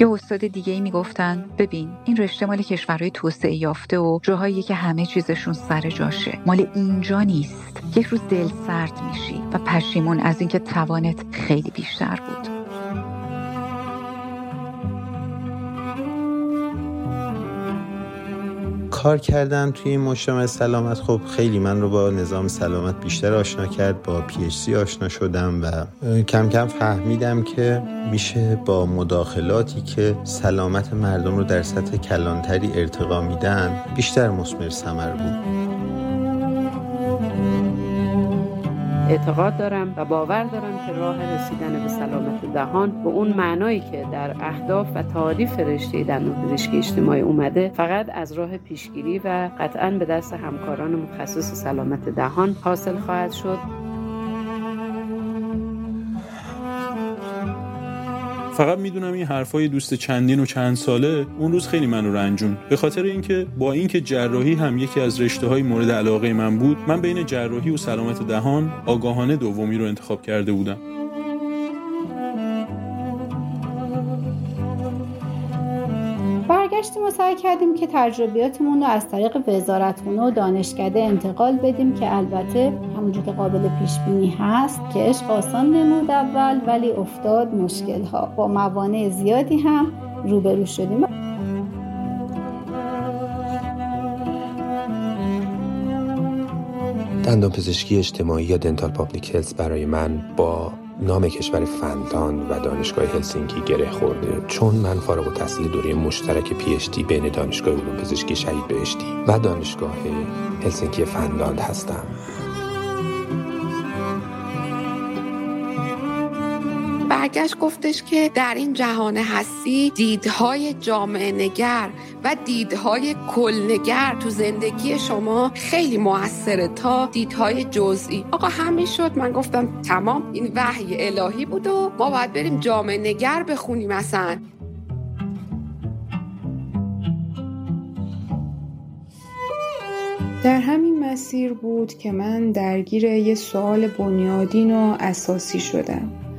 یه استاد دیگه ای می‌گفتن ببین این رشته مال کشورهای توسعه یافته و جاهایی که همه چیزشون سر جاشه. مال اینجا نیست. یک روز دل سرد میشی و پشیمون از اینکه توانت خیلی بیشتر بود. کار کردن توی این مجتمع سلامت. خب خیلی من رو با نظام سلامت بیشتر آشنا کرد با پی آشنا شدم و کم کم فهمیدم که میشه با مداخلاتی که سلامت مردم رو در سطح کلانتری ارتقا میدن بیشتر مسمر سمر بود. اعتقاد دارم و باور دارم که راه رسیدن به سلامت دهان به اون معنایی که در اهداف و تعاریف رشته دندون پزشکی اجتماعی اومده فقط از راه پیشگیری و قطعا به دست همکاران متخصص سلامت دهان حاصل خواهد شد. فقط می‌دونم این حرفای دوست چندین و چند ساله اون روز خیلی منو رنجون. به خاطر اینکه با اینکه جراحی هم یکی از رشته های مورد علاقه من بود من بین جراحی و سلامت دهان آگاهانه دومی رو انتخاب کرده بودم. برگشتیم و سعی کردیم که تجربیاتمون رو از طریق وزارتخونه و دانشکده انتقال بدیم که البته همونجور که قابل پیش بینی هست که عشق آسان نمود اول ولی افتاد مشکل ها با موانع زیادی هم روبرو شدیم. دندان پزشکی اجتماعی یا dental public برای من با نام کشور فنلاند و دانشگاه هلسینکی گره خورده. چون من فارغ التحصیل دوره مشترک PhD بین دانشگاه علوم پزشکی شهید بهشتی و دانشگاه هلسینکی فنلاند هستم. برگشت گفتش که در این جهان هستی دیدهای جامعه نگر و دیدهای کلنگر تو زندگی شما خیلی موثره تا دیدهای جزئی. آقا همین شد. من گفتم تمام. این وحی الهی بود و ما باید بریم جامعه نگر بخونیم مثلا در همین مسیر بود که من درگیر یه سوال بنیادین و اساسی شدم.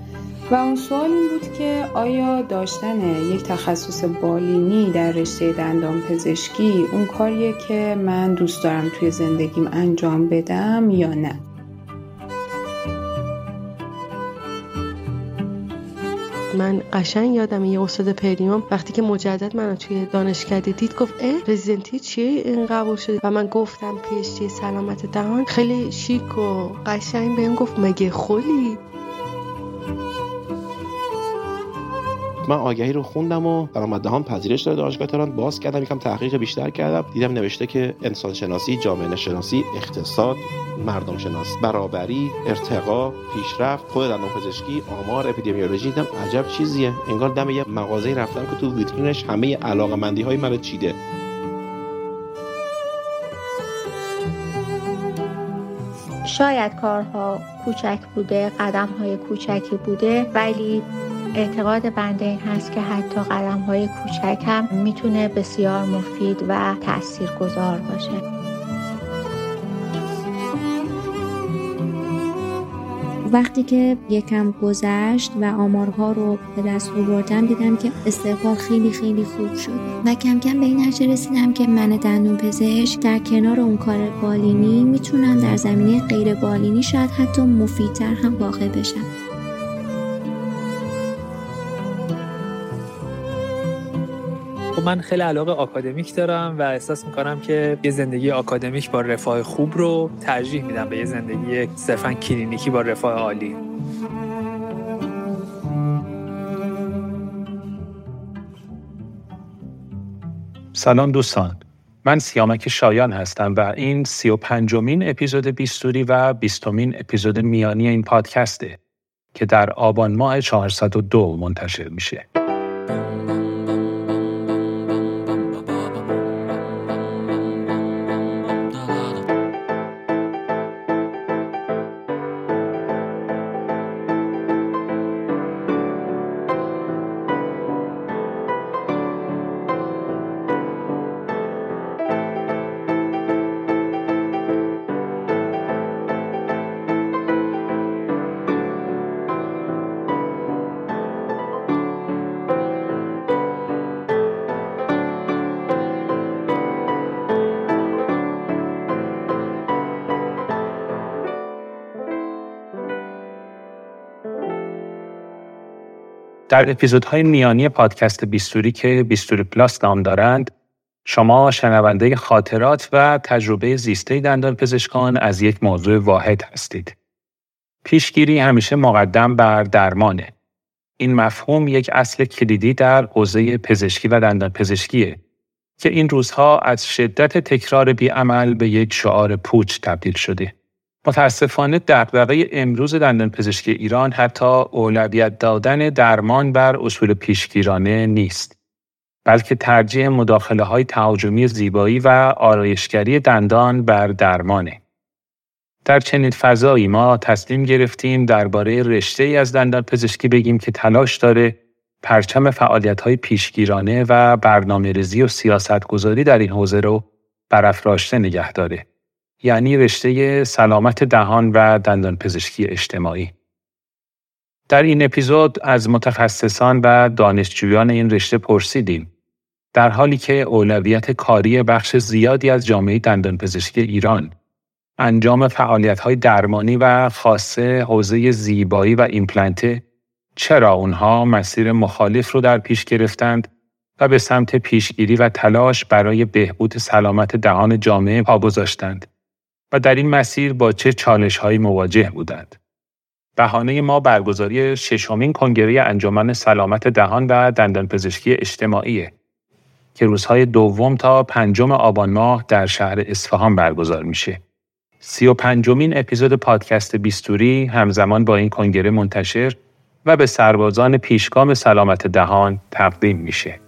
و اون سوال این بود که آیا داشتن یک تخصص بالینی در رشته دندان پزشکی اون کاریه که من دوست دارم توی زندگیم انجام بدم یا نه؟ من قشنگ یادم یه استاد پریوم وقتی که مجدد منو توی دانشکده دید گفت اه رزیدنتی چیه؟ این قبول شده. و من گفتم پیشتی سلامت دهان. خیلی شیک و قشنگ بهم گفت مگه خولی من آگهی رو خوندم و درآمد دهان پذیرش داره دانشگاه تهران. باز کردم یکم تحقیق بیشتر کردم. دیدم نوشته که انسان شناسی جامعه شناسی اقتصاد مردم شناسی برابری ارتقا پیشرفت خود دندان پزشکی آمار اپیدمیولوژی. دیدم عجب چیزیه. انگار دم یه مغازه رفتم که تو ویترینش همه علاقمندی های من چیده. شاید کارها کوچک بوده قدم های کوچکی بوده ولی اعتقاد بنده این هست که حتی قدم های کوچک هم می‌تونه بسیار مفید و تاثیرگذار باشه. وقتی که یکم گذشت و آمارها رو به دست آوردم دیدم که استقبال خیلی خیلی خوب شد و کم کم به این نتیجه رسیدم که من دندون پزشک در کنار اون کار بالینی می‌تونم در زمینه غیر بالینی شاید حتی مفیدتر هم واقع بشم. خب من خیلی علاقه آکادمیک دارم و احساس می‌کنم که یه زندگی آکادمیک با رفاه خوب رو ترجیح میدم به یه زندگی صرفا کلینیکی با رفاه عالی سلام دوستان من سیامک شایان هستم و این سی و پنجمین اپیزود بیستوری و بیستمین اپیزود میانی این پادکسته که در آبان ماه 402 منتشر میشه. در اپیزودهای میانی پادکست بیستوری که بیستوری پلاس نام دارند شما شنونده خاطرات و تجربه زیسته دندان پزشکان از یک موضوع واحد هستید. پیشگیری همیشه مقدم بر درمانه. این مفهوم یک اصل کلیدی در حوزه پزشکی و دندان پزشکیه که این روزها از شدت تکرار بیعمل به یک شعار پوچ تبدیل شده. متاسفانه دغدغه امروز دندان پزشکی ایران حتی اولویت دادن درمان بر اصول پیشگیرانه نیست. بلکه ترجیح مداخله های تهاجمی زیبایی و آرایشگری دندان بر درمانه. در چنین فضایی ما تصمیم گرفتیم درباره رشته ای از دندان پزشکی بگیم که تلاش داره پرچم فعالیت های پیشگیرانه و برنامه ریزی و سیاست گذاری در این حوزه رو برافراشته نگه داره. یعنی رشته سلامت دهان و دندان پزشکی اجتماعی. در این اپیزود از متخصصان و دانشجویان این رشته پرسیدیم در حالی که اولویت کاری بخش زیادی از جامعه دندان پزشکی ایران انجام فعالیت های درمانی و خاصه حوزه زیبایی و ایمپلنته چرا اونها مسیر مخالف رو در پیش گرفتند و به سمت پیشگیری و تلاش برای بهبود سلامت دهان جامعه پا گذاشتند و در این مسیر با چه چالش هایی مواجه بودند. بهانه ما برگزاری ششمین کنگره انجمن سلامت دهان و دندان پزشکی اجتماعیه که روزهای دوم تا پنجم آبان ماه در شهر اصفهان برگزار میشه. سی و پنجمین اپیزود پادکست بیستوری همزمان با این کنگره منتشر و به سربازان پیشگام سلامت دهان تقدیم میشه.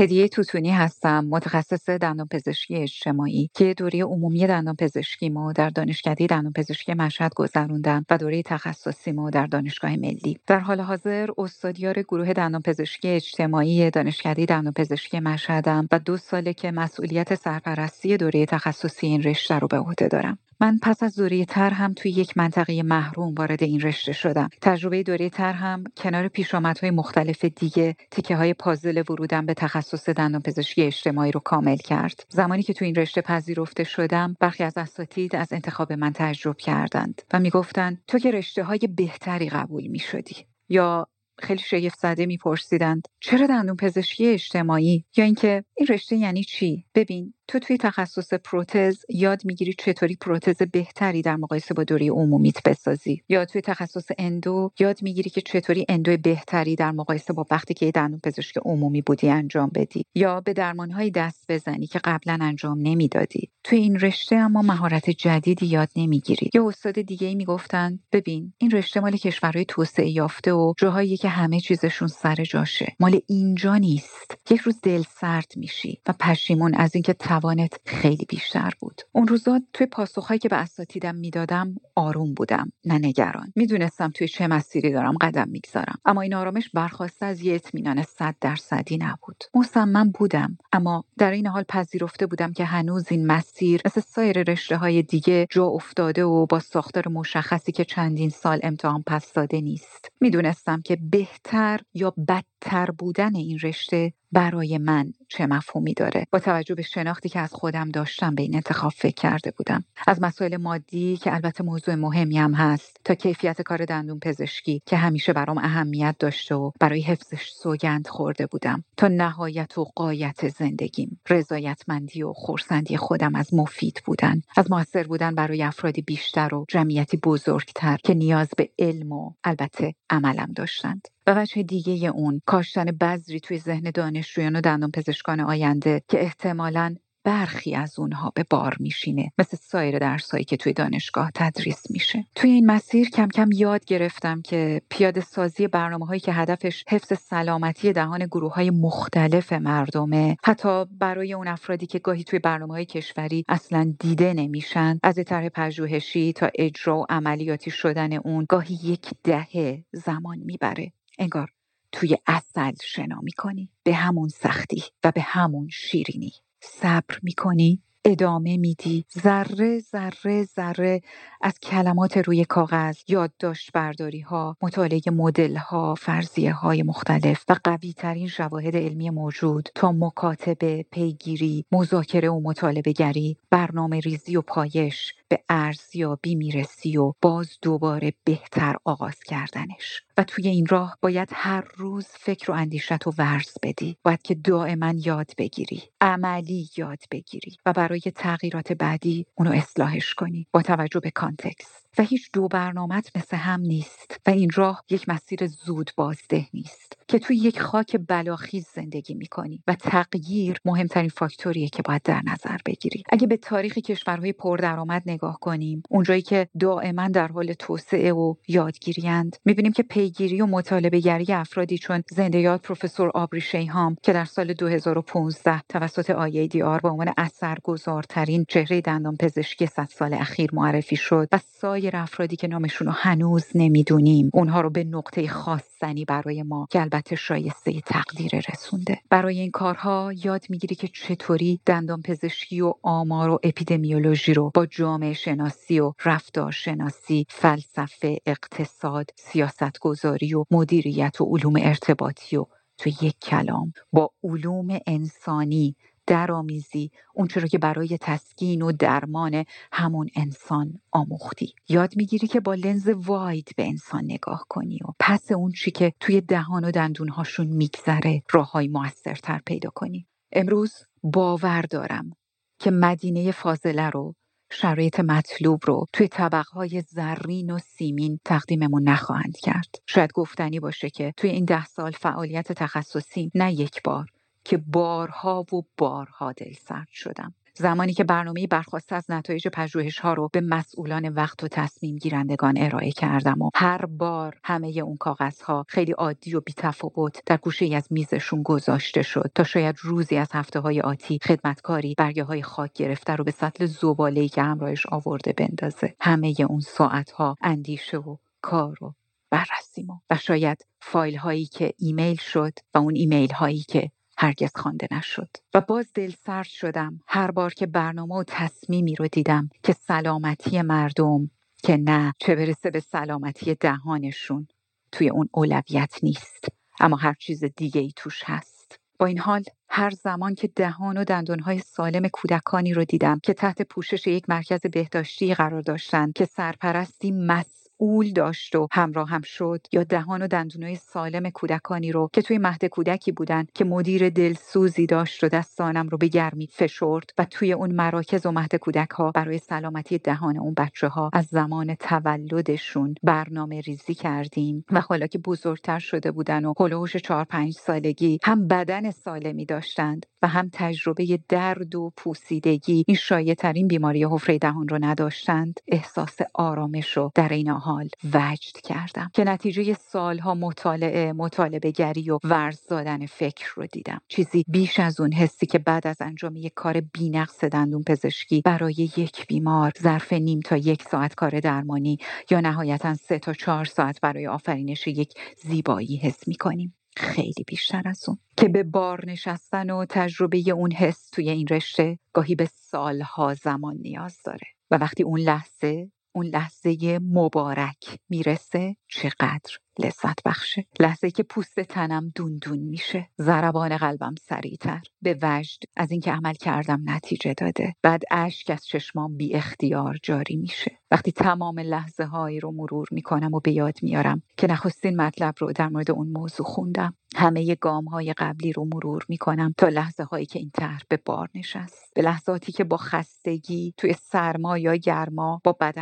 هدیه توتونی هستم متخصص دندان پزشکی اجتماعی که دوره عمومی دندان پزشکی ما در دانشکده دندان پزشکی مشهد گذروندم و دوره تخصصی ما در دانشگاه ملی. در حال حاضر استادیار گروه دندان پزشکی اجتماعی دانشکده دندان پزشکی مشهدم و دو ساله که مسئولیت سرپرستی دوره تخصصی این رشته رو به عهده دارم. من پس از دوره تر هم توی یک منطقه محروم وارد این رشته شدم. تجربه دوره تر هم کنار پیشامدهای مختلف دیگه تیکه های پازل ورودم به تخصص دندان پزشکی اجتماعی رو کامل کرد. زمانی که تو این رشته پذیرفته شدم برخی از اساتید از انتخاب من تعجب کردند و می‌گفتند تو که رشته های بهتری قبول می شدی یا خیلی شگفت زده میپرسیدند چرا دندون پزشکی اجتماعی؟ یا اینکه این رشته یعنی چی؟ ببین تو توی تخصص پروتز یاد می‌گیری چطوری پروتز بهتری در مقایسه با دوره عمومیت بسازی. یا توی تخصص اندو یاد می‌گیری که چطوری اندو بهتری در مقایسه با وقتی که دندون پزشک عمومی بودی انجام بدی. یا به درمانهایی دست بزنی که قبلا انجام نمی‌دادی. توی این رشته اما مهارت جدیدی یاد نمی‌گیری. یا استاد دیگه ای می‌گفتن ببین این رشته مال کشورهای توسعه یافته و جاهایی که همه چیزشون سر جاشه. مال اینجا نیست. یک روز دل سرد میشی و پشیمون از اینکه توانت خیلی بیشتر بود. اون روزا توی پاسخهایی که به اساتیدم می‌دادم آروم بودم نه نگران. می‌دونستم توی چه مسیری دارم قدم می‌گذارم. اما این آرامش برخواسته از یه اطمینان صد درصدی نبود. مصمم بودم اما در این حال پذیرفته بودم که هنوز این مسیر مثل سایر رشته های دیگه جا افتاده و با ساختار مشخصی که چندین سال امتحان پس داده نیست. می‌دونستم که بهتر یا بدتر بودن این رشته برای من چه مفهومی داره؟ با توجه به شناختی که از خودم داشتم به این انتخاب فکر کرده بودم. از مسائل مادی که البته موضوع مهمی هم هست تا کیفیت کار دندون پزشکی که همیشه برام اهمیت داشته و برای حفظش سوگند خورده بودم. تا نهایت و قایت زندگیم. رضایتمندی و خورسندی خودم از مفید بودن. از موثر بودن برای افرادی بیشتر و جمعیتی بزرگتر که نیاز به علم و البته عملم داشتند. و وجه دیگه اون کاشتن بذری توی ذهن دانشجویان و دندان پزشکان آینده که احتمالاً برخی از اونها به بار میشینه. مثل سایر درسهایی که توی دانشگاه تدریس میشه. توی این مسیر کم کم یاد گرفتم که پیاده سازی برنامه هایی که هدفش حفظ سلامتی دهان گروه های مختلف مردمه حتی برای اون افرادی که گاهی توی برنامه های کشوری اصلا دیده نمیشن از طرح پژوهشی تا اجرا و عملیاتی شدن اون گاهی یک دهه زمان می‌بره. انگار توی اصل شنا می‌کنی. به همون سختی و به همون شیرینی. صبر می‌کنی ادامه میدی. ذره ذره ذره از کلمات روی کاغذ یادداشت برداری ها مطالعه مدل ها فرضیه های مختلف و قوی ترین شواهد علمی موجود تا مکاتبه پیگیری مذاکره و مطالبه گری برنامه ریزی و پایش. به ارزیابی می‌رسی و باز دوباره بهتر آغاز کردنش. و توی این راه باید هر روز فکر و اندیشت و ورز بدی. باید که دائما یاد بگیری عملی یاد بگیری و برای تغییرات بعدی اونو اصلاحش کنی. با توجه به کانتکست. و هیچ دو برنامت مثل هم نیست و این راه یک مسیر زود بازده نیست که توی یک خاک بلاخیز زندگی می‌کنی و تغییر مهمترین فاکتوریه که باید در نظر بگیری. اگه به تاریخ کشورهای پردرآمد نگاه کنیم اونجایی که دائما در حال توسعه و یادگیریند می‌بینیم که پیگیری و مطالبه گری افرادی چون زنده یاد پروفسور آبری شیهام که در سال 2015 توسط آی دی آر به عنوان اثرگذارترین چهره دندان پزشکی صد سال اخیر معرفی شد و سایر افرادی که نامشون رو هنوز نمی‌دونیم. اونها رو به نقطه خاصنی برای ما که البته شایسته تقدیر رسونده. برای این کارها یاد می‌گیری که چطوری دندان پزشکی و آمار و اپیدمیولوژی رو با جامعه شناسی و رفتار شناسی فلسفه اقتصاد سیاست گذاری و مدیریت و علوم ارتباطی و تو یک کلام با علوم انسانی درآمیزی اون رو که برای تسکین و درمان همون انسان آموختی. یاد می‌گیری که با لنز واید به انسان نگاه کنی و پس اون چی که توی دهان و دندونهاشون میگذره راههای موثرتر پیدا کنی. امروز باور دارم که مدینه فاضله رو شرایط مطلوب رو توی طبقهای زرین و سیمین تقدیممون نخواهند کرد. شاید گفتنی باشه که توی این ده سال فعالیت تخصصی نه یک بار. که بارها و بارها سرد شدم. زمانی که برنامه برخواسته از نتایج پژوهش ها رو به مسئولان وقت و تصمیم گیرندگان ارائه کردم و هر بار همه اون کاغذ ها خیلی عادی و بیتفاوت در گوشه ای از میزشون گذاشته شد تا شاید روزی از هفته های آتی خدمتکاری برگه های خاک گرفته رو به سطل زباله که همراهش آورده بندازه. همه اون ساعت ها اندیشه و کار و بررسی و شاید فایل هایی که ایمیل شد و اون ایمیل هایی که هرگز خوانده نشد. و باز دل سرد شدم. هر بار که برنامه و تصمیمی رو دیدم که سلامتی مردم که نه چه برسه به سلامتی دهانشون. توی اون اولویت نیست. اما هر چیز دیگه ای توش هست. با این حال هر زمان که دهان و دندانهای سالم کودکانی رو دیدم که تحت پوشش یک مرکز بهداشتی قرار داشتند که سرپرستی مس اول داشت و همراه هم شد یا دهان و دندونای سالم کودکانی رو که توی مهد کودکی بودن که مدیر دلسوزی داشت و دستانم رو به گرمی فشرد و توی اون مراکز و مهد کودک ها برای سلامتی دهان اون بچه ها از زمان تولدشون برنامه ریزی کردیم. و حالا که بزرگتر شده بودن و هلوش چهار پنج سالگی هم بدن سالمی داشتند و هم تجربه درد و پوسیدگی این شایع ترین بیماری حفره دهان رو نداشتند احساس آرامش رو در این حال وجد کردم. که نتیجه سالها مطالعه مطالبه گری و ورز دادن فکر رو دیدم. چیزی بیش از اون حسی که بعد از انجام یک کار بینقص دندون پزشکی برای یک بیمار ظرف نیم تا یک ساعت کار درمانی یا نهایتا سه تا چهار ساعت برای آفرینش یک زیبایی حس می کنیم. خیلی بیشتر از اون. که به بار نشستن و تجربه اون حس توی این رشته گاهی به سالها زمان نیاز داره. و وقتی اون لحظه اون لحظه مبارک می‌رسه چقدر؟ لذت بخشه. لحظه که پوست تنم دوندون میشه. ضربان قلبم سریعتر. به وجد از اینکه عمل کردم نتیجه داده. بعد اشک از چشمام بی اختیار جاری میشه. وقتی تمام لحظه هایی رو مرور می‌کنم و به یاد میارم که نخستین مطلب رو در مورد اون موضوع خوندم. همه گام های قبلی رو مرور می‌کنم تا لحظه هایی که این طرح به بار نشست. به لحظاتی که با خستگی توی سرما یا گرما با بد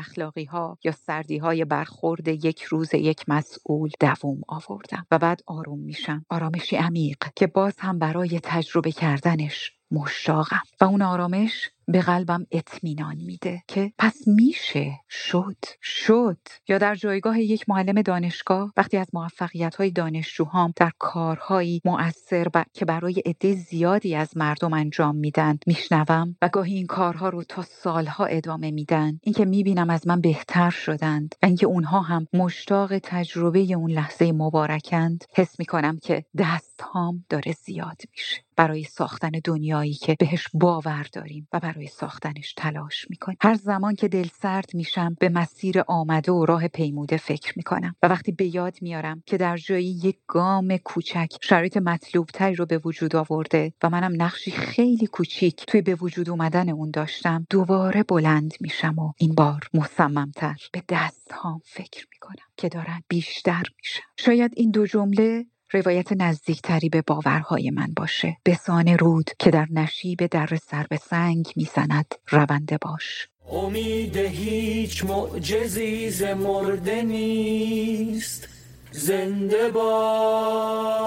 ها یا سردی های برخورد یک روز یک مسئول دووم آوردم و بعد آروم میشم. آرامشی عمیق که باز هم برای تجربه کردنش مشتاقم. و اون آرامش به قلبم اطمینان میده که پس میشه شد شد. یا در جایگاه یک معلم دانشگاه وقتی از موفقیت های دانشجوهام در کارهایی مؤثر ب... که برای عده زیادی از مردم انجام میدن میشنوم و گاهی این کارها رو تا سالها ادامه میدن اینکه می‌بینم از من بهتر شدند و اینکه اونها هم مشتاق تجربه اون لحظه مبارکند حس می‌کنم که دستهام داره زیاد میشه. برای ساختن دنیایی که بهش باور داریم و برای ساختنش تلاش می‌کنیم هر زمان که دل سرد میشم به مسیر آمده و راه پیموده فکر می‌کنم و وقتی به یاد میارم که در جایی یک گام کوچک شرایط مطلوب تری رو به وجود آورده و منم نقشی خیلی کوچیک توی به وجود اومدن اون داشتم دوباره بلند میشم و این بار مصممتر به دست هام فکر می‌کنم که دارن بیشتر میشم شاید این دو جمله روایت نزدیکتری به باورهای من باشه. بسان رود که در نشیب در سر به سنگ می‌زند. رونده باش. امید هیچ معجزی ز مرده نیست. زنده باش.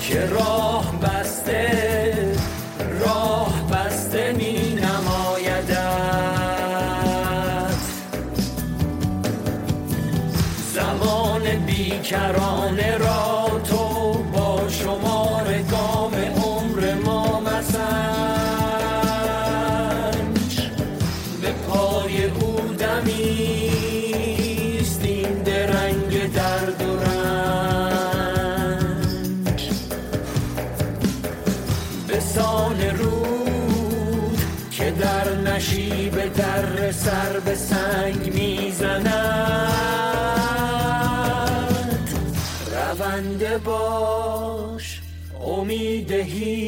که راه بسته deixaram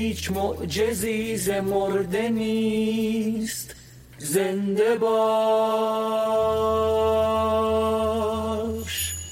هیچ معجزی ز مرده نیست. زنده باش.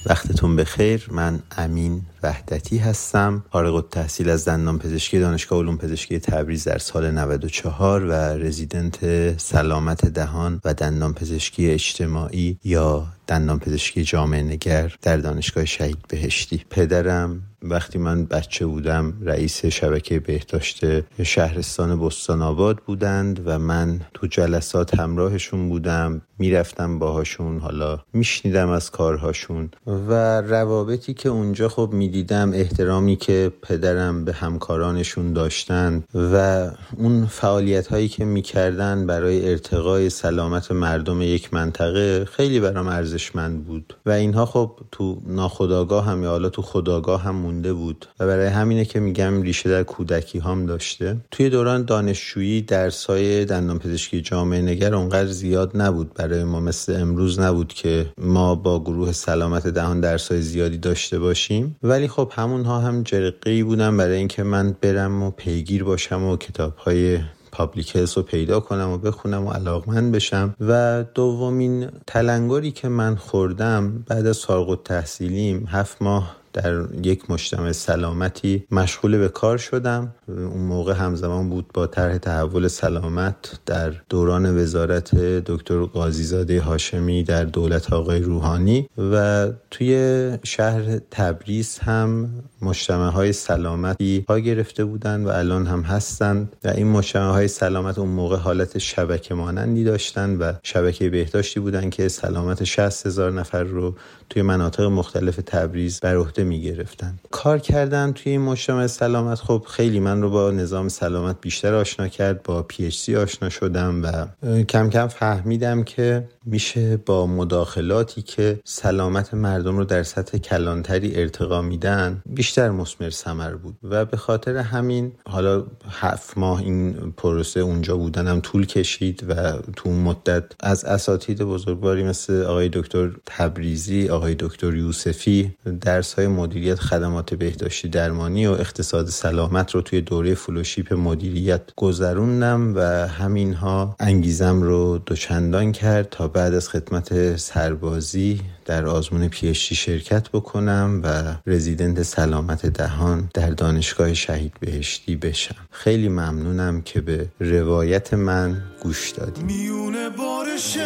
وقتتون بخیر. من امین وحدتی هستم. فارغ التحصیل از دندان پزشکی دانشگاه علوم پزشکی تبریز در سال 94 و رزیدنت سلامت دهان و دندان پزشکی اجتماعی یا دندان پزشکی جامعه نگر در دانشگاه شهید بهشتی. پدرم وقتی من بچه بودم رئیس شبکه بهداشت شهرستان بستان آباد بودند و من تو جلسات همراهشون بودم. می‌رفتم باهاشون حالا میشنیدم از کارهاشون و روابطی که اونجا خب می‌دیدم احترامی که پدرم به همکارانشون داشتن و اون فعالیت هایی که می‌کردن برای ارتقای سلامت مردم یک منطقه خیلی برام ارزشمند بود. و اینها خب تو ناخداگاه هم یا حالا تو خداگاه هم مونده بود. و برای همینه که میگم ریشه در کودکی هم داشته. توی دوران دانشجویی درسای دندان پزشکی جامعه نگر اونقدر زیاد نبود. برای ما مثل امروز نبود که ما با گروه سلامت دهان درسای زیادی داشته باشیم. ولی خب همونها هم جرقه بودن برای اینکه من برم و پیگیر باشم و کتابهای پابلیک رو پیدا کنم و بخونم و علاقمند بشم. و دومین تلنگری که من خوردم بعد از فارغ التحصیلیم هفت ماه در یک مجتمع سلامتی مشغول به کار شدم. اون موقع همزمان بود با طرح تحول سلامت در دوران وزارت دکتر قاضیزاده هاشمی در دولت آقای روحانی و توی شهر تبریز هم مجتمع های سلامتی ها گرفته بودن و الان هم هستند و این مجتمع های سلامت اون موقع حالت شبکه مانندی داشتن و شبکه بهداشتی بودن که سلامت 60 هزار نفر رو توی مناطق مختلف تبریز بر عهده می گرفتن کار کردن توی این مجتمع سلامت خب خیلی من رو با نظام سلامت بیشتر آشنا کرد با پی اچ آشنا شدم و کم کم فهمیدم که میشه با مداخلاتی که سلامت مردم رو در سطح کلانتری ارتقا میدن بیشتر مسمر سمر بود. و به خاطر همین حالا هفت ماه این پروسه اونجا بودنم طول کشید و تو اون مدت از اساتید بزرگواری مثل آقای دکتر تبریزی آقای دکتر یوسفی درس های مدیریت خدمات بهداشتی درمانی و اقتصاد سلامت رو توی دوره فلوشیپ مدیریت گذروندم و همینها انگیزم رو دوچندان کرد تا بعد از خدمت سربازی در آزمون پیشتی شرکت بکنم و رزیدنت سلامت دهان در دانشگاه شهید بهشتی بشم. خیلی ممنونم که به روایت من گوش دادیم میونه بارش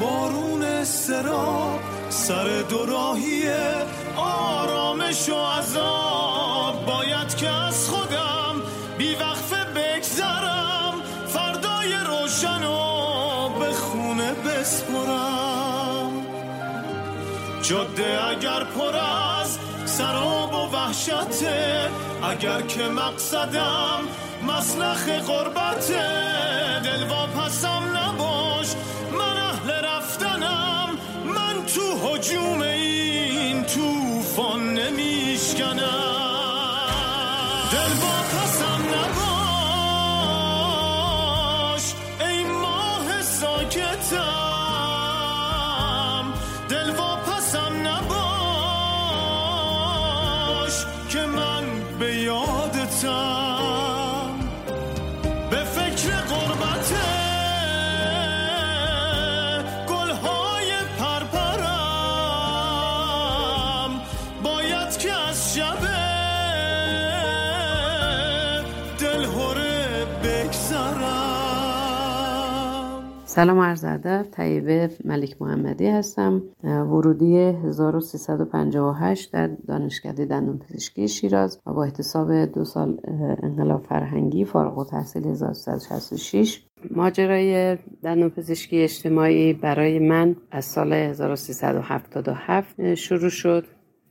بارون استراب سر دوراهی آرامش و عذاب که از خودم بی وقفه بگذرم. فردای روشن و به خونه بسپرم. جاده اگر پر از سراب و وحشته اگر که مقصدم مسلخ غربته دل پسم نباش من اهل رفتنم. من تو حجوم این توفان نمیشکنم. دل پسم سلام عرض ادب طیبه ملک محمدی هستم. ورودی 1358 در دانشکده دندون پزشکی شیراز و با احتساب دو سال انقلاب فرهنگی فارغ التحصیل 1366 ماجرای دندون پزشکی اجتماعی برای من از سال 1377 شروع شد.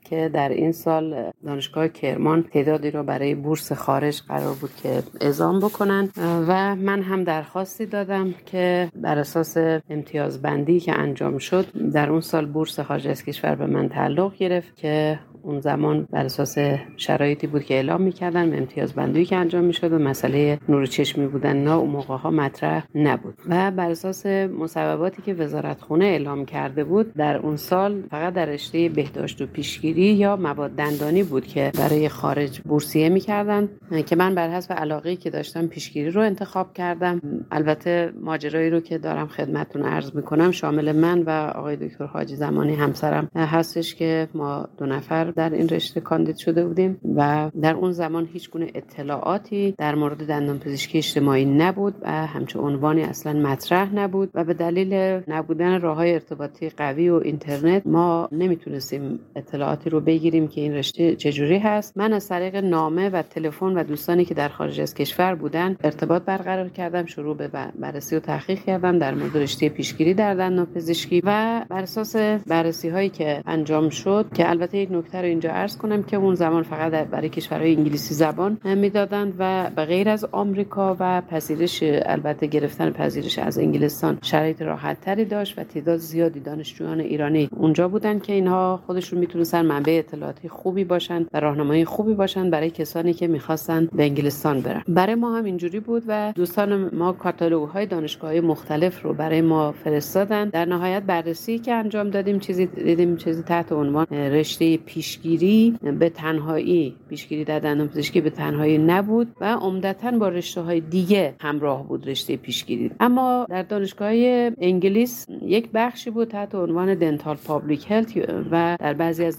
که در این سال دانشگاه کرمان تعدادی رو برای بورس خارج قرار بود که اعزام بکنن. و من هم درخواستی دادم که بر اساس امتیازبندی که انجام شد در اون سال بورس خارج از کشور به من تعلق گرفت که اون زمان بر اساس شرایطی بود که اعلام می‌کردن امتیاز بندی که انجام می‌شد و مسئله نور چشمی بودن نه اون موقع ها مطرح نبود. و بر اساس مصوباتی که وزارت خونه اعلام کرده بود در اون سال فقط در رشته بهداشت و پیشگیری یا مواد دندانی بود که برای خارج بورسیه می‌کردن که من بر حسب علاقه که داشتم پیشگیری رو انتخاب کردم. البته ماجرایی رو که دارم خدمتتون عرض می‌کنم شامل من و آقای دکتر حاجی زمانی همسرم هستش که ما دو نفر در این رشته کاندید شده بودیم و در اون زمان هیچ گونه اطلاعاتی در مورد دندان پزشکی اجتماعی نبود و همچه عنوانی اصلا مطرح نبود و به دلیل نبودن راه های ارتباطی قوی و اینترنت ما نمی‌تونستیم اطلاعاتی رو بگیریم که این رشته چجوری هست. من از طریق نامه و تلفن و دوستانی که در خارج از کشور بودن ارتباط برقرار کردم شروع به بررسی و تحقیق کردم در مورد رشته پیشگیری در دندان پزشکی و بر اساس بررسی هایی که انجام شد که البته یک نکته رو اینجا عرض کنم که اون زمان فقط برای کشورهای انگلیسی زبان می‌دادند و به غیر از آمریکا و پذیرش البته گرفتن پذیرش از انگلستان شرایط راحت تری داشت و تعداد زیادی دانشجویان ایرانی اونجا بودن که اینها خودشون می‌تونستن منبع اطلاعاتی خوبی باشن و راهنمایی خوبی باشن برای کسانی که می‌خواستن به انگلستان برن. برای ما هم اینجوری بود و دوستان ما کاتالوگ های دانشگاه مختلف رو برای ما فرستادن. در نهایت بررسی که انجام دادیم چیزی دیدیم چیزی تحت عنوان رشته پیشگیری به تنهایی پیشگیری در دندان پزشکی به تنهایی نبود و عمدتا با رشته های دیگه همراه بود رشته پیشگیری. اما در دانشگاه انگلیس یک بخشی بود تحت عنوان دنتال پابلیک هلت و در بعضی از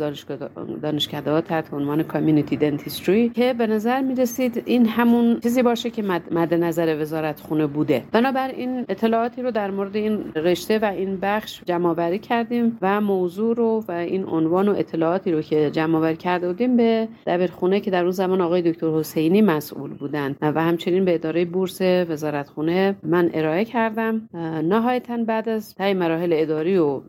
دانشکده ها تحت عنوان کامیونیتی دنتیستری که به نظر می رسید این همون چیزی باشه که مد, نظر وزارت خونه بوده. بنابراین اطلاعاتی رو در مورد این رشته و این بخش جمع کردیم و موضوع رو و این عنوان و اطلاعاتی رو که جمع آوری کرده بودیم به دبیرخونه که در اون زمان آقای دکتر حسینی مسئول بودن. و همچنین به اداره بورس وزارت خونه من ارائه کردم. نهایتا بعد از طی مراحل اداری و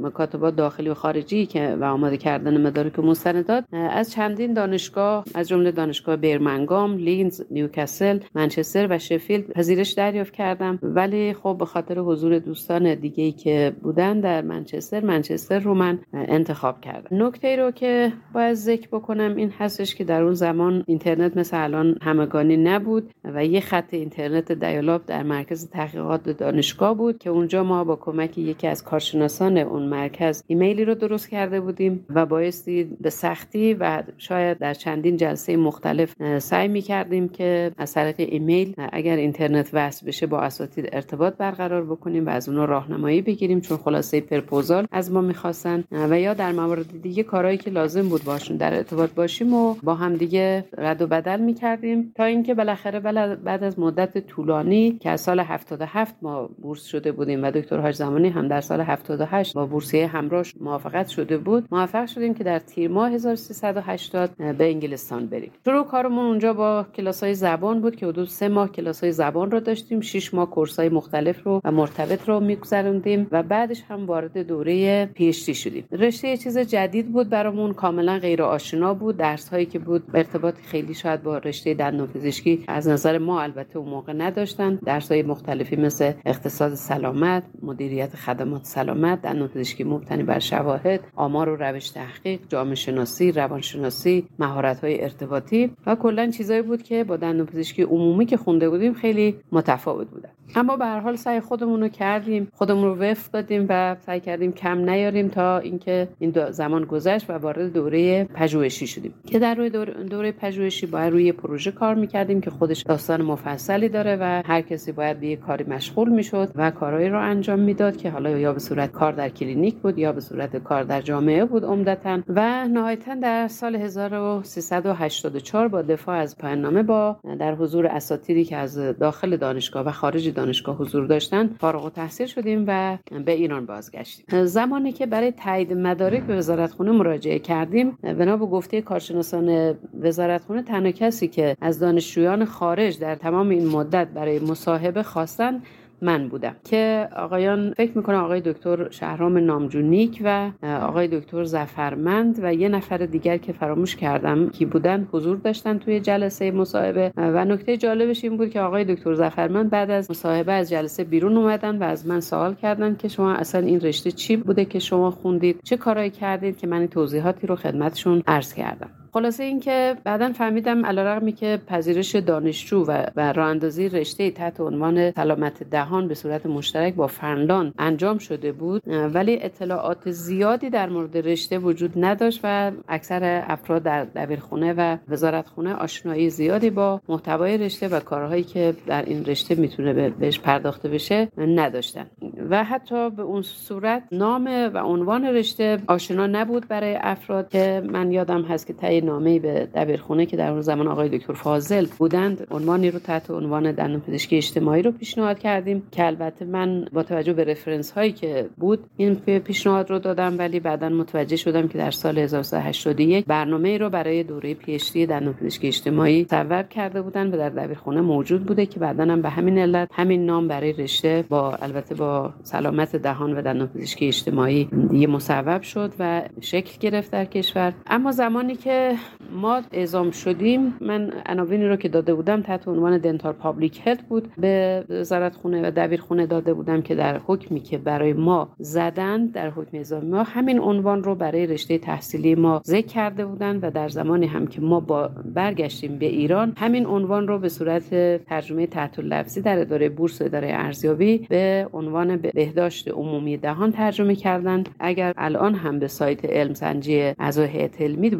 مکاتبات داخلی و خارجی که و آماده کردن مدارک و مستندات از چندین دانشگاه از جمله دانشگاه بیرمنگام، لیدز، نیوکاسل، منچستر و شفیلد پذیرش دریافت کردم. ولی خب به خاطر حضور دوستان دیگه ای که بودن در منچستر منچستر رو من انتخاب کردم. نکته‌ای رو که باید ذکر بکنم این هستش که در اون زمان اینترنت مثل الان همگانی نبود و یه خط اینترنت dial-up در مرکز تحقیقات دانشگاه بود که اونجا ما با کمک یکی از کارشناسان اون مرکز ایمیلی رو درست کرده بودیم و بایستی به سختی و شاید در چندین جلسه مختلف سعی می کردیم که از طریق ایمیل اگر اینترنت وصل بشه با اساتید ارتباط برقرار بکنیم و از اونها راهنمایی بگیریم چون خلاصه پرپوزال از ما می‌خواستن. و یا در موارد دیگه کارهایی که لازم بود باشون در ارتباط باشیم و با هم دیگه رد و بدل می‌کردیم. تا اینکه بالاخره بعد از مدت طولانی که از سال 77 ما بورس شده بودیم و دکتر حاج زمانی هم در سال 78 با بورسیه همراه موافقت شده بود موفق شدیم که در تیر ماه 1380 به انگلستان بریم. شروع کارمون اونجا با کلاس های زبان بود که حدود سه ماه کلاس های زبان رو داشتیم شش ماه کورس های مختلف رو و مرتبط رو میگذروندیم و بعدش هم وارد دوره پیشتی شدیم. رشته چیز جدید بود برامون کاملا غیر آشنا بود. درس هایی که بود ارتباط خیلی شاید با رشته دندان پزشکی از نظر ما البته اون موقع نداشتن. درس های مختلفی مثل اقتصاد سلامت مدیریت خدمات سلامت دندان پزشکی مبتنی بر شواهد آمار و روش تحقیق جامعه شناسی روانشناسی مهارت های ارتباطی و کلا چیزایی بود که با دندان پزشکی عمومی که خونده بودیم خیلی متفاوت بودن. اما به هر حال سعی خودمون رو کردیم. خودمون رو وفق دادیم و سعی کردیم کم نیاریم تا اینکه این زمان گذشت و وارد دوره پژوهشی شدیم. که در روی دوره, دوره پژوهشی باید روی پروژه کار می‌کردیم که خودش داستان مفصلی داره و هر کسی باید به کاری مشغول می‌شد و کارهایی رو انجام می‌داد که حالا یا به صورت کار در کلینیک بود یا به صورت کار در جامعه بود عمدتا. و نهایتا در سال 1384 با دفاع از پایان با در حضور اساتیدی که از داخل دانشگاه و خارج دانشگاه حضور داشتن فارغ التحصیل شدیم و به ایران بازگشتیم. زمانی که برای تایید مدارک به وزارتخونه مراجعه کردیم بنا به گفته کارشناسان وزارتخونه تنها کسی که از دانشجویان خارج در تمام این مدت برای مصاحبه خواستن من بودم. که آقایان فکر می‌کنم آقای دکتر شهرام نامجونیک و آقای دکتر زفرمند و یه نفر دیگر که فراموش کردم کی بودن حضور داشتن توی جلسه مصاحبه. و نکته جالبش این بود که آقای دکتر زفرمند بعد از مصاحبه از جلسه بیرون اومدن و از من سوال کردن که شما اصلا این رشته چی بوده که شما خوندید؟ چه کارایی کردید که من توضیحاتی رو خدمتشون عرض کردم؟ خلاصه اینکه بعدا فهمیدم علیرغمی که پذیرش دانشجو و, و راه اندازی رشته تحت عنوان سلامت دهان به صورت مشترک با فنلاند انجام شده بود ولی اطلاعات زیادی در مورد رشته وجود نداشت و اکثر افراد در دبیرخونه و وزارتخونه آشنایی زیادی با محتوای رشته و کارهایی که در این رشته می‌تونه بهش پرداخته بشه نداشتن. و حتی به اون صورت نام و عنوان رشته آشنا نبود برای افراد که من یادم هست که نامه به دبیرخونه که در اون زمان آقای دکتر فاضل بودند عنوانی رو تحت عنوان دندان پزشکی اجتماعی رو پیشنهاد کردیم که البته من با توجه به رفرنس هایی که بود این پیشنهاد رو دادم ولی بعدا متوجه شدم که در سال 1981 برنامه رو برای دوره پی اچ دی دندان پزشکی اجتماعی تصویب کرده بودن و در دبیرخونه موجود بوده که بعدا هم به همین علت همین نام برای رشته با البته با سلامت دهان و دندان پزشکی اجتماعی دیگه مصوب شد و شکل گرفت در کشور. اما زمانی که ما اعزام شدیم. من عناوینی رو که داده بودم تحت عنوان دنتال پابلیک هلت بود. به وزارت خونه و دبیر خونه داده بودم که در حکمی که برای ما زدن در حکم اعزام ما همین عنوان رو برای رشته تحصیلی ما ذکر کرده بودن و در زمانی هم که ما با برگشتیم به ایران همین عنوان رو به صورت ترجمه تحت لفظی در اداره بورس و اداره ارزیابی به عنوان بهداشت عمومی دهان ترجمه کردن اگر الان هم به سایت علم سنجی اعضای هیئت علمی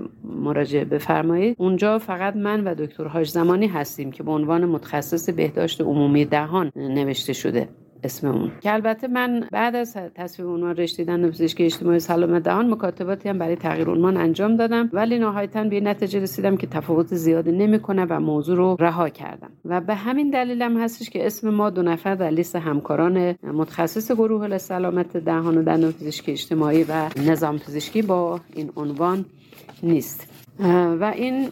مراجعه بفرمایید اونجا فقط من و دکتر هاش زمانی هستیم که به عنوان متخصص بهداشت عمومی دهان نوشته شده اسم اون. که البته من بعد از تصویب عنوان رشته دندان پزشکی اجتماعی سلامت دهان مکاتباتی هم برای تغییر عنوان انجام دادم ولی نهایتا به نتیجه رسیدم که تفاوت زیادی نمی‌کنه و موضوع رو رها کردم. و به همین دلیل هم هستش که اسم ما دو نفر در لیست همکاران متخصص گروه سلامت دهان و دندان پزشکی اجتماعی و نظام پزشکی با این عنوان نیست. و این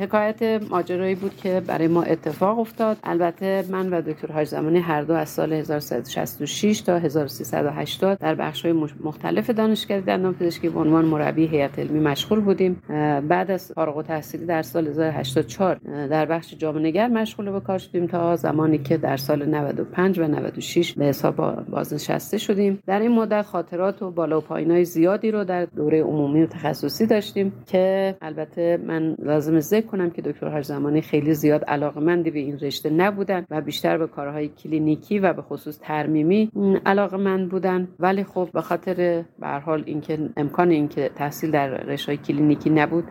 حکایت ماجرایی بود که برای ما اتفاق افتاد. البته من و دکتر حاج زمانی هر دو از سال 1366 تا 1380 در بخش های مختلف دانشکده دندان پزشکی به عنوان مربی هیئت علمی مشغول بودیم. بعد از فارغ التحصیلی در سال 1984 در بخش جامعه نگر مشغول به کار شدیم تا زمانی که در سال 95 و 96 به حساب بازنشسته شدیم. در این مدت خاطرات و بالا و پایینای زیادی رو در دوره عمومی و تخصصی داشتیم که البته من لازم ذکر کنم که دکتر هر زمانی خیلی زیاد علاقمندی به این رشته نبودن و بیشتر به کارهای کلینیکی و به خصوص ترمیمی علاقمند بودن. ولی خب به خاطر به حال اینکه امکان اینکه تحصیل در رشته کلینیکی نبود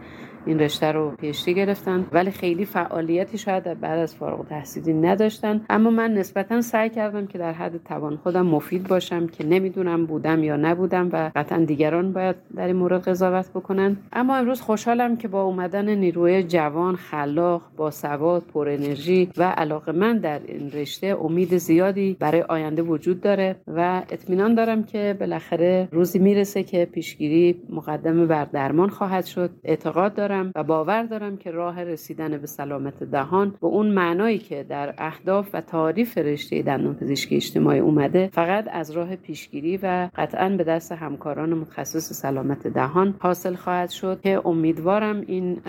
این رشته رو پیشتی گرفتن. ولی خیلی فعالیتی شاید بعد از فارغ تحصیلی نداشتن. اما من نسبتا سعی کردم که در حد توان خودم مفید باشم که نمی‌دونم بودم یا نبودم و قطعا دیگران باید در این مورد قضاوت بکنن. اما امروز خوشحالم که با اومدن نیروی جوان خلاق با سواد پر انرژی و علاقه من در این رشته امید زیادی برای آینده وجود داره و اطمینان دارم که بالاخره روزی می‌رسه که پیشگیری مقدمه بر درمان خواهد شد. اعتقاد دارم و باور دارم که راه رسیدن به سلامت دهان به اون معنایی که در اهداف و تعریف رشته دندان پزشکی اجتماعی اومده فقط از راه پیشگیری و قطعا به دست همکاران متخصص سلامت دهان حاصل خواهد شد که امیدوارم این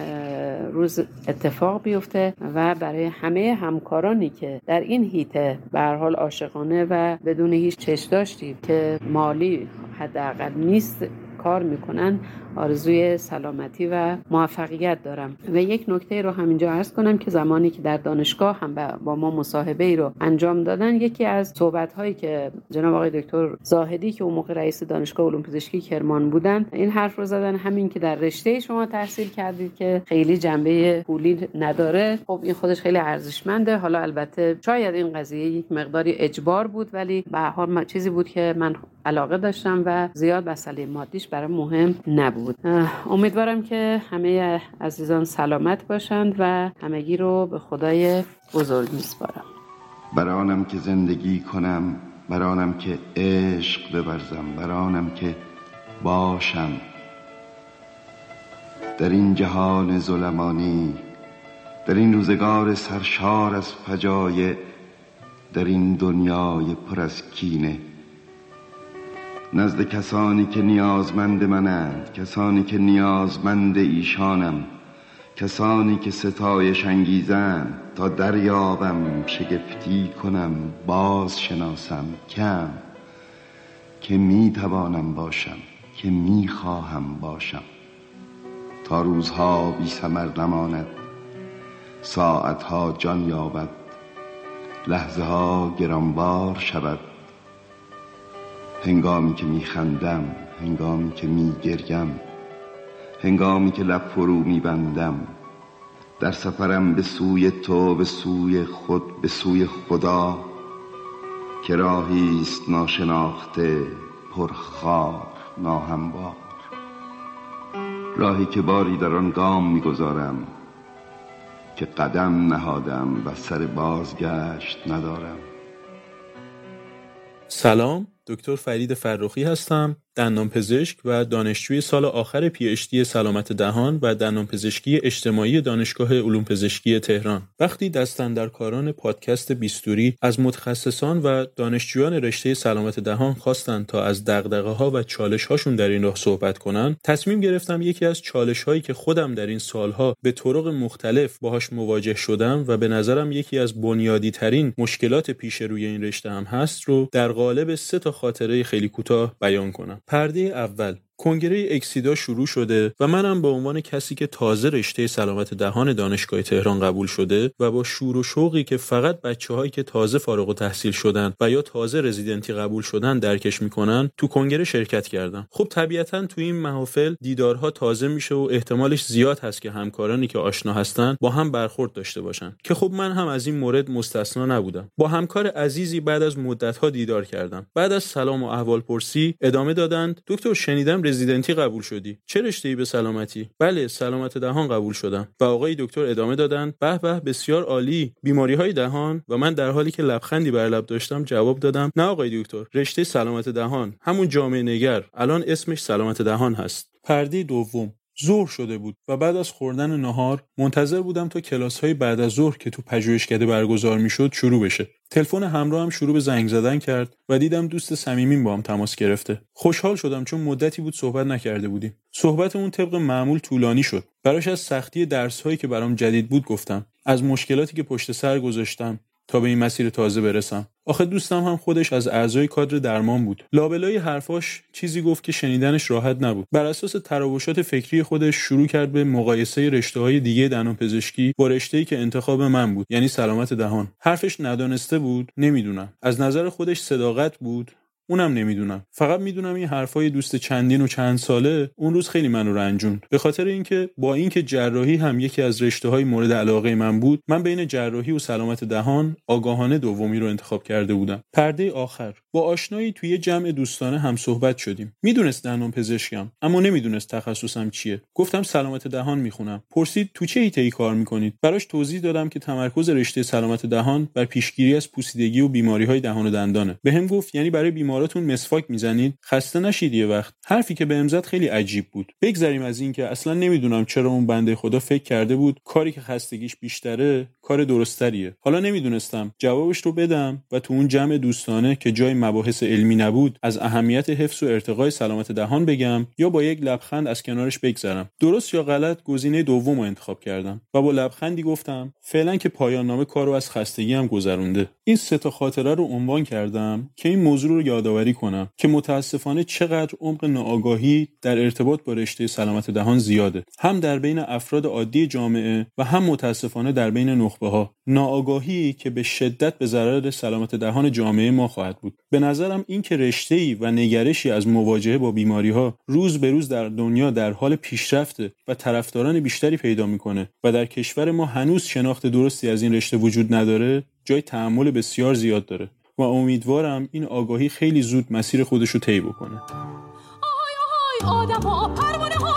روز اتفاق بیفته و برای همه همکارانی که در این هیته به حال عاشقانه و بدون هیچ چش داشتی که مالی حداقل نیست کار می‌کنن آرزوی سلامتی و موفقیت دارم. و یک نکته رو همینجا عرض کنم که زمانی که در دانشگاه هم با ما مصاحبه ای رو انجام دادن یکی از صحبت هایی که جناب آقای دکتر زاهدی که اون موقع رئیس دانشگاه علوم پزشکی کرمان بودن این حرف رو زدن همین که در رشته شما تحصیل کردید که خیلی جنبه پولی نداره. خب این خودش خیلی ارزشمنده. حالا البته شاید این قضیه یک مقداری اجبار بود ولی به هر چیزی بود که من علاقه داشتم و زیاد مسئله مادیش برای مهم نبود. امیدوارم که همه عزیزان سلامت باشند و همگی رو به خدای بزرگ میسپارم. برانم که زندگی کنم برانم که عشق ببرزم برانم که باشم. در این جهان ظلمانی در این روزگار سرشار از فجایع در این دنیای پر از کینه نزد کسانی که نیازمند منند کسانی که نیازمند ایشانم کسانی که ستایش انگیزند تا دریابم شگفتی کنم باز شناسم کم که می توانم باشم که می خواهم باشم. تا روزها بی سمر نماند ساعتها جان یابد لحظه ها گرانبار شود. هنگامی که میخندم هنگامی که میگریم هنگامی که لب فرو میبندم در سفرم به سوی تو به سوی خود به سوی خدا که راهی است ناشناخته پرخار ناهموار. راهی که باری در آن گام می‌گذارم که قدم نهادم و سر بازگشت ندارم. سلام. دکتر فرید فرخی هستم. دندانپزشک و دانشجوی سال آخر پی اچ دی سلامت دهان و دندانپزشکی اجتماعی دانشگاه علوم پزشکی تهران. وقتی دستن در کاران پادکست بیستوری از متخصصان و دانشجویان رشته سلامت دهان خواستند تا از دغدغه ها و چالش هاشون در این راه صحبت کنند تصمیم گرفتم یکی از چالش هایی که خودم در این سالها به طرق مختلف باهاش مواجه شدم و به نظرم یکی از بنیادی ترین مشکلات پیش روی این رشته هم هست رو در قالب سه تا خاطره خیلی کوتاه بیان کنم. پرده اول کنگره اکسیدا شروع شده و منم به عنوان کسی که تازه رشته سلامت دهان دانشگاه تهران قبول شده و با شور و شوقی که فقط بچه هایی که تازه فارغ و تحصیل شدن و یا تازه رزیدنتی قبول شدن درکش می‌کنن تو کنگره شرکت کردم. خب طبیعتا تو این محافل دیدارها تازه میشه و احتمالش زیاد هست که همکارانی که آشنا هستن با هم برخورد داشته باشن. که خب من هم از این مورد مستثنا نبودم. با همکار عزیزی بعد از مدت ها دیدار کردم. بعد از سلام و احوال پرسی ادامه دادند. دکتر شنیدم رزیدنتی قبول شدی؟ چه رشته ای به سلامتی؟ بله سلامت دهان قبول شدم و آقای دکتر ادامه دادن به به بسیار عالی بیماری های دهان. و من در حالی که لبخندی بر لب داشتم جواب دادم نه آقای دکتر رشته سلامت دهان همون جامعه نگر الان اسمش سلامت دهان هست. پرده دوم. ظهر شده بود و بعد از خوردن نهار منتظر بودم تا کلاس های بعد از ظهر که تو پژوهشکده برگزار می‌شد شروع بشه. تلفن همراه هم شروع به زنگ زدن کرد و دیدم دوست صمیمیم با هم تماس گرفته. خوشحال شدم چون مدتی بود صحبت نکرده بودیم. صحبتمون طبق معمول طولانی شد. براش از سختی درس هایی که برام جدید بود گفتم. از مشکلاتی که پشت سر گذاشتم. تا به این مسیر تازه برسم. آخه دوستم هم خودش از اعضای کادر درمان بود. لابلای حرفاش چیزی گفت که شنیدنش راحت نبود. بر اساس تراوشات فکری خودش شروع کرد به مقایسه رشته های دیگه دندان پزشکی با رشته که انتخاب من بود یعنی سلامت دهان. حرفش ندانسته بود؟ نمی‌دونم. از نظر خودش صداقت بود؟ اونم نمی‌دونم. فقط می‌دونم این حرفای دوست چندین و چند ساله اون روز خیلی منو رنجون به خاطر اینکه با اینکه جراحی هم یکی از رشته های مورد علاقه من بود من بین جراحی و سلامت دهان آگاهانه دومی رو انتخاب کرده بودم. پرده آخر. با آشنایی توی جمع دوستانه هم صحبت شدیم. می‌دونست دندان پزشکم اما نمی‌دونست تخصصم چیه. گفتم سلامت دهان می‌خونم. پرسید تو چه ایتهی کار می‌کنید؟ براش توضیح دادم که تمرکز رشته سلامت دهان بر پیشگیری از پوسیدگی و بیماری های دهان و دندانه. بهم گفت یعنی برای بیماراتون مسواک می‌زنید؟ خسته نشید یه وقت. حرفی که به زد خیلی عجیب بود. بگذریم از اینکه اصلا نمی‌دونم چرا اون بنده خدا فکر کرده بود کاری که خستگیش بیشتره کار درستریه. حالا نمی‌دونستم. جوابش رو بدم و تو اون جمع دوستانه که جای مباحث علمی نبود از اهمیت حفظ و ارتقای سلامت دهان بگم یا با یک لبخند از کنارش بگذرم. درست یا غلط گزینه دوم رو انتخاب کردم و با لبخندی گفتم فعلا که پایان نامه کارو از خستگی هم گذرونده. این سه تا خاطره رو عنوان کردم که این موضوع رو یادآوری کنم که متاسفانه چقدر عمق ناآگاهی در ارتباط با رشته سلامت دهان زیاده. هم در بین افراد عادی جامعه و هم متاسفانه در بین نخبه ها ناآگاهی که به شدت به ضرر سلامت دهان جامعه ما خواهد بود. به نظرم این که رشته و نگرشی از مواجهه با بیماری ها روز به روز در دنیا در حال پیشرفته و طرفداران بیشتری پیدا می‌کنه و در کشور ما هنوز شناخت درستی از این رشته وجود نداره جای تحمل بسیار زیاد داره. و امیدوارم این آگاهی خیلی زود مسیر خودش رو طی بکنه. آهای آهای آدم ها پروانه ها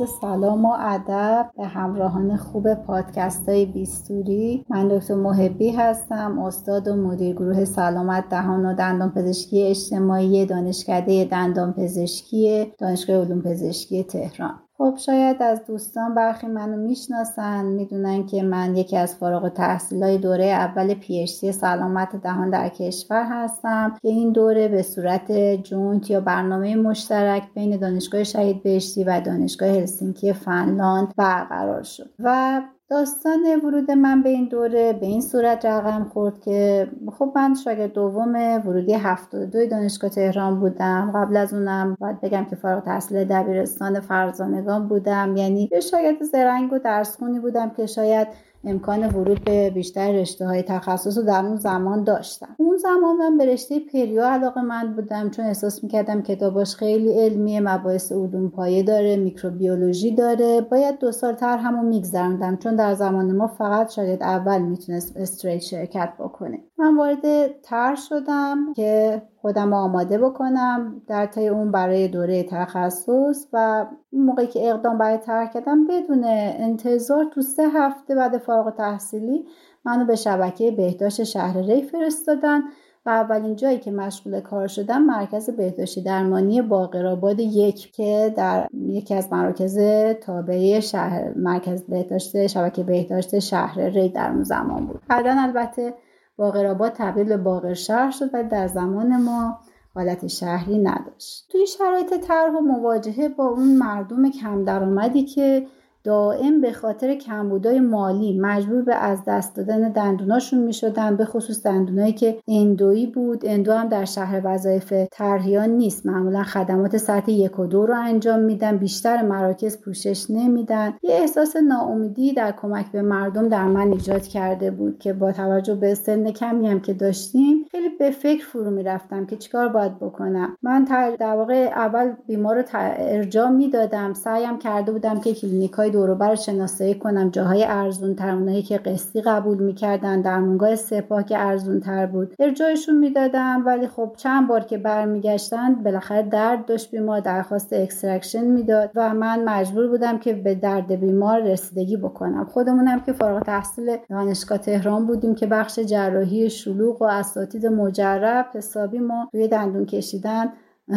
عرض سلام و ادب به همراهان خوب پادکست های بیستوری. من دکتر محبی هستم استاد و مدیر گروه سلامت دهان و دندان پزشکی اجتماعی دانشکده دندان پزشکی دانشگاه علوم پزشکی تهران. خب شاید از دوستان برخی منو می‌شناسن می‌دونن که من یکی از فارغ های دوره اول پیشتی سلامت دهان در کشور هستم که این دوره به صورت جونت یا برنامه مشترک بین دانشگاه شهید بهشتی و دانشگاه هلسینکی فنلاند برقرار شد. و داستان ورود من به این دوره به این صورت رقم خورد که خب من شاگرد دوم ورودی 72 دانشگاه تهران بودم. قبل از اونم باید بگم که فارغ التحصیل دبیرستان فرزانگان بودم. یعنی یه شاگرد زرنگ و درسخونی بودم که شاید امکان ورود به بیشتر رشته های تخصص رو در اون زمان داشتم. اون زمان من به رشته پریو علاقه من بودم چون احساس می‌کردم کتاباش خیلی علمیه مباحث علوم پایه داره میکروبیولوژی داره. باید دو سال تر همون میگذروندم چون در زمان ما فقط شاید اول می‌تونست استریت شرکت بکنه. من وارد تر شدم که خودم آماده بکنم در طی اون برای دوره تخصص و موقعی که اقدام برای ترک کردم بدون انتظار تو سه هفته بعد فارغ تحصیلی منو به شبکه بهداشت شهر ری فرستادن و اولین جایی که مشغول کار شدم مرکز بهداشتی درمانی باقرآباد یک که در یکی از مراکز تابعه شهر مرکز بهداشت شبکه بهداشت شهر ری در اون زمان بود. بعدا البته باقرآباد تبدیل به باقر شهر شد و در زمان ما حالت شهری نداشت. توی شرایط طرح و مواجهه با اون مردم کم درآمدی که دائم به خاطر کمبودای مالی مجبور به از دست دادن دندوناشون می شدن به خصوص دندونایی که اندویی بود. اندو هم در شهر وظایف ترهیان نیست. معمولا خدمات سطح یک و دو رو انجام میدن. بیشتر مراکز پوشش نمیدن. یه احساس ناامیدی در کمک به مردم در من ایجاد کرده بود که با توجه به سن کمی هم که داشتیم خیلی به فکر فرو می‌رفتم که چیکار باید بکنم. من در واقع اول بیمار رو ارجاع می‌دادم. سعیم کرده بودم که کلینیکای دوروبر شناسایی کنم. جاهای ارزون تر اونایی که قسطی قبول می‌کردن. درمونگاه سپاه که ارزون تر بود. ارجاعشون می‌دادم ولی خب چند بار که برمیگشتن بالاخره درد داشت بیمار درخواست extraction می‌داد و من مجبور بودم که به درد بیمار رسیدگی بکنم. خودمونم که فارغ تحصیل دانشگاه تهران بودیم که بخش جراحی شلوغ و اساتید مجرب حسابی ما روی دندون کشیدن.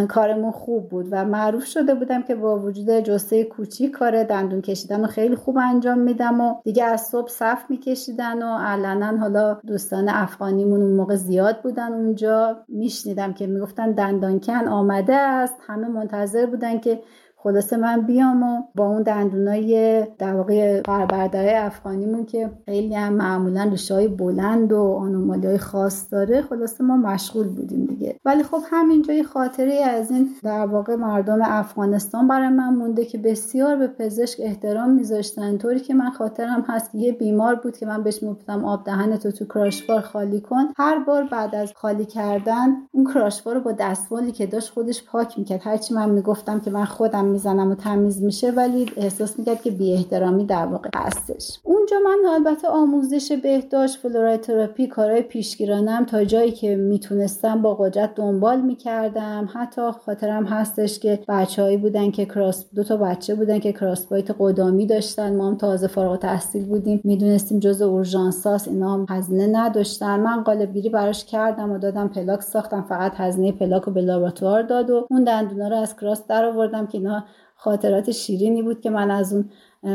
کارمون خوب بود و معروف شده بودم که با وجود جسه کوچیک کار دندون کشیدن رو خیلی خوب انجام میدم و دیگه از صبح صف میکشیدن و علنا حالا دوستان افغانیمون اون موقع زیاد بودن اونجا میشنیدم که می‌گفتن دندانکن آمده است. همه منتظر بودن که خلاصه من بیام و با اون دندونای در واقع افغانیمون که خیلی هم معمولا ریشه های بلند و آنومالی خاص داره خلاصه ما مشغول بودیم دیگه. ولی خب همینجا یه خاطره از این در واقع مردم افغانستان برای من مونده که بسیار به پزشک احترام میذاشتن. طوری که من خاطرم هست یه بیمار بود که من بهش می‌گفتم آب دهنتو تو کراشوار خالی کن. هر بار بعد از خالی کردن اون کراشوار رو با دستمالی که داشت خودش پاک می‌کرد. هرچی من می‌گفتم که من خودم می‌زنم و تمیز میشه ولی احساس می‌کرد که بی احترامی در واقع هستش. اونجا من البته آموزش بهداشت fluoride therapy کارهای پیشگیرانم تا جایی که می‌تونستم با قدرت دنبال می‌کردم. حتی خاطرم هستش که بچههایی بودن که cross دو تا بچه بودن که crossbite قدامی داشتن. ما هم تازه فارغ تحصیل بودیم. می‌دونستیم جز اورژانساس اینا هم هزینه نداشتن. من قالب گیری براش کردم و دادم پلاک ساختم. فقط هزینه پلاک رو به لابراتوار داد و اون دندونا رو از cross در آوردم که اینا خاطرات شیرینی بود که من از اون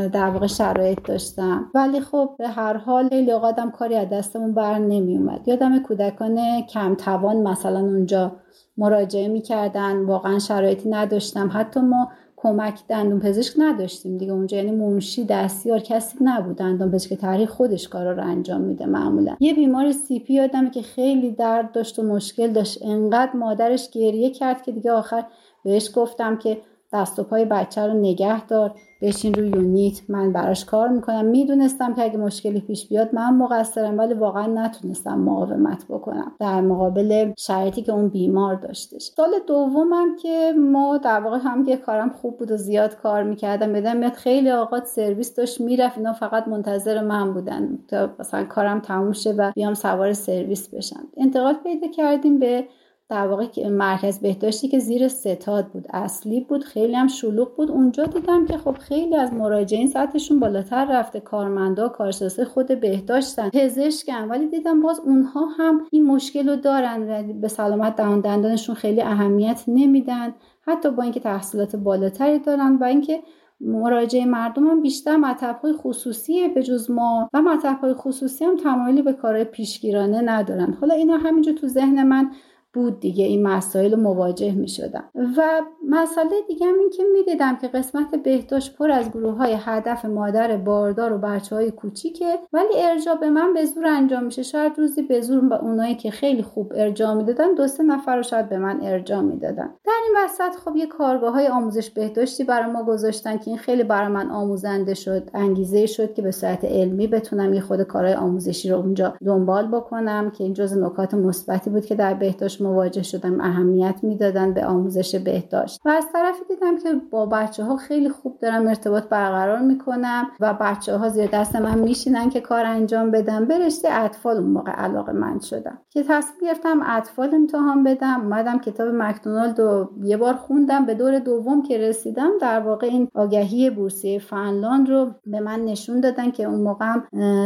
در واقع شرایط داشتم. ولی خب به هر حال خیلی اوقاتم کاری از دستمون بر نمی اومد یادم کودکان کم توان مثلا اونجا مراجعه می‌کردن واقعا شرایطی نداشتم. حتی ما کمک دندون پزشک نداشتیم دیگه. اونجا یعنی منشی دستیار کسی نبود. دندون پزشک تاریخ خودش کارا رو انجام میده معمولا. یه بیمار سی پی یادم که خیلی درد داشت و مشکل داشت. انقدر مادرش گریه کرد که دیگه آخر بهش گفتم که دست و پای بچه رو نگه دار بشین روی یونیت من براش کار می‌کنم. می‌دونستم که اگه مشکلی پیش بیاد من مقصرم ولی واقعا نتونستم مقاومت بکنم در مقابل شرایطی که اون بیمار داشتش. سال دومم که ما در واقع هم یه کارم خوب بود و زیاد کار می‌کردم بدم میاد خیلی اوقات سرویس داشت می‌رفت اینا فقط منتظر من بودن تا مثلا کارم تموم شه و بیام سوار سرویس بشم. انتقال پیدا کردیم به در واقع مرکز بهداشتی که زیر ستاد بود اصلی بود خیلی هم شلوغ بود. اونجا دیدم که خب خیلی از مراجعین سطحشون بالاتر رفته کارمندا کارشناسای خود بهداشتن پزشکن. ولی دیدم باز اونها هم این مشکل رو دارن به سلامت دهان دندانشون خیلی اهمیت نمیدن. حتی با اینکه تحصیلات بالاتری دارن و اینکه مراجعه مردم هم بیشتر مطب های خصوصی به جز ما و مطب های خصوصی هم تمایلی به کارهای پیشگیرانه ندارن. حالا اینا همینجا تو ذهن من بود دیگه این مسائل مواجه می شدم و مسئله دیگه هم این که می دیدم که قسمت بهداشت پر از گروه های هدف مادر باردار و بچه های کوچیکه ولی ارجا به من به زور انجام میشه. شاید روزی به زور به اونایی که خیلی خوب ارجاع می‌دادن دو سه نفر رو شاید به من ارجاع می‌دادن. در این وسط خب یه کارگاه های آموزش بهداشتی برای ما گذاشتن که این خیلی برای من آموزنده شد انگیزه شد که به صورت علمی بتونم یه خود کارهای آموزشی رو اونجا دنبال بکنم که این جز نکات مثبتی بود که در بهداشت مواجه شدم اهمیت می‌دادن به آموزش بهداشت. و از طرفی دیدم که با بچه ها خیلی خوب دارم ارتباط برقرار می‌کنم و بچه ها زیر دست من میشینن که کار انجام بدم. به رشته اطفال اون موقع علاقه من شدم. که تصمیم گرفتم اطفال امتحان بدم. اومدم کتاب مکدونالد رو یه بار خوندم. به دور دوم که رسیدم در واقع این آگهی بورسیه فنلاند رو به من نشون دادن که اون موقع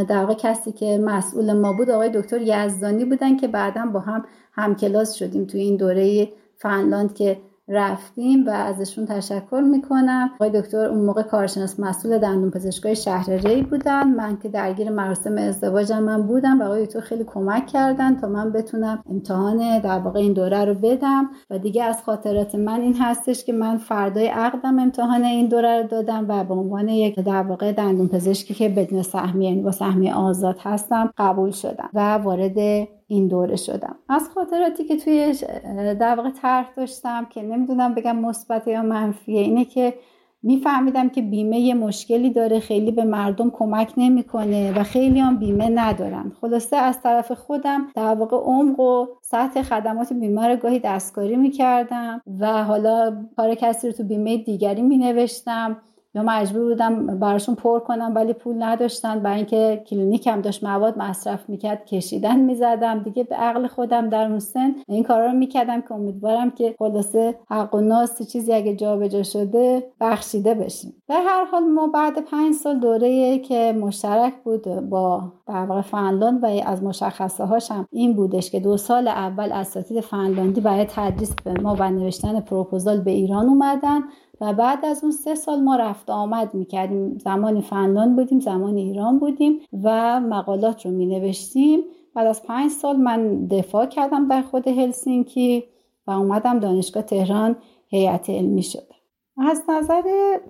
در واقع کسی که مسئول ما بود آقای دکتر یزدانی بودن که بعدا با هم هم کلاس شدیم توی این دوره فنلاند که رفتیم و ازشون تشکر می‌کنم. آقای دکتر اون موقع کارشناس مسئول دندون پزشکای شهر ری بودن. من که درگیر مراسم ازدواجم من بودم و آقای دکتر خیلی کمک کردن تا من بتونم امتحان در واقع این دوره رو بدم. و دیگه از خاطرات من این هستش که من فردای عقدم امتحان این دوره رو دادم و به عنوان یک در واقع دندون پزشکی که بدون سهمیه یعنی با سهمیه آزاد هستم قبول شدم و وارد این دوره شدم. از خاطراتی که توی در واقع طرح داشتم که نمی‌دونم بگم مثبت یا منفیه اینه که میفهمیدم که بیمه یه مشکلی داره خیلی به مردم کمک نمی‌کنه و خیلی هم بیمه ندارن. خلاصه از طرف خودم در واقع عمق و سطح خدمات بیمه رو گاهی دستکاری می‌کردم و حالا کار کسی رو تو بیمه دیگری مینوشتم. یا مجبور بودم براشون پر کنم ولی پول نداشتن. برای اینکه کلینیکم داشت مواد مصرف می‌کرد کشیدن می‌زدم. دیگه به عقل خودم در اون سن این کارا رو می‌کردم که امیدوارم که خلاصه حق و ناس چیزی اگه جابجا شده بخشیده بشیم. به هر حال ما بعد پنج سال دوره که مشترک بود با در واقع فنلاند و از مشخصه هاشم این بودش که دو سال اول اساتید فنلاندی برای تدریس به ما و نوشتن پروپوزال به ایران اومدن. و بعد از اون سه سال ما رفت آمد می‌کردیم. زمانی فنلاند بودیم زمان ایران بودیم و مقالات رو مینوشتیم. بعد از پنج سال من دفاع کردم در خود هلسینکی و اومدم دانشگاه تهران هیئت علمی شد از نظر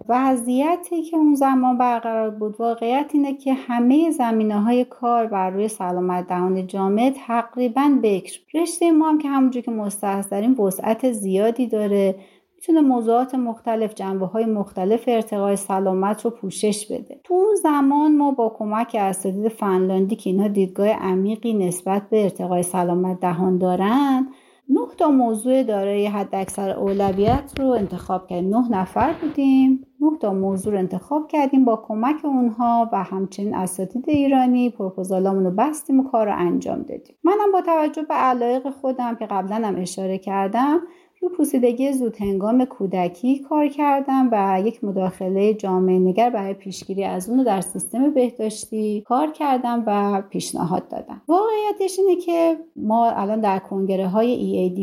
وضعیتی که اون زمان برقرار بود واقعیت اینه که همه زمینه های کار بر روی سلامت دهان جامعه تقریبا بکر. رشته ما هم که همونجور که مستحض داریم وسعت زیادی داره. می‌تونه موضوعات مختلف جنبه های مختلف ارتقای سلامت رو پوشش بده. تو اون زمان ما با کمک اساتید فنلاندی که اینها دیدگاه عمیقی نسبت به ارتقای سلامت دهان دارن نه تا موضوع دارای حد اکثر اولویت رو انتخاب کردیم. نه نفر بودیم نه تا موضوع رو انتخاب کردیم با کمک اونها و همچنین اساتید ایرانی پروپوزالامون رو بستیم و کار رو انجام دادیم. منم با توجه به علایق خودم که قبلا هم اشاره کردم رو پوسیدگی زود هنگام کودکی کار کردم و یک مداخله جامعه نگر برای پیشگیری از اون در سیستم بهداشتی کار کردم و پیشنهاد دادم. واقعیتش اینه که ما الان در کنگره های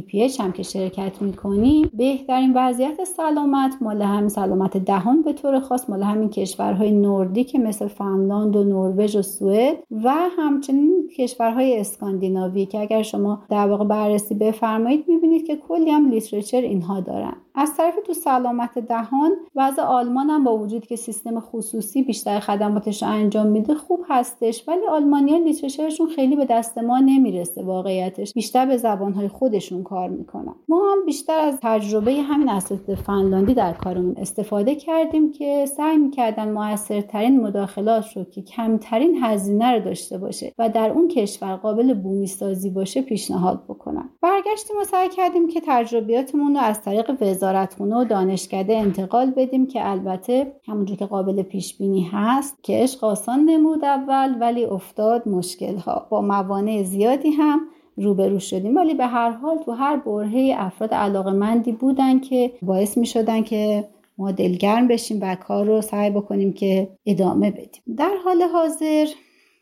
EADPH هم که شرکت می‌کنیم بهترین وضعیت سلامت مال همین سلامت دهان به طور خاص مال همین کشورهای Nordic مثل فنلاند و نروژ و سوئد و همچنین کشورهای اسکاندیناوی که اگر شما در واقع بررسی بفرمایید می‌بینید که کلی هم literature اینها دارن. از طرف تو سلامت دهان وضع آلمان هم با وجود که سیستم خصوصی بیشتر خدماتش رو انجام میده خوب هستش ولی آلمانیا literature شون خیلی به دست ما نمی‌رسه واقعیتش. بیشتر به زبانهای خودشون کار می‌کنن. ما هم بیشتر از تجربه همین اساتید فنلاندی در کارمون استفاده کردیم که سعی می‌کردن موثرترین مداخلات رو که کمترین هزینه رو داشته باشه و در اون کشور قابل بومی سازی باشه پیشنهاد بکنن. برگشتیم و سعی کردیم که تجربیاتمون رو از طریق وزارتخونه و دانشکده انتقال بدیم که البته همونجور که قابل پیش بینی هست که عشق آسان نمود اول ولی افتاد مشکل ها با موانع زیادی هم روبرو شدیم. ولی به هر حال تو هر برهه افراد علاقمندی بودن که باعث می شدن که ما دلگرم بشیم و کار رو سعی بکنیم که ادامه بدیم. در حال حاضر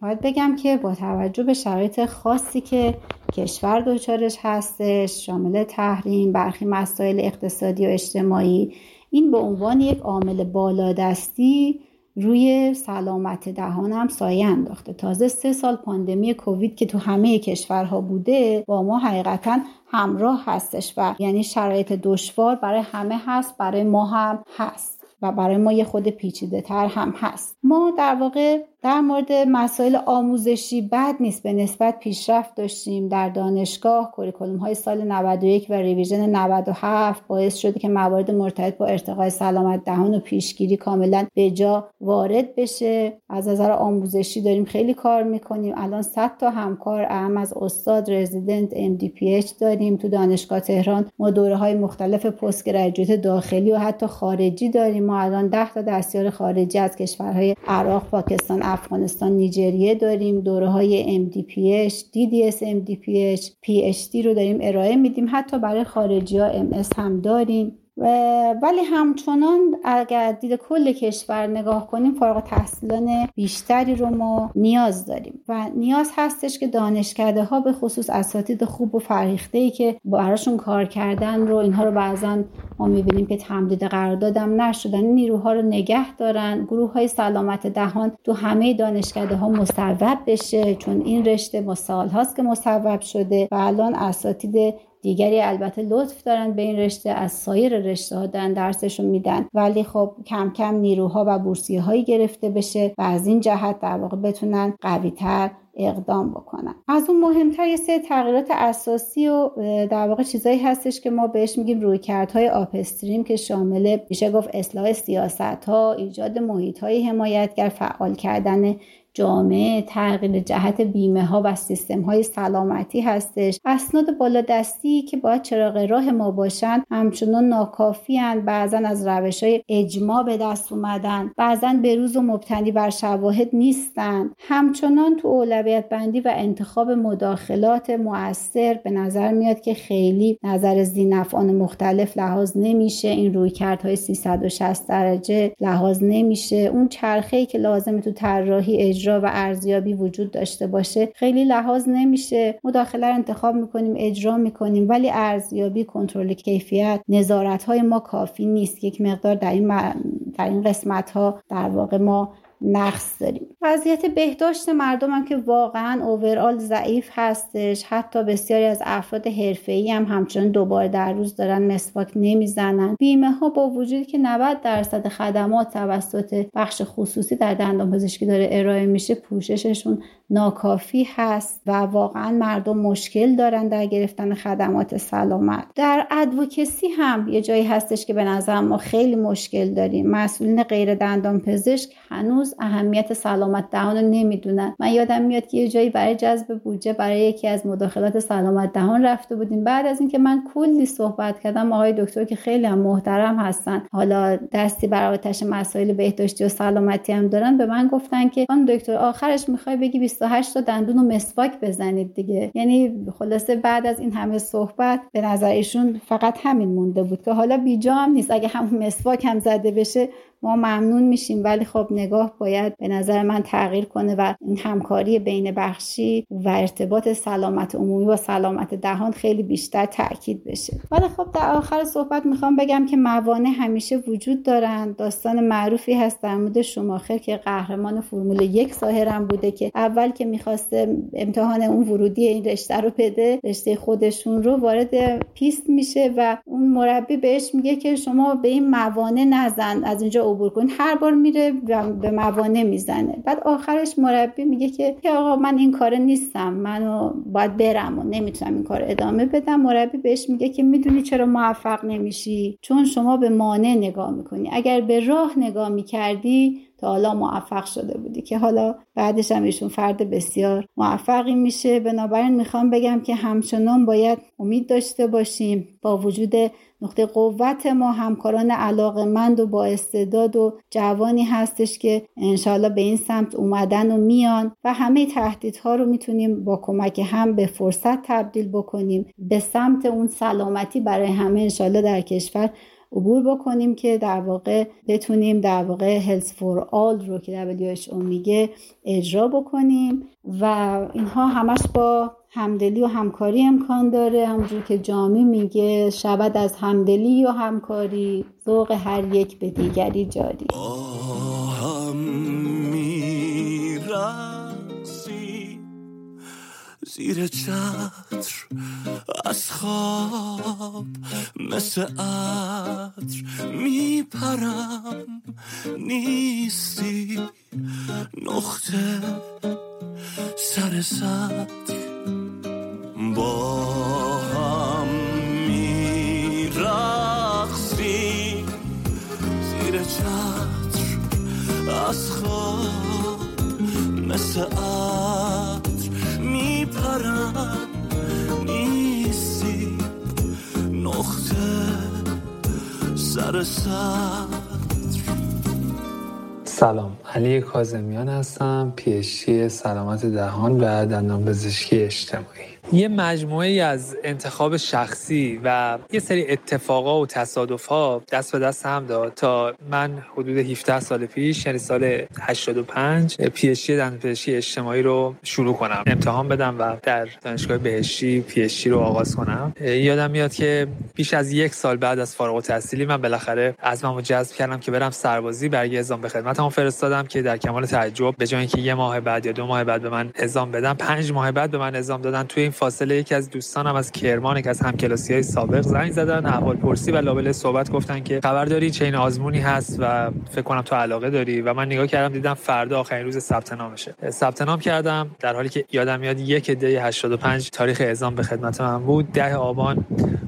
باید بگم که با توجه به شرایط خاصی که کشور دچارش هستش شامل تحریم برخی مسائل اقتصادی و اجتماعی این به عنوان یک عامل بالادستی روی سلامت دهان هم سایه انداخته. تازه سه سال پاندمی کووید که تو همه کشورها بوده با ما حقیقتا همراه هستش و یعنی شرایط دشوار برای همه هست برای ما هم هست و برای ما یه خورده پیچیده تر هم هست. ما در واقع در مورد مسائل آموزشی بد نیست به نسبت پیشرفت داشتیم در دانشگاه. curriculum های سال 91 و revision 97 باعث شده که موارد مرتبط با ارتقای سلامت دهان و پیشگیری کاملا به جا وارد بشه. از نظر آموزشی داریم خیلی کار می‌کنیم. الان 100 تا همکار اعم از استاد رزیدنت MDPH داریم. تو دانشگاه تهران ما دوره های مختلف پست داخلی و حتی خارجی داریم. ما الان 10 تا دستیار خارجی از کشورهای عراق پاکستان افغانستان نیجریه داریم دوره های MDPH DDS MDPH PhD رو داریم ارائه میدیم. حتی برای خارجی ها MS هم داریم. ولی همچنان اگر دید کل کشور نگاه کنیم فارغ تحصیلان بیشتری رو ما نیاز داریم. و نیاز هستش که دانشکده ها به خصوص اساتید خوب و فرهیخته ای که براشون کار کردن رو اینها رو بعضا ما می‌بینیم که تمدید قراردادم نشدن نیروها رو نگه دارن. گروه های سلامت دهان تو همه دانشکده ها مصوب بشه چون این رشته ما سال هاست که مصوب شده و الان اساتید دیگری البته لطف دارن به این رشته از سایر رشته ها دارن درسشون میدن. ولی خب کم کم نیروها و بورسیه هایی گرفته بشه و از این جهت در واقع بتونن قوی تر اقدام بکنن. از اون مهمتر یه سری تغییرات اساسی و در واقع چیزایی هستش که ما بهش میگیم روی کردهای آپستریم که شامل میشه گفت اصلاح سیاست ها ایجاد محیط های حمایتگر فعال کردن جامعه تغییر جهت بیمه ها و سیستم های سلامتی هستش. اسناد بالادستی که باید چراغ راه ما باشن همچنان ناکافی هن. بعضا از روش های اجماع به دست اومدن. بعضا به روز و مبتنی بر شواهد نیستن. همچنان تو اولویت بندی و انتخاب مداخلات مؤثر به نظر میاد که خیلی نظر زینفعان مختلف لحاظ نمیشه. این رویکردهای 360 درجه لحاظ نمیشه. اون چرخه که لازمه تو طراحی اجرا و ارزیابی وجود داشته باشه خیلی لحاظ نمیشه. مداخله رو انتخاب می‌کنیم اجرا می‌کنیم ولی ارزیابی کنترل کیفیت نظارت های ما کافی نیست. یک مقدار در این, در این قسمت ها در واقع ما نقص داریم. وضعیت بهداشت مردم هم که واقعا اوورال ضعیف هستش. حتی بسیاری از افراد حرفه‌ای هم همچنان دوباره در روز دارن مسواک نمی‌زنن. بیمه ها با وجودی که 90 درصد خدمات توسط بخش خصوصی در دندان پزشکی داره ارائه میشه پوشششون ناکافی هست و واقعا مردم مشکل دارن در گرفتن خدمات سلامت. در ادوکسی هم یه جایی هستش که به نظر ما خیلی مشکل داریم. مسئولین غیر دندان پزشک هنوز اهمیت سلامت دهان رو نمی‌دونن. من یادم میاد که یه جایی برای جذب بودجه برای یکی از مداخلات سلامت دهان رفته بودیم. بعد از اینکه من کلی صحبت کردم آقای دکتر که خیلی هم محترم هستن حالا دستی بر آتش مسائل بهداشتی و سلامتی هم دارن به من گفتن که خانم دکتر آخرش می‌خوای بگی 28 تا دندون و مسواک بزنید دیگه. یعنی خلاصه بعد از این همه صحبت به نظر ایشون فقط همین مونده بود که حالا بیجا هم نیست. اگه همون مسواک هم زده بشه ما ممنون میشیم ولی خب نگاه باید به نظر من تغییر کنه و این همکاری بین بخشی و ارتباط سلامت عمومی با سلامت دهان خیلی بیشتر تاکید بشه. ولی خب در آخر صحبت می‌خوام بگم که موانع همیشه وجود دارن. داستان معروفی هست در مورد شماخر که قهرمان فرمول یک ظاهرا بوده که اول که می‌خواسته امتحان اون ورودی این رشته رو بده رشته خودشون رو وارد پیست میشه و اون مربی بهش میگه که شما به این موانع نزن از اینجا عبور کن هر بار میره به موانع می‌زنه. بعد آخرش مربی میگه که آقا من این کار نیستم منو باید برم و نمی‌تونم این کار ادامه بدم. مربی بهش میگه که می‌دونی چرا موفق نمیشی؟ چون شما به مانع نگاه می‌کنی. اگر به راه نگاه می‌کردی تا حالا موفق شده بودی. که حالا بعدش هم ایشون فرد بسیار موفقی میشه. بنابراین می‌خوام بگم که همچنان باید امید داشته باشیم با وجود نقطه قوت ما همکاران علاقمند و با استعداد و جوانی هستش که انشاءالله به این سمت اومدن و میان و همه تهدیدها رو می‌تونیم با کمک هم به فرصت تبدیل بکنیم. به سمت اون سلامتی برای همه انشاءالله در کشور عبور بکنیم که در واقع بتونیم در واقع هلس فور آل رو که WHO میگه اجرا بکنیم و اینها همش با همدلی و همکاری امکان داره. همونجور که جامی میگه شود از همدلی و همکاری ذوق هر یک به دیگری جاری. زیر چتر از خواب مثل عطر میپرم. نیستی نقطه سر سطر با هم میرقصی. زیر چتر از خواب مثل عطر میپرم. نیستی. نقطه سر سلام. علی کازمیان هستم. پیشی سلامت دهان و دندان پزشکی اجتماعی. یه مجموعه از انتخاب شخصی و یه سری اتفاقا و تصادف ها دست به دست هم داد تا من حدود 17 سال پیش یعنی سال 85 پی اچ پزشکی اجتماعی رو شروع کنم. امتحان بدم و در دانشگاه بهشتی پی رو آغاز کنم. یادم میاد که بیش از یک سال بعد از فارغ التحصیلی من بالاخره عزممو جذب کردم که برم سربازی برای اعزام به خدمتم فرستادم که در کمال تعجب به جای اینکه یه ماه بعد یا دو ماه بعد به من اعزام بدن پنج ماه بعد به من اعزام دادن توی این فاصله یکی از دوستانم از کرمان که از همکلاسی های سابق زنگ زدن احوال پرسی و لابل صحبت گفتن که خبر داری چین آزمونی هست و فکر کنم تو علاقه داری و من نگاه کردم دیدم فردا آخرین روز ثبت نامشه. ثبت نام کردم در حالی که یادم میاد یک دی 85 تاریخ اعزام به خدمت من بود. ده آبان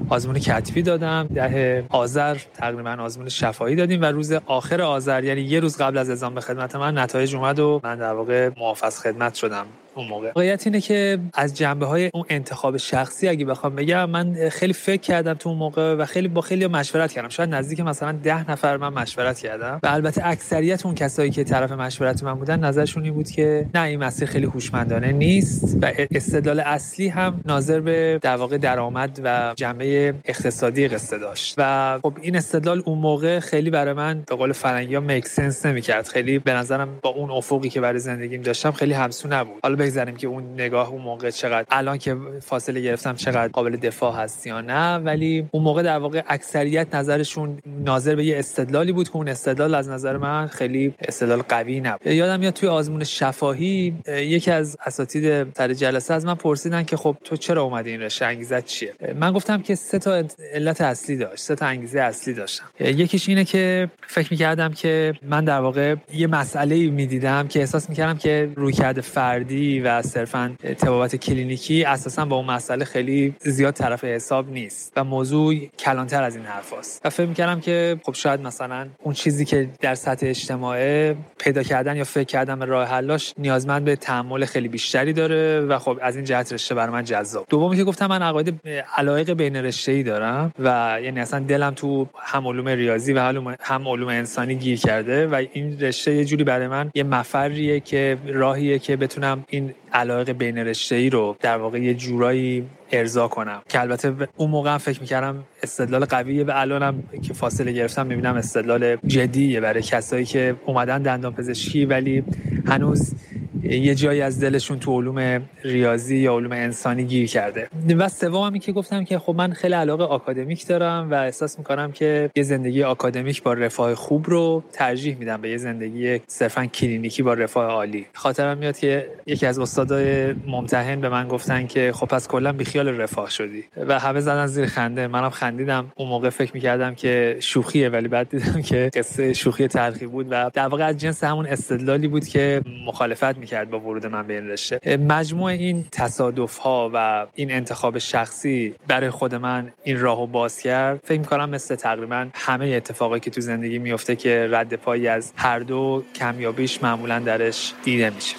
آزمون کتبی دادم ده آذر تقریبا آزمون شفایی دادیم و روز آخر آذر یعنی یه روز قبل از اعزام به خدمت من نتایج اومد و من در واقع محافظ خدمت شدم. اون موقع. واقعیت اینه که از جنبه های اون انتخاب شخصی اگه بخوام بگم من خیلی فکر کردم تو اون موقع و خیلی با خیلی مشورت کردم. شاید نزدیک مثلا ده نفر من مشورت کردم. و البته اکثریت اون کسایی که طرف مشورت من بودن نظرشون این بود که نه این مسیر خیلی هوشمندانه نیست و استدلال اصلی هم ناظر به در واقع درآمد و جنبه اقتصادی قصه داشت. و خب این استدلال اون موقع خیلی برای من به قول فرنگی ها میک سنس نمی‌کرد. خیلی به نظرم با اون افقی که برای زندگیم داشتم خیلی همسو نبود. حالا بگذاریم که اون نگاه اون موقع چقدر الان که فاصله گرفتم چقدر قابل دفاع هست یا نه ولی اون موقع در واقع اکثریت نظرشون ناظر به یه استدلالی بود که اون استدلال از نظر من خیلی استدلال قوی نبود. یادم میاد توی آزمون شفاهی یکی از اساتید سر جلسه از من پرسیدن که خب تو چرا اومدی این رشته؟ انگیزت چیه؟ من گفتم که سه تا علت اصلی داشت سه تا انگیزه اصلی داشتم. یکیش اینه که فکر می‌کردم که من در واقع یه مسئله می‌دیدم که احساس می‌کردم که رویکرد فردی و صرفا تبابت کلینیکی اساسا با اون مسئله خیلی زیاد طرف حساب نیست و موضوع کلانتر از این حرفاست و فکر می‌کردم که خب شاید مثلا اون چیزی که در سطح اجتماعی پیدا کردن یا فکر کردن به راه حلاش نیازمند به تحمل خیلی بیشتری داره و خب از این جهت رشته برای من جذاب. دومی که گفتم من عقاید علایق بین رشته ای دارم و یعنی اصلا دلم تو هم علوم ریاضی و هم علوم انسانی گیر کرده و این رشته یه جوری برای من یه مفریه که راهیه که بتونم علاقه بین رشته ای رو در واقع یه جورایی ارضا کنم. که البته اون موقع فکر می‌کردم استدلال قویه و الانم که فاصله گرفتم می‌بینم استدلال جدیه برای کسایی که اومدن دندان پزشکی ولی هنوز یه جایی از دلشون تو علوم ریاضی یا علوم انسانی گیر کرده. و سوم که گفتم که خب من خیلی علاقه آکادمیک دارم و احساس می‌کنم که یه زندگی آکادمیک با رفاه خوب رو ترجیح میدم به یه زندگی صرفا کلینیکی با رفاه عالی. خاطرم میاد که یکی از استادای ممتحن به من گفتن که خب پس کلا بیخیال رفاه شدی. و همه زدن زیر خنده. منم خندیدم. اون موقع فکر می‌کردم که شوخیه ولی بعد دیدم که قصه شوخی تلخی بود و در واقع از جنس همون استدلالی بود که مخالفت کرد با ورود من به این رشته. مجموع این تصادف ها و این انتخاب شخصی برای خود من این راهو باز کرد. فکر کنم مثل تقریبا همه اتفاقی که تو زندگی میفته که رد پایی از هر دو کمیابیش معمولا درش دیده میشه.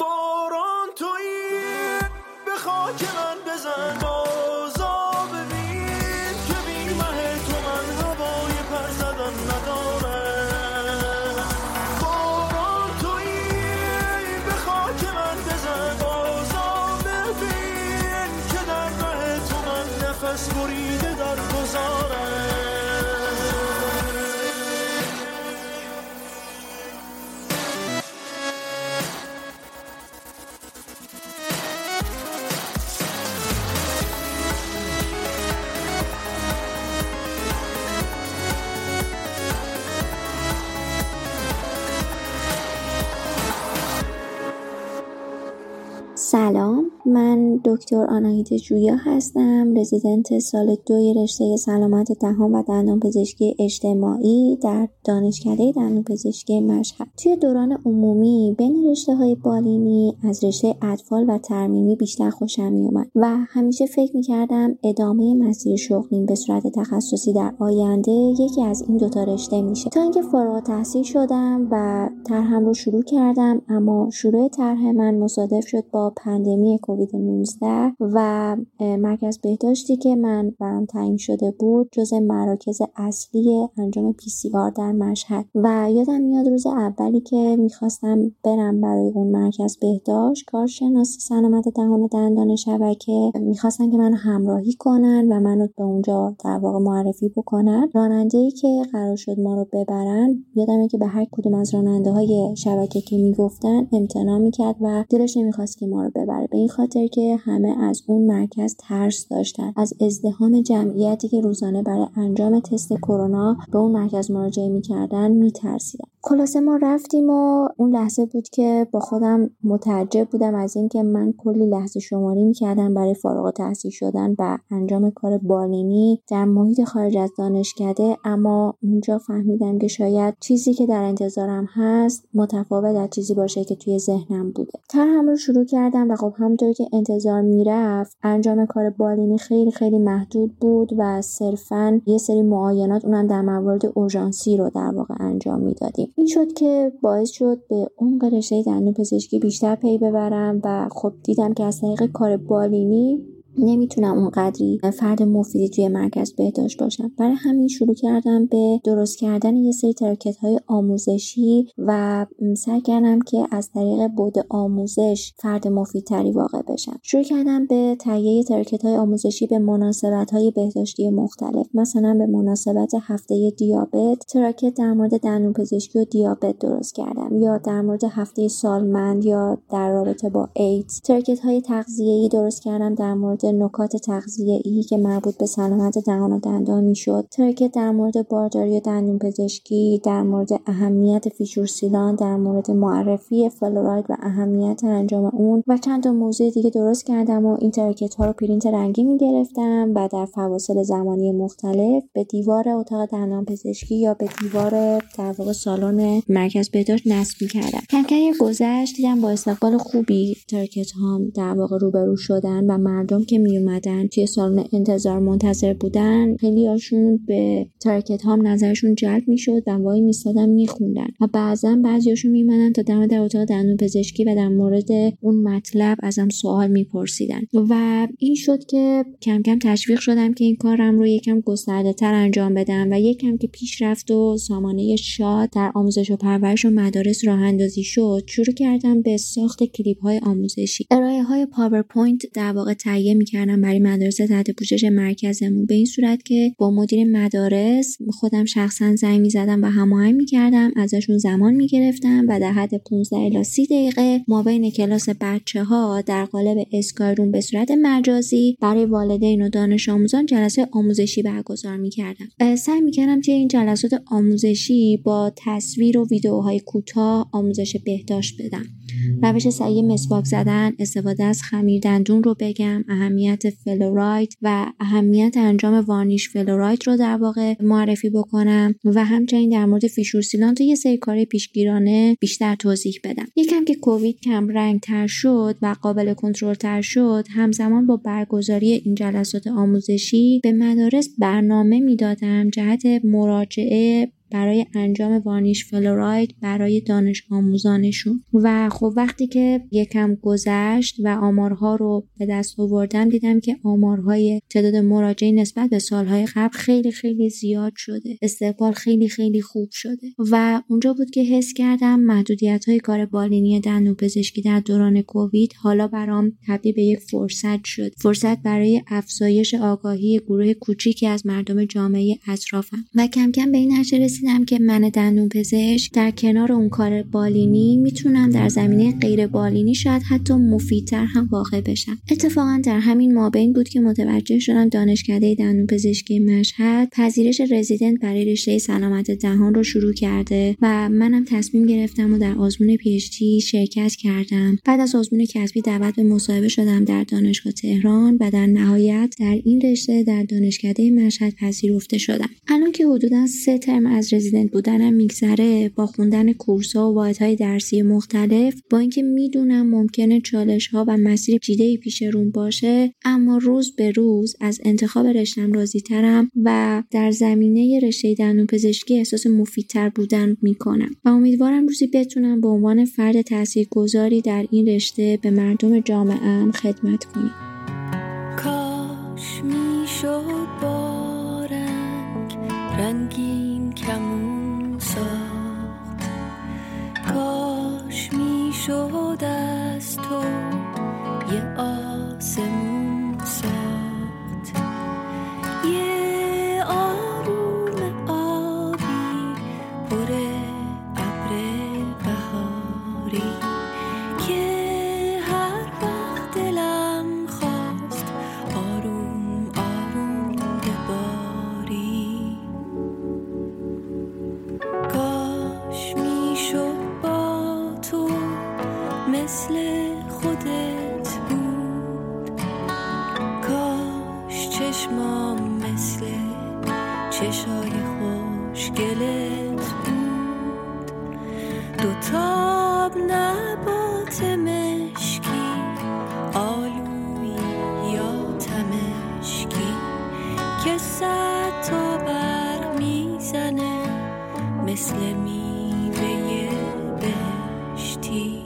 باران توی به خاک من بزن. سلام دکتر آناهیت جویا هستم رزیدنت سال دوی رشته سلامت دهان و دندان پزشکی اجتماعی در دانشکده دندان پزشکی مشهد. توی دوران عمومی بین رشته های بالینی از رشته اطفال و ترمیمی بیشتر خوشم میومد و همیشه فکر می‌کردم ادامه مسیر شغلیم به صورت تخصصی در آینده یکی از این دوتا رشته میشه. تا اینکه فارغ تحصیل شدم و طرحم رو شروع کردم اما شروع طرح من مصادف شد با پندمی کووید 19 و مرکز بهداشتی که من برام تعیین شده بود جز مراکز اصلی انجام پی سی آر در مشهد. و یادم میاد روز اولی که می‌خواستم برم برای اون مرکز بهداشت کارشناس سلامت دهان و دندان شبکه می‌خواستن که منو همراهی کنن و منو به اونجا در واقع معرفی بکنن. راننده ای که قرار شد ما رو ببرن یادمه که به هر کدوم از راننده های شبکه که می‌گفتن امتناع می‌کرد و دلش نمی‌خواست که ما رو ببره. به این خاطر که همه از اون مرکز ترس داشتن. از ازدهام جمعیتی که روزانه برای انجام تست کرونا به اون مرکز مراجعه می‌کردن میترسیدن. خلاصه ما رفتیم و اون لحظه بود که با خودم متعجب بودم از اینکه من کلی لحظه شماری می‌کردم برای فارغ تحصیل شدن و انجام کار بالینی در محیط خارج از دانشکده. اما اونجا فهمیدم که شاید چیزی که در انتظارم هست متفاوت از چیزی باشه که توی ذهنم بوده. تر هم رو شروع کردم و خب همونطور که انتظار می‌رفت انجام کار بالینی خیلی خیلی محدود بود و صرفا یه سری معاینات اونم در موارد اورژانسی رو در واقع انجام می‌دادیم. این شد که باعث شد به عمق رشته دندون پزشکی بیشتر پی ببرم و خب دیدم که از طریق کار بالینی نمی‌تونم اونقدری فرد مفیدی توی مرکز بهداشت باشم. برای همین شروع کردم به درست کردن یه سری تراکت های آموزشی و سعی کردم که از طریق بعد آموزش فرد مفیدتری واقع بشم. شروع کردم به تهیه تراکت های آموزشی به مناسبت های بهداشتی مختلف. مثلا به مناسبت هفته دیابت تراکت در مورد دندون پزشکی و دیابت درست کردم. یا در مورد هفته سالمند یا در رابطه با ایدز. تراکت های تغذیه‌ای درست کردم در مورد نکات تغذیه ای که مربوط به سلامت دهان و دندان می‌شد. تراکت در مورد بارداری و دندون پزشکی در مورد اهمیت fissure sealant در مورد معرفی فلوراید و اهمیت انجام اون و چند تا موضوع دیگه درست کردم و این تراکت ها رو پرینت رنگی می‌گرفتم و در فواصل زمانی مختلف به دیوار اتاق دندان پزشکی یا به دیوار در واقع سالن مرکز بهداشت نصب می‌کردم. کم کم گذشت دیدم با استقبال خوبی ترکت هام در واقع روبرو شدن و مردم که می اومدن توی سالن انتظار منتظر بودن خیلی هاشون به ترکت هام نظرشون جلب می‌شد و وای میستادن میخوندن. و بعضا بعضیاشون میمدن تا دم در اتاق دندون پزشکی و در مورد اون مطلب ازم سوال میپرسیدن. و این شد که کم کم تشویق شدم که این کارم رو یکم گسترده تر انجام بدم و یکم که پیش رفت و سامانه شاد در آموزش و پرورش و مدارس راه اندازی شد شروع کردم به ساخت کلیپ های آموزشی. ارائه های پاورپوینت در واقع تهیه می‌کردم برای مدارس تحت پوشش مرکزمون. به این صورت که با مدیر مدارس خودم شخصا زنگ می‌زدم و هماهنگ می‌کردم. ازشون زمان می‌گرفتم و در حد 15 الی 30 دقیقه ما بین کلاس بچه ها در قالب اسکایروم به صورت مجازی برای والدین و دانش آموزان جلسه آموزشی برگزار می‌کردم. سعی می‌کردم که این جلسات آموزشی با تصویر و ویدیوهای کوتاه آموزش بهداشت بدم. روش صحیح مسواک زدن استفاده از خمیر دندون رو بگم اهمیت فلوراید و اهمیت انجام varnish فلوراید رو در واقع معرفی بکنم و همچنین در مورد fissure sealant و یه سری کار پیشگیرانه بیشتر توضیح بدم. یکم که کووید کم رنگ تر شد و قابل کنترل تر شد همزمان با برگزاری این جلسات آموزشی به مدارس برنامه می‌دادم جهت مراجعه برای انجام varnish فلوراید برای دانش آموزانشون. و خب وقتی که یکم گذشت و آمارها رو به دست آوردم دیدم که آمارهای تعداد مراجعه نسبت به سالهای قبل خیلی خیلی زیاد شده. استقبال خیلی خیلی خوب شده. و اونجا بود که حس کردم محدودیت های کار بالینی دندون پزشکی در دوران کووید حالا برام تبدیل به یک فرصت شد. فرصت برای افزایش آگاهی گروه کوچیکی از مردم جامعه اطرافم. و کم کم به این رسیدم که من دندون پزشک در کنار اون کار بالینی می‌تونم در زمینه غیر بالینی شاید حتی مفیدتر هم واقع بشم. اتفاقا در همین مابین بود که متوجه شدم دانشکده دندون پزشکی مشهد پذیرش رزیدنت برای رشته سلامت دهان رو شروع کرده و منم تصمیم گرفتم و در آزمون پیشتی شرکت کردم. بعد از آزمون کسبی دعوت به مصاحبه شدم در دانشگاه تهران و در نهایت در این رشته در دانشکده مشهد پذیرفته شدم. الان که حدودا سه ترم از رزیدنت بودنم میگذره با خوندن کورس ها و واحدهای درسی مختلف. با اینکه می‌دونم ممکنه چالش ها و مسیر جیده پیش روم باشه اما روز به روز از انتخاب رشتم راضی ترم و در زمینه رشته دندون پزشکی احساس مفیدتر بودن می‌کنم. و امیدوارم روزی بتونم به عنوان فرد تاثیرگذاری در این رشته به مردم جامعه خدمت کنم. کاش می‌شد از تو یه آسمون دوتاب نبات مشکی آلوی یا تمشکی. که صد تا برق می‌زنه مثل میوه بهشتی.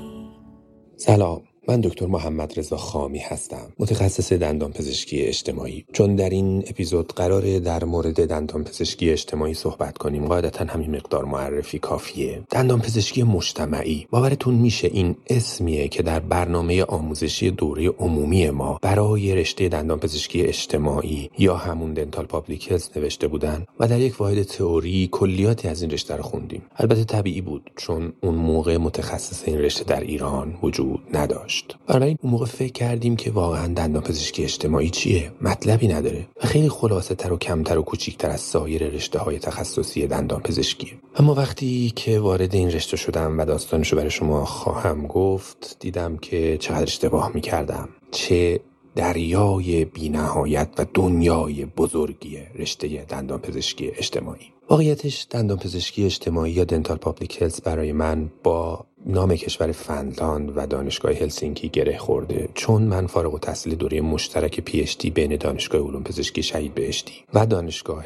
سلام. من دکتر محمد رضا خامی هستم متخصص دندان پزشکی اجتماعی. چون در این اپیزود قرار در مورد دندان پزشکی اجتماعی صحبت کنیم قاعدتا همین مقدار معرفی کافیه. دندان پزشکی مجتمعی باورتون میشه این اسمیه که در برنامه آموزشی دوره عمومی ما برای رشته دندان پزشکی اجتماعی یا همون دنتال پابلیکلز نوشته بودن و در یک واحد تئوری کلیاتی از این رشته رو خوندیم. البته طبیعی بود چون اون موقع متخصص این رشته در ایران وجود نداشت. بنابراین اون موقع فکر کردیم که واقعا دندان پزشکی اجتماعی چیه؟ مطلبی نداره. و خیلی خلاصه تر و کمتر و کوچیکتر از سایر رشته های تخصصی دندان پزشکی اما وقتی که وارد این رشته شدم و داستانشو برای شما خواهم گفت دیدم که چقدر اشتباه می‌کردم. چه دریای بینهایت و دنیای بزرگی رشته دندان پزشکی اجتماعی. واقعیتش دندان پزشکی اجتماعی یا dental public health برای من با نام کشور فنلاند و دانشگاه هلسینکی گره خورده. چون من فارغ التحصیل دوره مشترک PhD بین دانشگاه علوم پزشکی شهید بهشتی و دانشگاه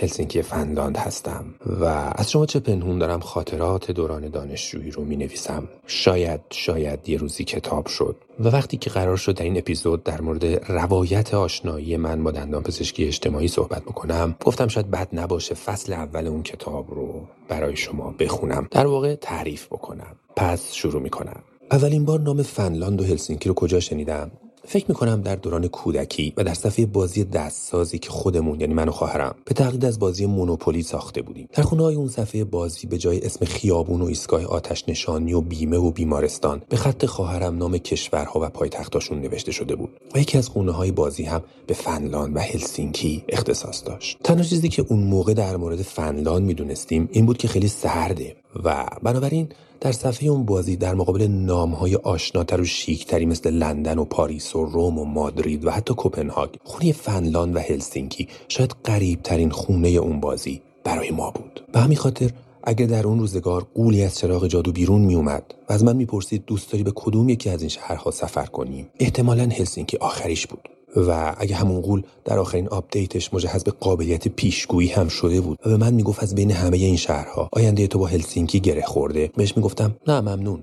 هلسینکی فنلاند هستم و از شما چه پنهون دارم خاطرات دوران دانشجویی رو می نویسم شاید شاید یه روزی کتاب شد. و وقتی که قرار شد در این اپیزود در مورد روایت آشنایی من با دندان پزشکی اجتماعی صحبت بکنم گفتم شاید بد نباشه فصل اول اون کتاب رو برای شما بخونم. در واقع تعریف بکنم. پس شروع می کنم اولین بار نام فنلاند و هلسینکی رو کجا شنیدم؟ فکر می‌کنم در دوران کودکی و در صفحه بازی دستسازی که خودمون یعنی من و خواهرم به تقلید از بازی مونوپولی ساخته بودیم. در خونه های اون صفحه بازی به جای اسم خیابون و ایستگاه آتش نشانی و بیمه و بیمارستان به خط خواهرم نام کشورها و پایتختاشون نوشته شده بود و یکی از خونه های بازی هم به فنلاند و هلسینکی اختصاص داشت. تنها چیزی که اون موقع در مورد فنلاند می‌دونستیم این بود که خیلی سرده. و بنابراین در صفحه اون بازی در مقابل نامهای آشناتر و شیکتری مثل لندن و پاریس و روم و مادرید و حتی کوپنهاگ خونه فنلاند و هلسینکی شاید غریب ترین خونه اون بازی برای ما بود. به همین خاطر اگر در اون روزگار غولی از چراغ جادو بیرون می اومد و از من می‌پرسید دوست داری به کدوم یکی از این شهرها سفر کنیم احتمالا هلسینکی آخریش بود. و اگه همون غول در آخرین update ش مجهز به قابلیت پیشگویی هم شده بود. و به من می‌گفت از بین همه این شهرها آینده تو با هلسینکی گره خورده. بهش می‌گفتم نه ممنون.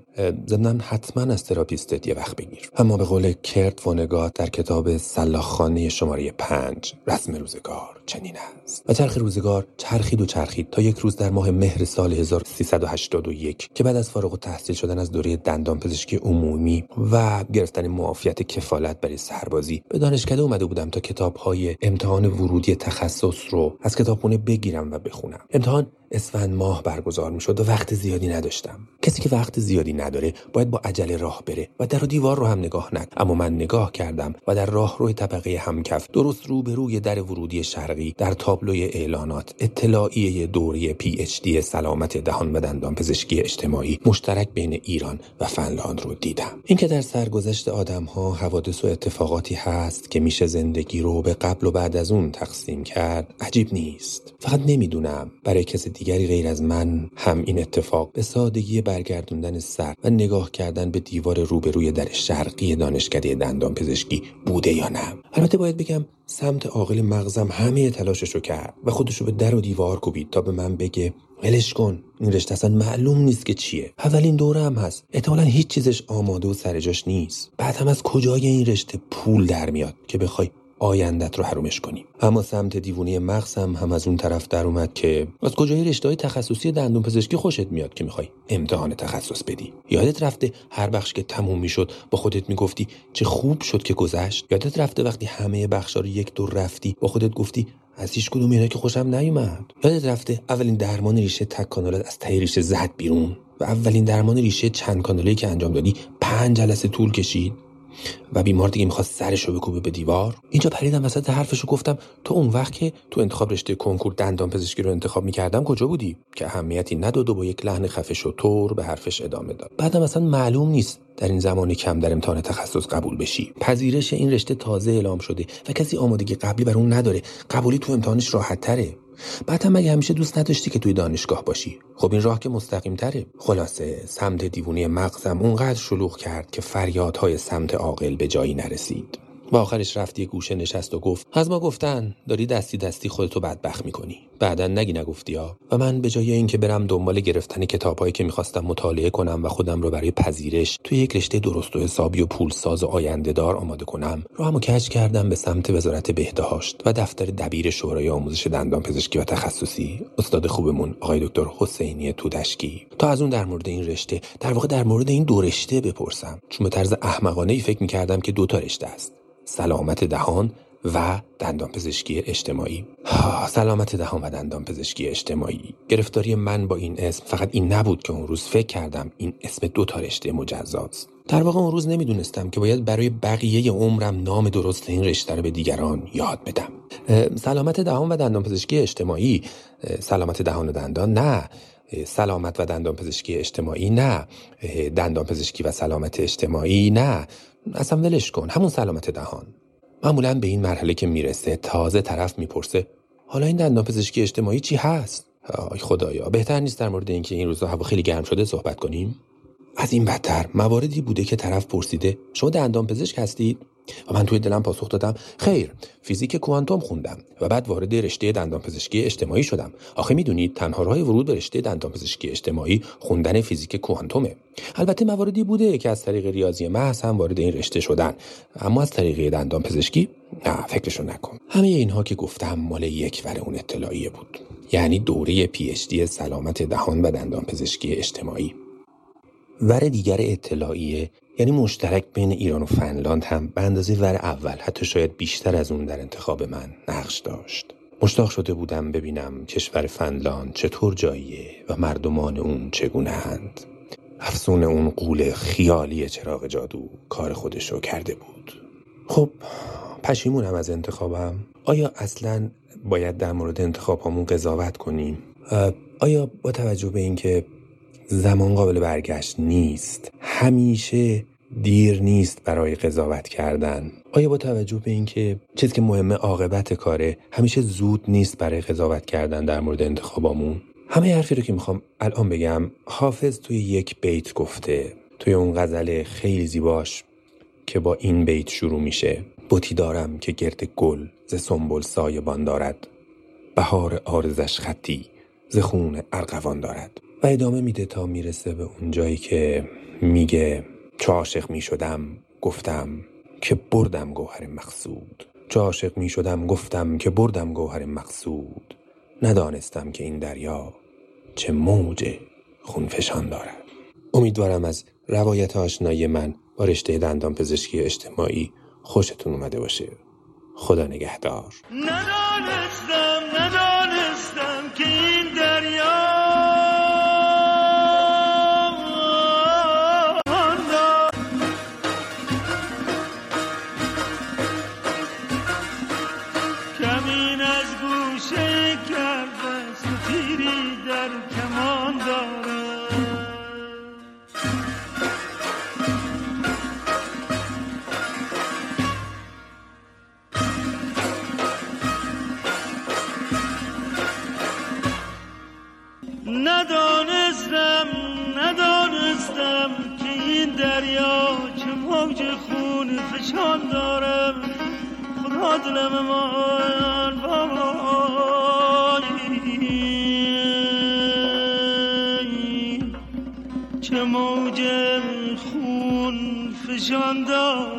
ضمنا حتما از تراپیستت یه وقت بگیر. اما به قول کرت وانگات در کتاب سلاخخانه شماره پنج رسم روزگار. چنین است. و چرخ روزگار چرخید و چرخید تا یک روز در ماه مهر سال 1381 که بعد از فارغ و تحصیل شدن از دوره دندان پزشکی عمومی و گرفتن معافیت کفالت برای سربازی به دانشکده اومده بودم تا کتاب های امتحان ورودی تخصص رو از کتابخونه بگیرم و بخونم. امتحان اسفند ماه برگزار می شد و وقت زیادی نداشتم. کسی که وقت زیادی نداره باید با عجله راه بره و در و دیوار رو هم نگاه نکن اما من نگاه کردم و در راه روی طبقه همکف درست روبروی در ورودی شرقی در تابلوی اعلانات. اطلاعیه دوره پی اچ دی سلامت دهان و دندان پزشکی اجتماعی مشترک بین ایران و فنلاند رو دیدم. اینکه در سرگذشت آدم ها حوادث و اتفاقاتی هست که میشه زندگی رو به قبل و بعد از اون تقسیم کرد عجیب نیست. فقط نمی‌دونم. برای کسی دیگری غیر از من هم این اتفاق به سادگی برگردوندن سر و نگاه کردن به دیوار روبروی در شرقی دانشکده دندان پزشکی بوده یا نه. البته باید بگم سمت عاقل مغزم همه تلاششو کرد و خودشو به در و دیوار کوبید تا به من بگه ولش کن این رشته اصلا معلوم نیست که چیه. اولین دوره هم هست. احتمالا هیچ چیزش آماده و سر جاش نیست. بعد هم از کجای این رشته پول در میاد که بخوای آیندت رو حرومش کنیم. اما سمت دیوونه مغزم هم از اون طرف در اومد که از کجای رشته های تخصصی دندون پزشکی خوشت میاد که می‌خوای امتحان تخصص بدی. یادت رفته هر بخش که تموم می‌شد با خودت می‌گفتی چه خوب شد که گذشت؟ یادت رفته وقتی همه بخشا رو یک دور رفتی با خودت گفتی از هیچ کدوم اینا که خوشم نیومد. یادت رفته اولین درمان ریشه تک کانالت از ته ریشه زد بیرون و اولین درمان ریشه چند کانالی که انجام دادی پنج جلسه طول کشید. و بیمار دیگه می‌خواست سرش رو بکوبه به دیوار. اینجا پریدم وسط حرفش رو گفتم تو اون وقت که تو انتخاب رشته کنکور دندان پزشکی رو انتخاب می‌کردم کجا بودی؟ که اهمیتی نداد و با یک لحن خفش و طور به حرفش ادامه داد. بعدم اصلا معلوم نیست در این زمان کم در امتحان تخصص قبول بشی. پذیرش این رشته تازه اعلام شده و کسی آمادگی قبلی بر اون نداره. قبولی تو امتحانش راحت تره بعد هم مگه همیشه دوست نداشتی که توی دانشگاه باشی. خب این راه که مستقیم تره خلاصه سمت دیوونی مغزم اونقدر شلوغ کرد که فریادهای سمت عاقل به جایی نرسید. و آخرش رفتی گوشه نشست و گفت از ما گفتن داری دستی دستی خودتو بدبخت می‌کنی. بعدا نگی نگفتی ها. و من به جای اینکه برم دنبال گرفتن کتابهایی که می‌خواستم مطالعه کنم و خودم رو برای پذیرش توی یک رشته درست و حسابی و پولساز و آینده دار آماده کنم راهمو کج کردم به سمت وزارت بهداشت و دفتر دبیر شورای آموزش دندان پزشکی و تخصصی استاد خوبمون آقای دکتر حسینی تودشکی. تا از اون در مورد این رشته در واقع در مورد این دو رشته بپرسم. چون به طرز احمقانه ای فکر می‌کردم که دو تا رشته است. سلامت دهان و دندان پزشکی اجتماعی سلامت دهان و دندان پزشکی اجتماعی. گرفتاری من با این اسم فقط این نبود که اون روز فکر کردم این اسم دو تا رشته مجزاست. در واقع اون روز نمی‌دونستم که باید برای بقیه عمرم نام درست این رشته رو به دیگران یاد بدم. سلامت دهان و دندان پزشکی اجتماعی سلامت دهان و دندان نه. سلامت و دندان پزشکی اجتماعی نه. دندان پزشکی و سلامت اجتماعی نه. اصلا ولش کن. همون سلامت دهان. معمولا به این مرحله که می‌رسه تازه طرف می‌پرسه حالا این دندان پزشکی اجتماعی چی هست؟ آی خدایا بهتر نیست در مورد اینکه این روزا هوا خیلی گرم شده صحبت کنیم؟ از این بدتر مواردی بوده که طرف پرسیده شما دندان پزشک هستید؟ و من توی دلم پاسخ دادم خیر فیزیک کوانتوم خوندم و بعد وارد رشته دندان پزشکی اجتماعی شدم. آخه می‌دونید تنها راه ورود به رشته دندان پزشکی اجتماعی خوندن فیزیک کوانتومه. البته مواردی بوده که از طریق ریاضی محض هم وارد این رشته شدن. اما از طریق دندان پزشکی نه فکرشو نکن. همه اینها که گفتم مال یک ور اون اطلاعیه بود. یعنی دوره پی سلامت دهان و دندان پزشکی اجتماعی. ور دیگر اطلاعیه یعنی مشترک بین ایران و فنلاند هم به اندازه ور اول حتی شاید بیشتر از اون در انتخاب من نقش داشت. مشتاق شده بودم ببینم کشور فنلاند چطور جاییه و مردمان اون چگونه هند افسون اون قول خیالی چراغ جادو کار خودشو کرده بود. خب پشیمونم از انتخابم. آیا اصلا باید در مورد انتخاب همون قضاوت کنیم؟ آیا با توجه به اینکه زمان قابل برگشت نیست. همیشه دیر نیست برای قضاوت کردن. آیا با توجه به اینکه چیزی که مهمه عاقبت کاره همیشه زود نیست برای قضاوت کردن در مورد انتخابامون؟ همه حرفی رو که می‌خوام الان بگم حافظ توی یک بیت گفته. توی اون غزل خیلی زیباش که با این بیت شروع میشه. بوتی دارم که گرد گل ز سنبل سایبان دارد. بهار آرزش خطی ز خون ارغوان دارد. و ادامه میده تا می‌رسه به اون جایی که میگه چه عاشق می‌شدم گفتم که بردم گوهر مقصود. چه عاشق می‌شدم گفتم که بردم گوهر مقصود. ندانستم که این دریا چه موج خونفشان دارد. امیدوارم از روایت آشنایی من با رشته دندان پزشکی اجتماعی خوشتون اومده باشه. خدا نگهدار. دریا چه موج خون فشان دارم. خدا دلم من وای چه موج خون فشان دارم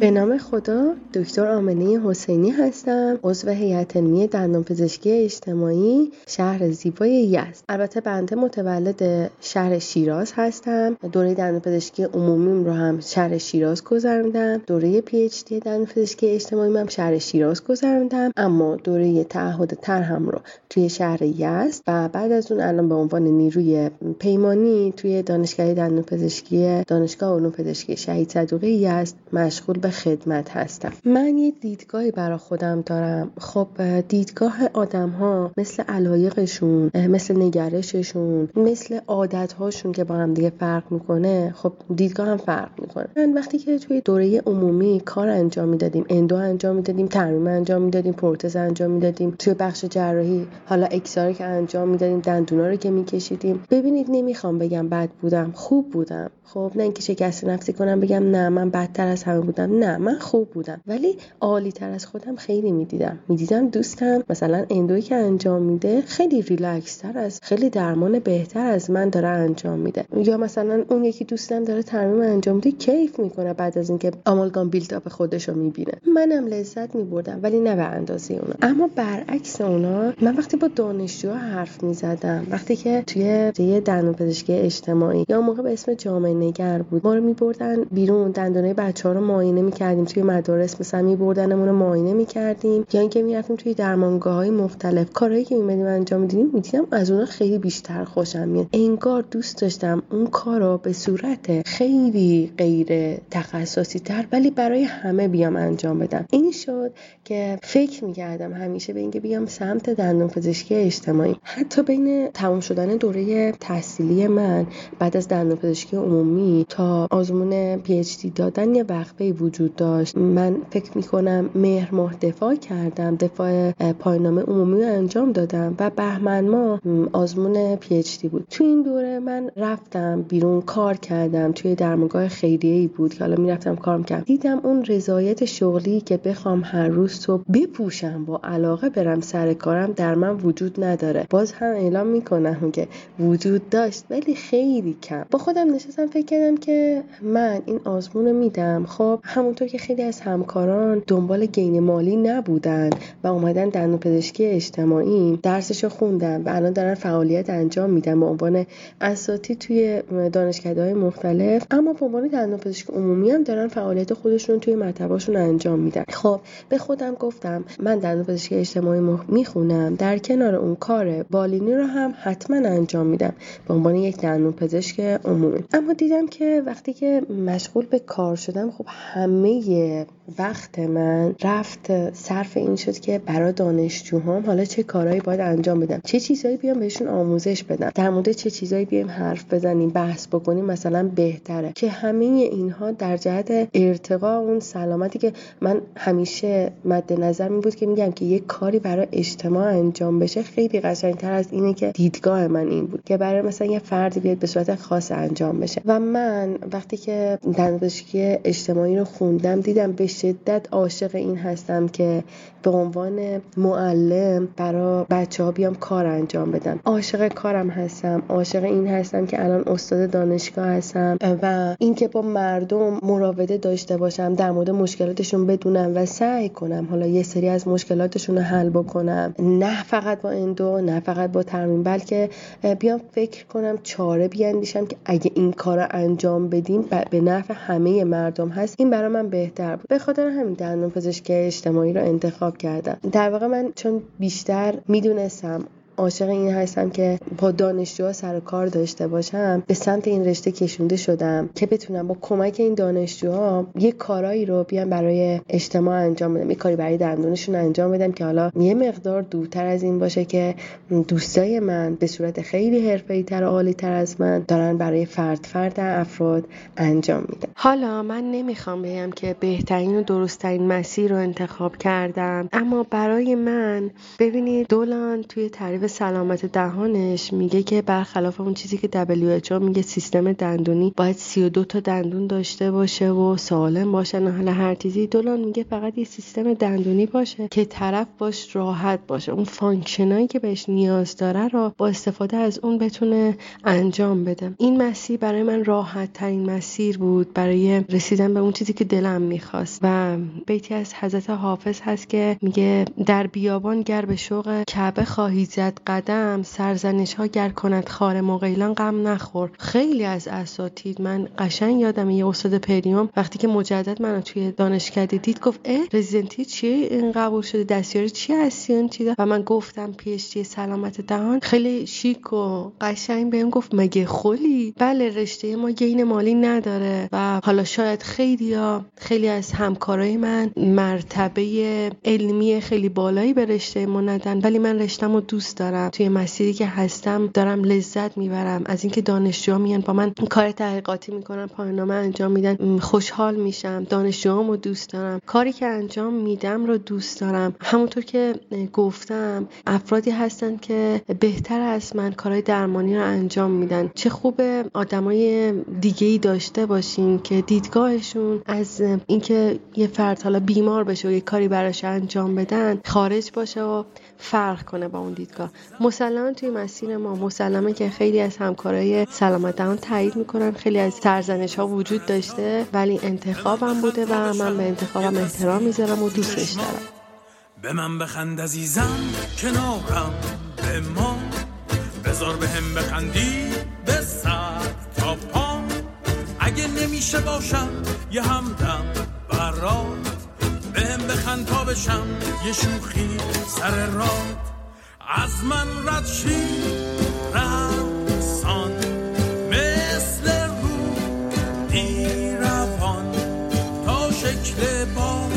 به نام خدا دکتر آمنه حسینی هستم عضو هیئت علمی دندانپزشکی اجتماعی شهر زیبای یزد. البته بنده متولد شهر شیراز هستم. دوره دندانپزشکی عمومیم رو هم شهر شیراز گذروندم. دوره پی اچ دی دندانپزشکی اجتماعی هم شهر شیراز گذروندم. اما دوره تعهد ترهم رو توی شهر یزد و بعد از اون الان به عنوان نیروی پیمانی توی دانشگاه دندانپزشکی دانشگاه علوم پزشکی شهید صدوقی یزد مشغول به خدمت هستم. من یه دیدگاهی برا خودم دارم. خب دیدگاه آدم ها مثل علایقشون مثل نگرششون مثل عادت هاشون که با هم دیگه فرق می‌کنه خب دیدگاه هم فرق می‌کنه. من وقتی که توی دوره عمومی کار انجام می‌دادیم اندو انجام می‌دادیم ترمیم انجام می‌دادیم پروتز انجام می‌دادیم توی بخش جراحی حالا اکساری که انجام می‌دادیم دندونا رو که میکشیدیم. ببینید نمی‌خوام بگم بد بودم خوب بودم. خب نه اینکه شکست نفسی کنم بگم نه من بدتر از همه بودم. نه من خوب بودم. ولی عالی تر از خودم خیلی می‌دیدم. می‌دیدم دوستم مثلا endo یی که انجام میده خیلی ریلکس تر از خیلی درمان بهتر از من داره انجام میده. یا مثلا اون یکی دوستم داره ترمیم انجام میده کیف می‌کنه بعد از اینکه amalgam build up خودش رو می‌بینه. منم لذت میبردم ولی نه به اندازه اونا. اما برعکس اونا من وقتی با دانشجوها حرف می‌زدم وقتی که توی دندون پزشکی اجتماعی یا موقع به اسم جامعه نگر بود. ما رو میبردن بیرون. دندانای بچه ها رو معاینه می‌کردیم توی مدارس. مثلا میبردنمون رو معاینه می‌کردیم. یا اینکه می‌رفتیم توی درمانگاه های مختلف. کارهایی که میمدیم انجام می‌دیدیم می‌دیدم از اونها خیلی بیشتر خوشم میاد. انگار دوست داشتم اون کار رو به صورت خیلی غیر تخصصی تر ولی برای همه بیام انجام بدم. این شد که فکر می‌کردم همیشه به اینکه بیام سمت دندون پزشکی اجتماعی. حتی بین تمام شدن دوره تحصیلی من بعد از دندون پزشکی عمومی تا آزمون پی دادن یه وقفه وجود داشت. من فکر می‌کنم مهر ماه دفاع کردم دفاع پایانامه عمومی رو انجام دادم و بهمن ماه آزمون پی بود. تو این دوره من رفتم بیرون کار کردم توی درمانگاه خیریه ای بود که حالا می‌رفتم کار می‌کردم دیدم اون رضایت شغلی که بخوام هر روز تو بپوشم با علاقه برم سر کارم در من وجود نداره. باز هم اعلام می‌کنم که وجود داشت ولی خیلی کم. با خودم نشستم فکر کردم که من این آزمون رو میدم. خب همونطور که خیلی از همکاران دنبال گین مالی نبودن و اومدن دندون پزشکی اجتماعی درسشو خوندن و الان دارن فعالیت انجام میدن به عنوان اساتید توی دانشکده های مختلف اما به عنوان دندون پزشک عمومی هم دارن فعالیت خودشون توی مطباشون انجام میدن. خب به خودم گفتم من دندون پزشکی اجتماعی می‌خونم در کنار اون کار بالینی رو هم حتما انجام میدم به عنوان یک دندون پزشک عمومی. اما دیدم که وقتی که مشغول به کار شدم خب همه وقت من رفت صرف این شد که برای دانشجوهام حالا چه کارهایی باید انجام بدم چه چیزهایی بیام بهشون آموزش بدم در مورد چه چیزهایی بیایم حرف بزنیم بحث بکنیم مثلا بهتره. که همه اینها در جهت ارتقا اون سلامتی که من همیشه مد نظر می بود که میگم که یک کاری برای اجتماع انجام بشه خیلی قشنگتر از اینه که دیدگاه من این بود که برای مثلا یه فردی بیاد به صورت خاص انجام بشه. و من وقتی که دندانپزشکی اجتماعی رو خوندم دیدم به شدت عاشق این هستم که به عنوان معلم برای بچه ها بیام کار انجام بدم. عاشق کارم هستم. عاشق این هستم که الان استاد دانشگاه هستم و اینکه با مردم مراوده داشته باشم در مورد مشکلاتشون بدونم و سعی کنم حالا یه سری از مشکلاتشون رو حل بکنم. نه فقط با اندو نه فقط با ترمیم بلکه بیام فکر کنم چاره بیاندیشم که اگه این کار رو انجام بدیم به نفع همه مردم هست. این برای من بهتر بود. به خاطر همین دندون پزشکی اجتماعی رو انتخاب کردم. در واقع من چون بیشتر می‌دونستم عاشق این هستم که با دانشجوها سر کار داشته باشم به سمت این رشته کشونده شدم که بتونم با کمک این دانشجوها یه کارایی رو بیان برای اجتماع انجام بدم یه کاری برای دندونشون انجام بدم که حالا یه مقدار دورتر از این باشه که دوستای من به صورت خیلی حرفه‌ای تر و عالی تر از من دارن برای فرد فرد افراد انجام میدن. حالا من نمی‌خوام بگم که بهترین و درستترین مسیر رو انتخاب کردم اما برای من ببینید دولان توی تعریف سلامت دهانش میگه که برخلاف اون چیزی که WHO میگه سیستم دندونی باید 32 تا دندون داشته باشه و سالم باشه نه حالا هر چیزی. دولان میگه فقط یه سیستم دندونی باشه که طرف باش راحت باشه. اون فانکشنایی که بهش نیاز داره رو با استفاده از اون بتونه انجام بده. این مسیر برای من راحت ترین مسیر بود برای رسیدن به اون چیزی که دلم می‌خواست. و بیتی از حضرت حافظ هست که میگه در بیابان گر به شوق کعبه خواهی زد قدم سرزنش ها گر کند خار مغیلان غم نخور. خیلی از اساتید من قشنگ یادم یه استاد پریوم وقتی که مجدد منو توی دانشکده دید گفت اه رزیدنتی چیه؟ این قبول شده دستیاری چی هستی؟ اون چیزا. و من گفتم پی سلامت دهان. خیلی شیک و قشنگ بهم گفت مگه خلی بله رشته ما گین مالی نداره. و حالا شاید خیلی ها خیلی از همکارای من مرتبه علمی خیلی بالایی به رشته ما ندن ولی من رشتم دوست دارم. توی مسیری که هستم دارم لذت می‌برم. از اینکه دانشجوها میان با من کار تحقیقاتی می‌کنن پایانامه انجام میدن خوشحال میشم. دانشجوهامو دوست دارم. کاری که انجام میدم رو دوست دارم. همونطور که گفتم افرادی هستن که بهتر از من کارهای درمانی رو انجام میدن. چه خوبه آدمای دیگه ای داشته باشین که دیدگاهشون از اینکه یه فرد حالا بیمار بشه و یه کاری براش انجام بدن خارج باشه و فرق کنه با اون دیدگاه. مسلما توی مسیر ما مسلمه که خیلی از همکارای سلامت دهان تایید می‌کنن. خیلی از سرزنش ها وجود داشته ولی انتخابم بوده و من به انتخابم احترام می‌ذارم و دوستش دارم. به من بخند عزیزم کنارم به ما. بذار به هم بخندی به سر تا پا. اگه نمیشه باشم یه همدم برات. بهم بخند تا بشم یه شوخی سر راه. از من رد شی رقصان مثل رو دیروان. تا شکل با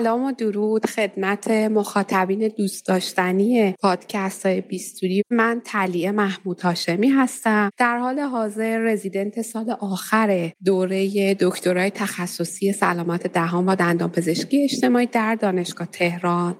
سلام و درود خدمت مخاطبین دوست داشتنی پادکست های بیستوری. من تلیه محمود هاشمی هستم. در حال حاضر رزیدنت سال آخر دوره دکترای تخصصی سلامت دهان و دندان پزشکی اجتماعی در دانشگاه تهران.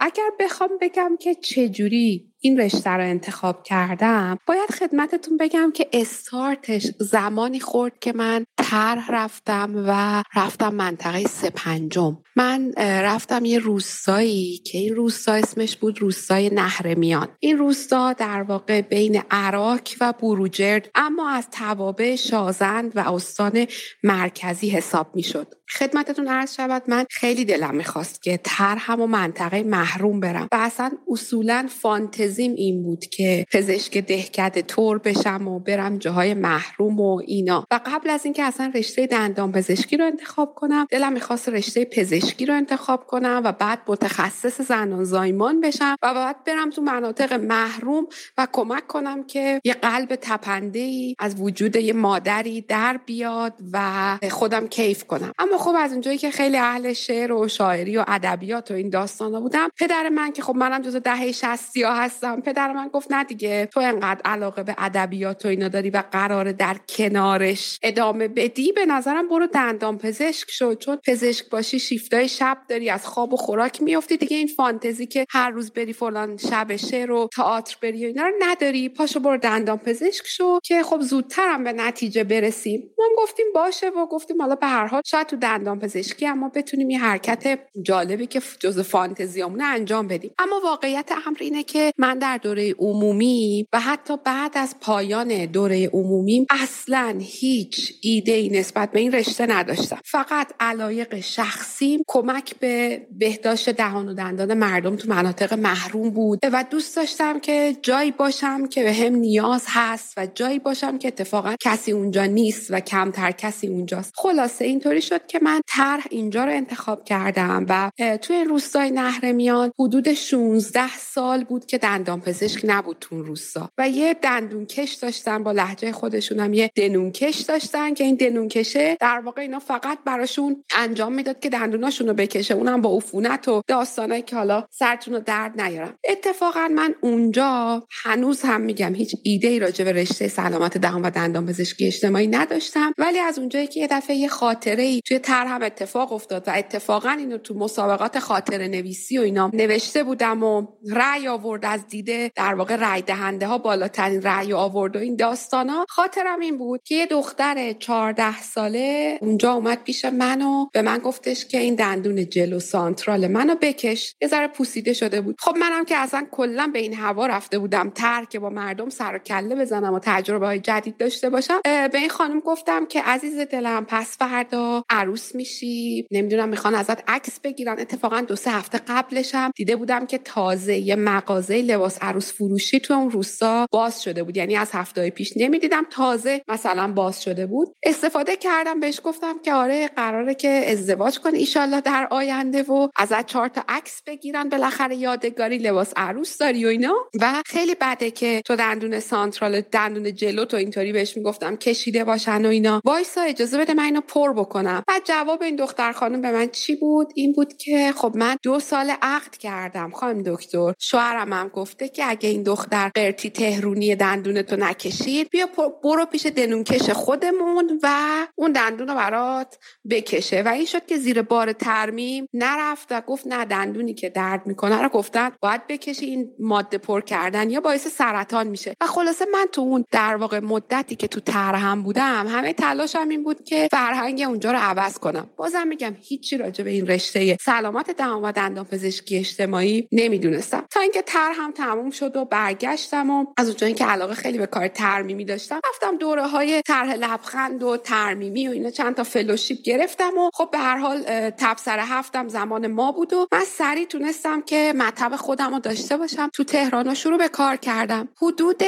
اگر بخوام بگم که چجوری این رشته رو انتخاب کردم باید خدمتتون بگم که استارتش زمانی خورد که من طرح رفتم و رفتم منطقه سپنجم من رفتم یه روستایی که این روستا اسمش بود روستای نهرمیان. این روستا در واقع بین عراق و بروجرد اما از توابع شازند و استان مرکزی حساب می‌شد. خدمتتون عرض شود. من خیلی دلم می‌خواست که طرحم و منطقه محروم برم و اصلا اصولا فانتزیم این بود که پزشک دهکده تور بشم و برم جاهای محروم و اینا. و قبل از اینکه اصلا رشته دندان پزشکی رو انتخاب کنم دلم می‌خواست رشته پزشکی رو انتخاب کنم و بعد متخصص زنان زایمان بشم و بعد برم تو مناطق محروم و کمک کنم که یه قلب تپنده ای از وجود یه مادری در بیاد و خودم کیف کنم. اما خب از اونجایی که خیلی اهل شعر و شاعری و ادبیات و این داستانا بودم پدر من که خب منم جزو دهه 60 ها هستم پدر من گفت نه دیگه تو انقدر علاقه به ادبیات و اینا داری و قرار در کنارش ادامه بدی به نظرم برو دندان پزشک شد چون پزشک باشی شیفتای شب داری از خواب و خوراک میافتی. دیگه این فانتزی که هر روز بری فلان شب شعر و تئاتر بری و اینا رو نداری. پاشو برو دندان پزشک شو که خب زودترم به نتیجه برسیم. ما گفتیم باشه و گفتیم حالا به هر حال شاید تو دندان پزشکی اما بتونیم یه حرکت جالبی که جز فانتزیامون انجام بدیم. اما واقعیت امر اینه که من در دوره عمومی و حتی بعد از پایان دوره عمومی اصلا هیچ ایده ای نسبت به این رشته نداشتم. فقط علایق شخصیم. کمک به بهداشت دهان و دندان مردم تو مناطق محروم بود و دوست داشتم که جایی باشم که به هم نیاز هست و جایی باشم که اتفاقا کسی اونجا نیست و کمتر کسی اونجاست. خلاصه اینطوری شد که من طرح اینجا رو انتخاب کردم و توی روستای نهرمیان حدود 16 سال بود که دندان پزشک نبود تو روستا. و یه دندون کش داشتن با لحجه خودشونم یه دنون کش داشتن که این دنون کشه در واقع اینا فقط براشون انجام می‌داد که دندوناشون رو بکشه. اونم با عفونت و داستانایی که حالا سرتون رو درد نیارم. اتفاقا من اونجا هنوز هم میگم هیچ ایده ای راجع به رشته سلامت دهان و دندان پزشکی اجتماعی نداشتم. ولی از اونجایی که یه دفعه یه خاطره ای توی طرحم اتفاق افتاد و اتفاقا اینو تو مسابقات خاطره نویسی و اینا نوشته بودم و رأی آورد از دیده در واقع رأی دهنده ها بالاترین رأی آورد و این داستان ها خاطرم این بود که یه دختر 14 ساله اونجا اومد پیش من و به من گفتش که این دندون جلو سانترال منو بکش. یه ذره پوسیده شده بود. خب منم که اصلا کلا به این هوا رفته بودم تر که با مردم سر و کله بزنم و تجربه های جدید داشته باشم. به این خانم گفتم که عزیز دلم پس فردا عروس میشی. نمی‌دونم می‌خوان ازت عکس بگیرن. اتفاقا دو سه هفته قبلشم دیده بودم که تازه یه مغازه لباس عروس فروشی تو اون روستا باز شده بود. یعنی از هفته پیش نمی‌دیدم تازه مثلا باز شده بود. استفاده کردم بهش گفتم که آره قراره که ازدواج کنی ایشالله در آینده و ازت چهار تا عکس بگیرن. بالاخره یادگاری لباس عروس داری و اینا. و خیلی بده که تو دندون سانترال دندون جلو تو اینطوری بهش می‌گفتم کشیده باشن و اینا. وایسا اجازه بده من اینو پر بکنم. بعد جواب این دختر خانم به من چی بود؟ این بود که خب من دو سال عقد کردم خانم دکتر. شوهرم هم گفته که اگه این دختر قرتی تهرونی دندون تو نکشید بیا برو پیش دندون کش خودمون و اون دندون رو برات بکشه. و این شد که زیر بار ترمیم نرفت و گفت نه دندونی که درد می‌کنه رو گفتن باید بکشی این ماده پر کردن یا باعث سرطان میشه. و خلاصه من تو اون در واقع مدتی که تو ترهم بودم همه تلاشم این بود که فرهنگ اونجا رو عوض کنم. بازم میگم هیچی راجع به این رشته سلامت دهان و دندان پزشکی اجتماعی نمی‌دونستم. تا اینکه ترهم تموم شد و برگشتم و از اونجایی که علاقه خیلی به کار ترمیمی داشتم رفتم دوره های طرح لبخند و ترمیمی و اینا چند تا فلوشیپ گرفتم و خب به هر حال تبصر هفتم زمان ما بود و من سریع تونستم که مطب خودم رو داشته باشم. تو تهران شروع به کار کردم. حدود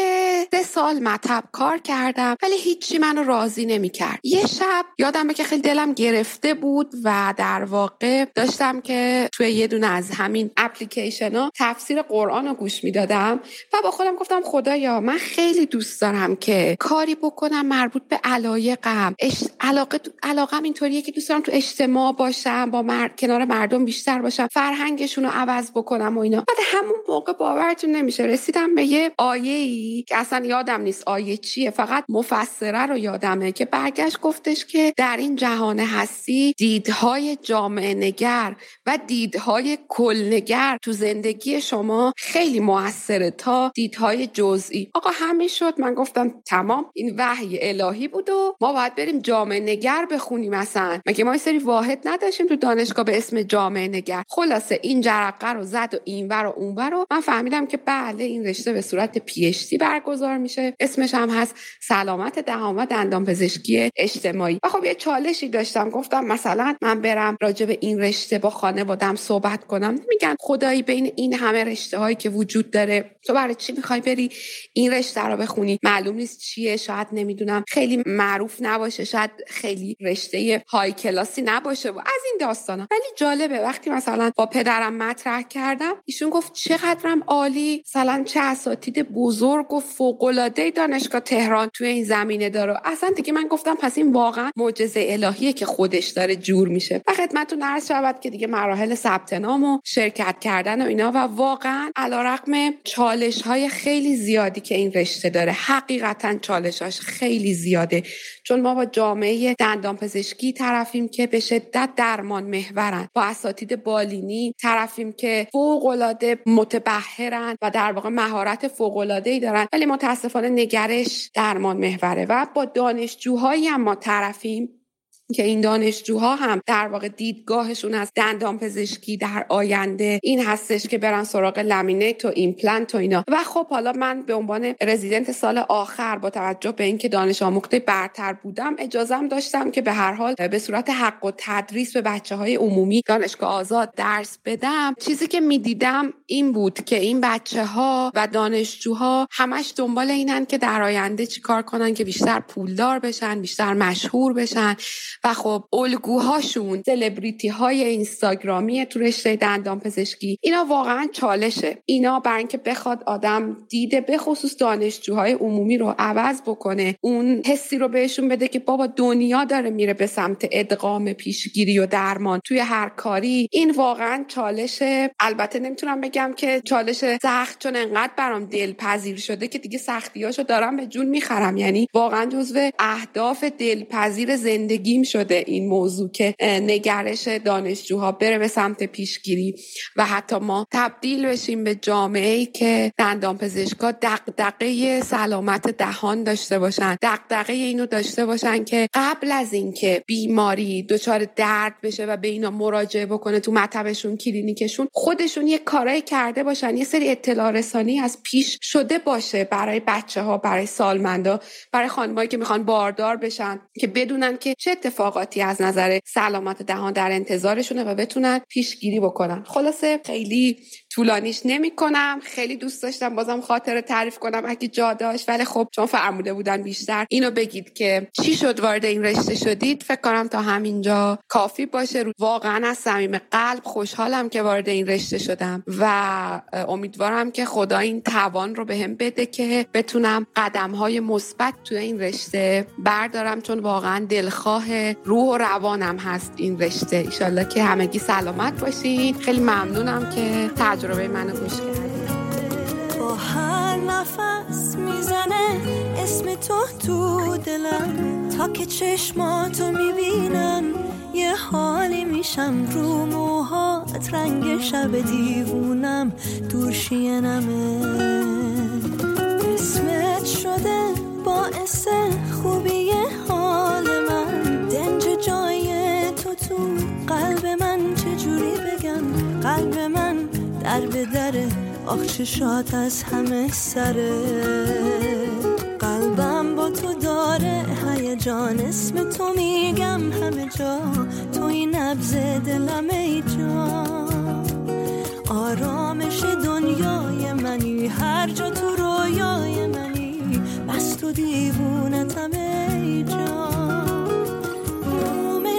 سه سال مطب کار کردم ولی هیچی منو راضی نمی‌کرد. یه شب یادمه که خیلی دلم گرفته بود و در واقع داشتم که توی یه دونه از همین اپلیکیشن ها تفسیر قرآن رو گوش می‌دادم و با خودم گفتم خدایا من خیلی دوست دارم که کاری بکنم مربوط به علایقم. اش... علاقه علاقم اینطوریه که دوست دارم تو اجتماع باشم با مر... کنار مردم بیشتر باشم فرهنگشون رو عوض بکنم و اینا. بعد همون موقع باورتون نمیشه رسیدم به یه آیه ای که اصلا یادم نیست آیه چیه فقط مفسره رو یادمه که برگشت گفتش که در این جهان هستی دیدهای جامعه نگر و دیدهای کلنگر تو زندگی شما خیلی موثره تا دیدهای جزئی. آقا همین شد. من گفتم تمام. این وحی الهی بود و ما باید بریم جامعه نگر بخونیم مثلا مگه ما سری واحد نداشتیم تو دانشگاه به اسم جامعه نگر؟ خلاصه این جرقه رو زد و اینور و اونور رو من فهمیدم که بله این رشته به صورت پی برگزار میشه. اسمش هم هست سلامت دهان و دندان پزشکی اجتماعی. و خب یه چالشی داشتم گفتم مثلا من برم راجع به این رشته با خانوادم صحبت کنم. میگن خدایی بین این همه رشته هایی که وجود داره. تو برای چی می‌خوای بری این رشته رو بخونی؟ معلوم نیست چیه. شاید نمی‌دونم. خیلی معروف نباشه. شاید خیلی رشته های کلاسی نباشه. و از این داستانا. ولی جالبه. وقتی مثلا با پدرم مطرح کردم ایشون گفت چقدرم عالی. مثلا چه اساتید بزرگ و فوق دانشگاه تهران توی این زمینه داره. اصلا دیگه من گفتم پس این واقعا معجزه الهیه که خودش داره جور میشه. و خدمتتون عرض شود که دیگه مراحل ثبت نام و شرکت کردن و اینا و واقعا علیرغم چالش های خیلی زیادی که این رشته داره. حقیقتا چالشاش خیلی زیاده. چون ما با جامعه دندان پزشکی طرفیم که به شدت درمان محورن. با اساتید بالینی طرفیم که فوق العاده متبهرن و در واقع مهارت فوق العاده ای دارن. ولی متاسفانه نگرش درمان محوره. و با دانشجوهایی هم ما طرفیم که این دانشجوها هم در واقع دیدگاهشون از دندان پزشکی در آینده این هستش که برن سراغ لمینت و ایمپلنت و اینا. و خب حالا من به عنوان رزیدنت سال آخر با توجه به اینکه دانش آموخته برتر بودم اجازم داشتم که به هر حال به صورت حق التدریس به بچه های عمومی دانشگاه آزاد درس بدم. چیزی که می‌دیدم این بود که این بچه ها و دانشجوها همش دنبال اینن که در آینده چیکار کنن که بیشتر پولدار بشن بیشتر مشهور بشن. و خب الگوهاشون سلبریتی های اینستاگرامی تو رشته دندان پزشکی اینا واقعا چالشه. اینا برای اینکه بخواد آدم دیده به خصوص دانشجوهای عمومی رو عوض بکنه اون حسی رو بهشون بده که بابا دنیا داره میره به سمت ادغام پیشگیری و درمان توی هر کاری. این واقعا چالشه البته نمی‌تونم بگم که چالش سخت چون انقدر برام دلپذیر شده که دیگه سختیاشو دارم به جون می‌خرم. یعنی واقعا جزو اهداف دلپذیر زندگیم شده این موضوع که نگرش دانشجوها بره به سمت پیشگیری و حتی ما تبدیل بشیم به جامعه ای که دندان پزشکا دقدقه سلامت دهان داشته باشن. دقدقه اینو داشته باشن که قبل از اینکه بیماری دچار درد بشه و به اینا مراجعه بکنه تو مطبشون کلینیکشون خودشون یه کارایی کرده باشن. یه سری اطلاع رسانی از پیش شده باشه برای بچه ها برای سالمندا برای خانمایی که می‌خوان باردار بشن که بدونن که چه اتفاقاتی از نظر سلامت دهان در انتظارشونه و بتونن پیشگیری بکنن. خلاصه خیلی طولانیش نمی کنم خیلی دوست داشتم بازم خاطر تعریف کنم اگه جا داشت. ولی خب چون فرموده بودن بیشتر اینو بگید که چی شد وارد این رشته شدید؟ فکر کنم تا همینجا کافی باشه. واقعا از صمیم قلب خوشحالم که وارد این رشته شدم و امیدوارم که خدا این توان رو بهم به بده که بتونم قدم های مثبت توی این رشته بردارم. چون واقعا دلخواه روح و روانم هست این رشته. ایشالله که همگی سلامت باشین. خیلی ممنونم که تجربه منو گوش کردید با هر نفس می‌زنه اسم تو تو دلم. تا که چشماتو می‌بینم یه حالی میشم. رو موهات رنگ شب دیوونم. دور نمه. اسمت شده باعث خوبی حال من. جای تو تو قلب من چجوری بگم؟ قلب من در به دره آخ شاد از همه سره. قلبم با تو داره هیجان اسم تو میگم. همه جا توی نبز دلم ای جا. آرامش دنیای منی هر جا تو رویای منی. بس تو دیوونتم ای جا.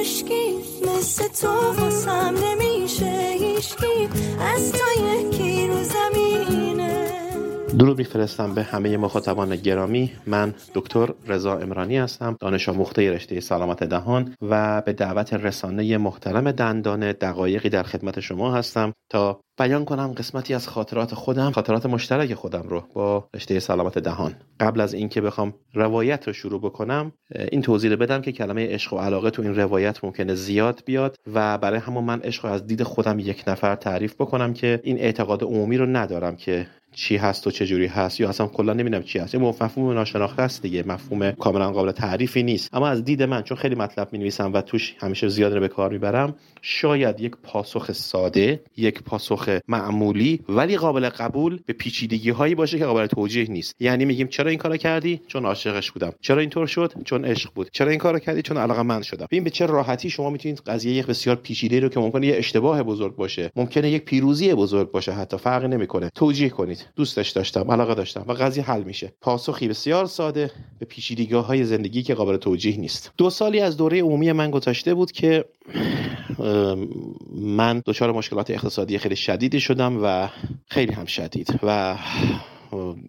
مشکی مثل تو واسم نمیشه هیشکی از تو یکی رو زمینه درود میفرستم به همه مخاطبان گرامی. من دکتر رضا امرانی هستم دانش آموخته رشته سلامت دهان و به دعوت رسانه محترم دندان دقایقی در خدمت شما هستم تا بیان کنم قسمتی از خاطرات خودم خاطرات مشترک خودم رو با رشته سلامت دهان. قبل از اینکه بخوام روایت رو شروع بکنم این توضیح رو بدم که کلمه عشق و علاقه تو این روایت ممکنه زیاد بیاد و برای همون من عشق از دید خودم یک نفر تعریف بکنم که این اعتقاد عمومی رو ندارم که چی هست و چه جوری هست یا اصلا کلا نمی‌دونم چی هست. یه مفهوم ناشناخته است دیگه مفهوم کاملا قابل تعریفی نیست. اما از دید من چون خیلی مطلب می نویسم و توش همیشه زیاد رو به کار می‌برم شاید یک پاسخ ساده یک پاسخ معمولی ولی قابل قبول به پیچیدگی هایی باشه که قابل توجیه نیست. یعنی میگیم چرا این کارو کردی؟ چون عاشقش بودم. چرا اینطور شد؟ چون عشق بود. چرا این کارو کردی؟ چون علاقه من شدم. ببین به چه راحتی شما می‌تونید قضیه یک بسیار پیچیده رو که ممکنه یه اشتباه بزرگ باشه ممکنه یک پیروزی بزرگ باشه حتی فرقی نمی‌کنه. توجیه کنید. دوستش داشتم علاقه داشتم و قضیه حل میشه. پاسخی بسیار ساده به پیچیدگی های زندگی که قابل توجیه نیست. دو سالی از دوره عمومی من گذشته بود که من دچار مشکلات اقتصادی خیلی شدیدی شدم و خیلی هم شدید. و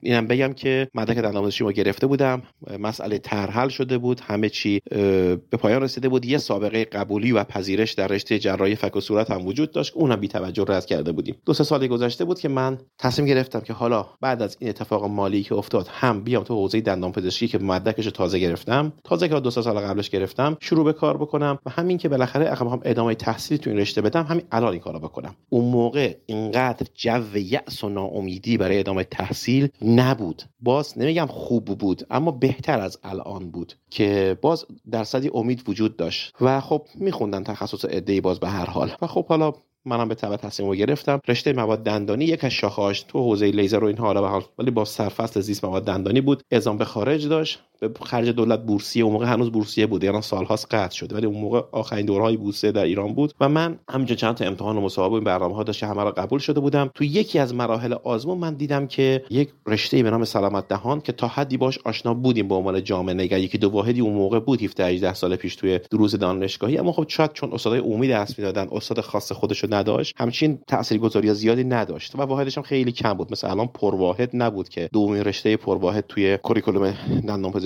اینم بگم که مدرک دندانپزشکی ما گرفته بودم. مسئله ترحل شده بود همه چی به پایان رسیده بود. یه سابقه قبولی و پذیرش در رشته جراحی فک و صورت هم وجود داشت. اونم بی توجه رد کرده بودیم. دو سه سال گذشته بود که من تصمیم گرفتم که حالا بعد از این اتفاق مالی که افتاد هم بیام تو حوزه دندانپزشکی که مدرکش تازه گرفتم. تازه که دو سه سال قبلش گرفتم شروع به کار بکنم و همین که بالاخره اگه بخوام ادامه تحصیلی تو این رشته بدم همین الان این کارو بکنم. اون موقع اینقدر جو یأس و ناامیدی برای ادامه تحصیل تحصیل نبود. باز نمیگم خوب بود اما بهتر از الان بود که باز درصدی امید وجود داشت. و خب میخوندن تخصص ای باز به هر حال. و خب حالا منم به تبع تصمیم رو گرفتم. رشته مواد دندانی یک از شاخه‌اش تو حوزه لیزر و اینها حالا به حال ولی با سرفصل زیست مواد دندانی بود. اعزام به خارج داشت. خرج دولت بورسیه اون موقع هنوز بورسیه بود یعنی سالهاست قطع شده ولی اون موقع آخرین دورهای بورسیه در ایران بود و من همینجا چند تا امتحان و مسابقه این برنامه ها داشت همه را قبول شده بودم. تو یکی از مراحل آزمون من دیدم که یک رشته به نام سلامت دهان که تا حدی باش آشنا بودیم به عنوان جامعه نگر یکی دو واحدی اون موقع بود 17 18 سال پیش توی دروس دانشگاهی. اما خب شاید چون استادای عمومی درس می‌دادن استاد خاص خودشو نداشت همچین تاثیرگذاری زیادی نداشت و واحدش هم خیلی کم بود. مثلا الان پرواحد نبود که دومین رشته پرواحد توی کوریکولوم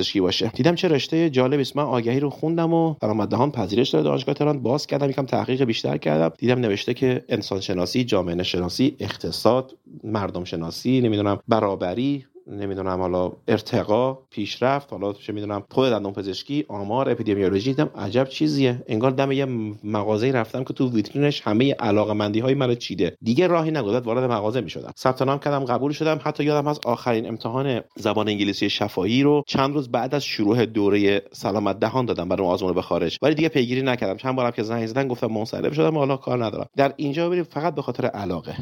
دندانپزشکی باشه. دیدم چه رشته جالبی است. من آگهی رو خوندم و دهان پذیرش داره دانشگاه تهران باز کردم. یکم تحقیق بیشتر کردم. دیدم نوشته که انسان شناسی جامعه شناسی اقتصاد مردم شناسی نمی‌دونم برابری نمی‌دونم حالا ارتقا پیشرفت حالا چه می‌دونم خود دندون پزشکی آمار اپیدمیولوژی دیدم عجب چیزیه. انگار دم یه مغازه رفتم که تو ویترینش همه علاقه مندی های منو چیده. دیگه راهی نگذاشت وارد مغازه می‌شدم. ثبت نام کردم قبول شدم. حتی یادم از آخرین امتحان زبان انگلیسی شفاهی رو چند روز بعد از شروع دوره سلامت دهان دادم برای آزمون به خارج. ولی دیگه پیگیری نکردم. چند بارم که زنگ زدن گفتم منصرف شدم حالا کار ندارم. در اینجا ببینید فقط به خاطر علاقه.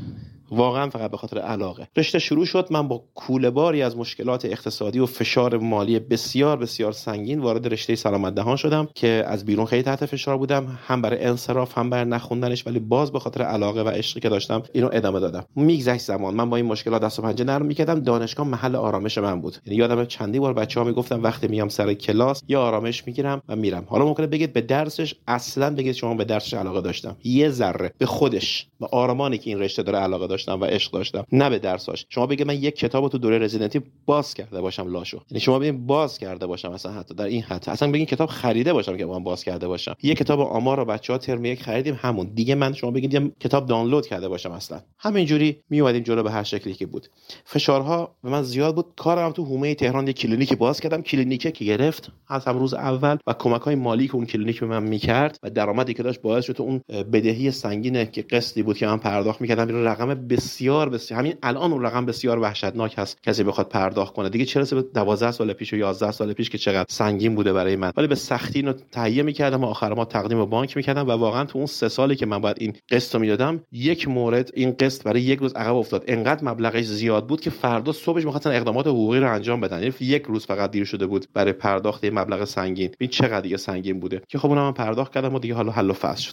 واقعا فقط به خاطر علاقه. رشته شروع شد من با کوله از مشکلات اقتصادی و فشار مالی بسیار بسیار سنگین وارد رشته سلامت دهان شدم که از بیرون خیلی تحت فشار بودم. هم برای انصراف هم برای نخوندنش ولی باز به خاطر علاقه و عشقی که داشتم اینو ادامه دادم. میگذشت زمان. من با این مشکلات دست و پنجه نرم می‌کردم. دانشگاه محل آرامش من بود. یعنی یادم چندی بار بچه‌ها می‌گفتم وقتی میام سر کلاس یا آرامش می‌گیرم و میرم. حالا ممکنه بگید به درسش اصلا بگید شما به درسش علاقه داشتم. یه ذره. به خودش. به آرمانی که این رشته داره علاقه داشتم و عشق داشتم. نه به درساش. شما بگید من یک کتاب تو دوره رزیدنتی باز کرده باشم لاشو. یعنی شما ببین باز کرده باشم اصلا حتی در این حد. اصلا بگین کتاب خریده باشم که من باز کرده باشم. یه کتاب آمار رو بچه‌ها ترم یک خریدیم همون. دیگه من شما بگید کتاب دانلود کرده باشم اصلا. همینجوری می اومدیم جلو به هر شکلی که بود. فشارها به من زیاد بود. کارم تو حومه تهران یه کلینیک باز کردم. کلینیکی که گرفت از همون روز اول و کمک های مالی که اون کلینیک به من می‌کرد و درآمدی که داشت باعث شد اون بدهی سنگینه که قسطی بود که من پرداخت می‌کردم رقم بسیار بسیار همین الان اون رقم بسیار وحشتناک هست. کسی بخواد پرداخت کنه. دیگه چه برسه به 12 سال پیش و 11 سال پیش که چقدر سنگین بوده برای من. ولی به سختی اینو تهیه می‌کردم و آخر ماه تقدیم به بانک می‌کردم و واقعا تو اون سه سالی که من باید این قسط رو می‌دادم یک مورد این قسط برای یک روز عقب افتاد. انقدر مبلغش زیاد بود که فردا صبحش می‌خواستن اقدامات حقوقی رو انجام بدن. یعنی یک روز فقط دیر شده بود برای پرداخت این مبلغ سنگین. این چقدر دیگه سنگین بوده؟ که خب اونم من پرداخت کردم و دیگه حالا حل و فصل شد.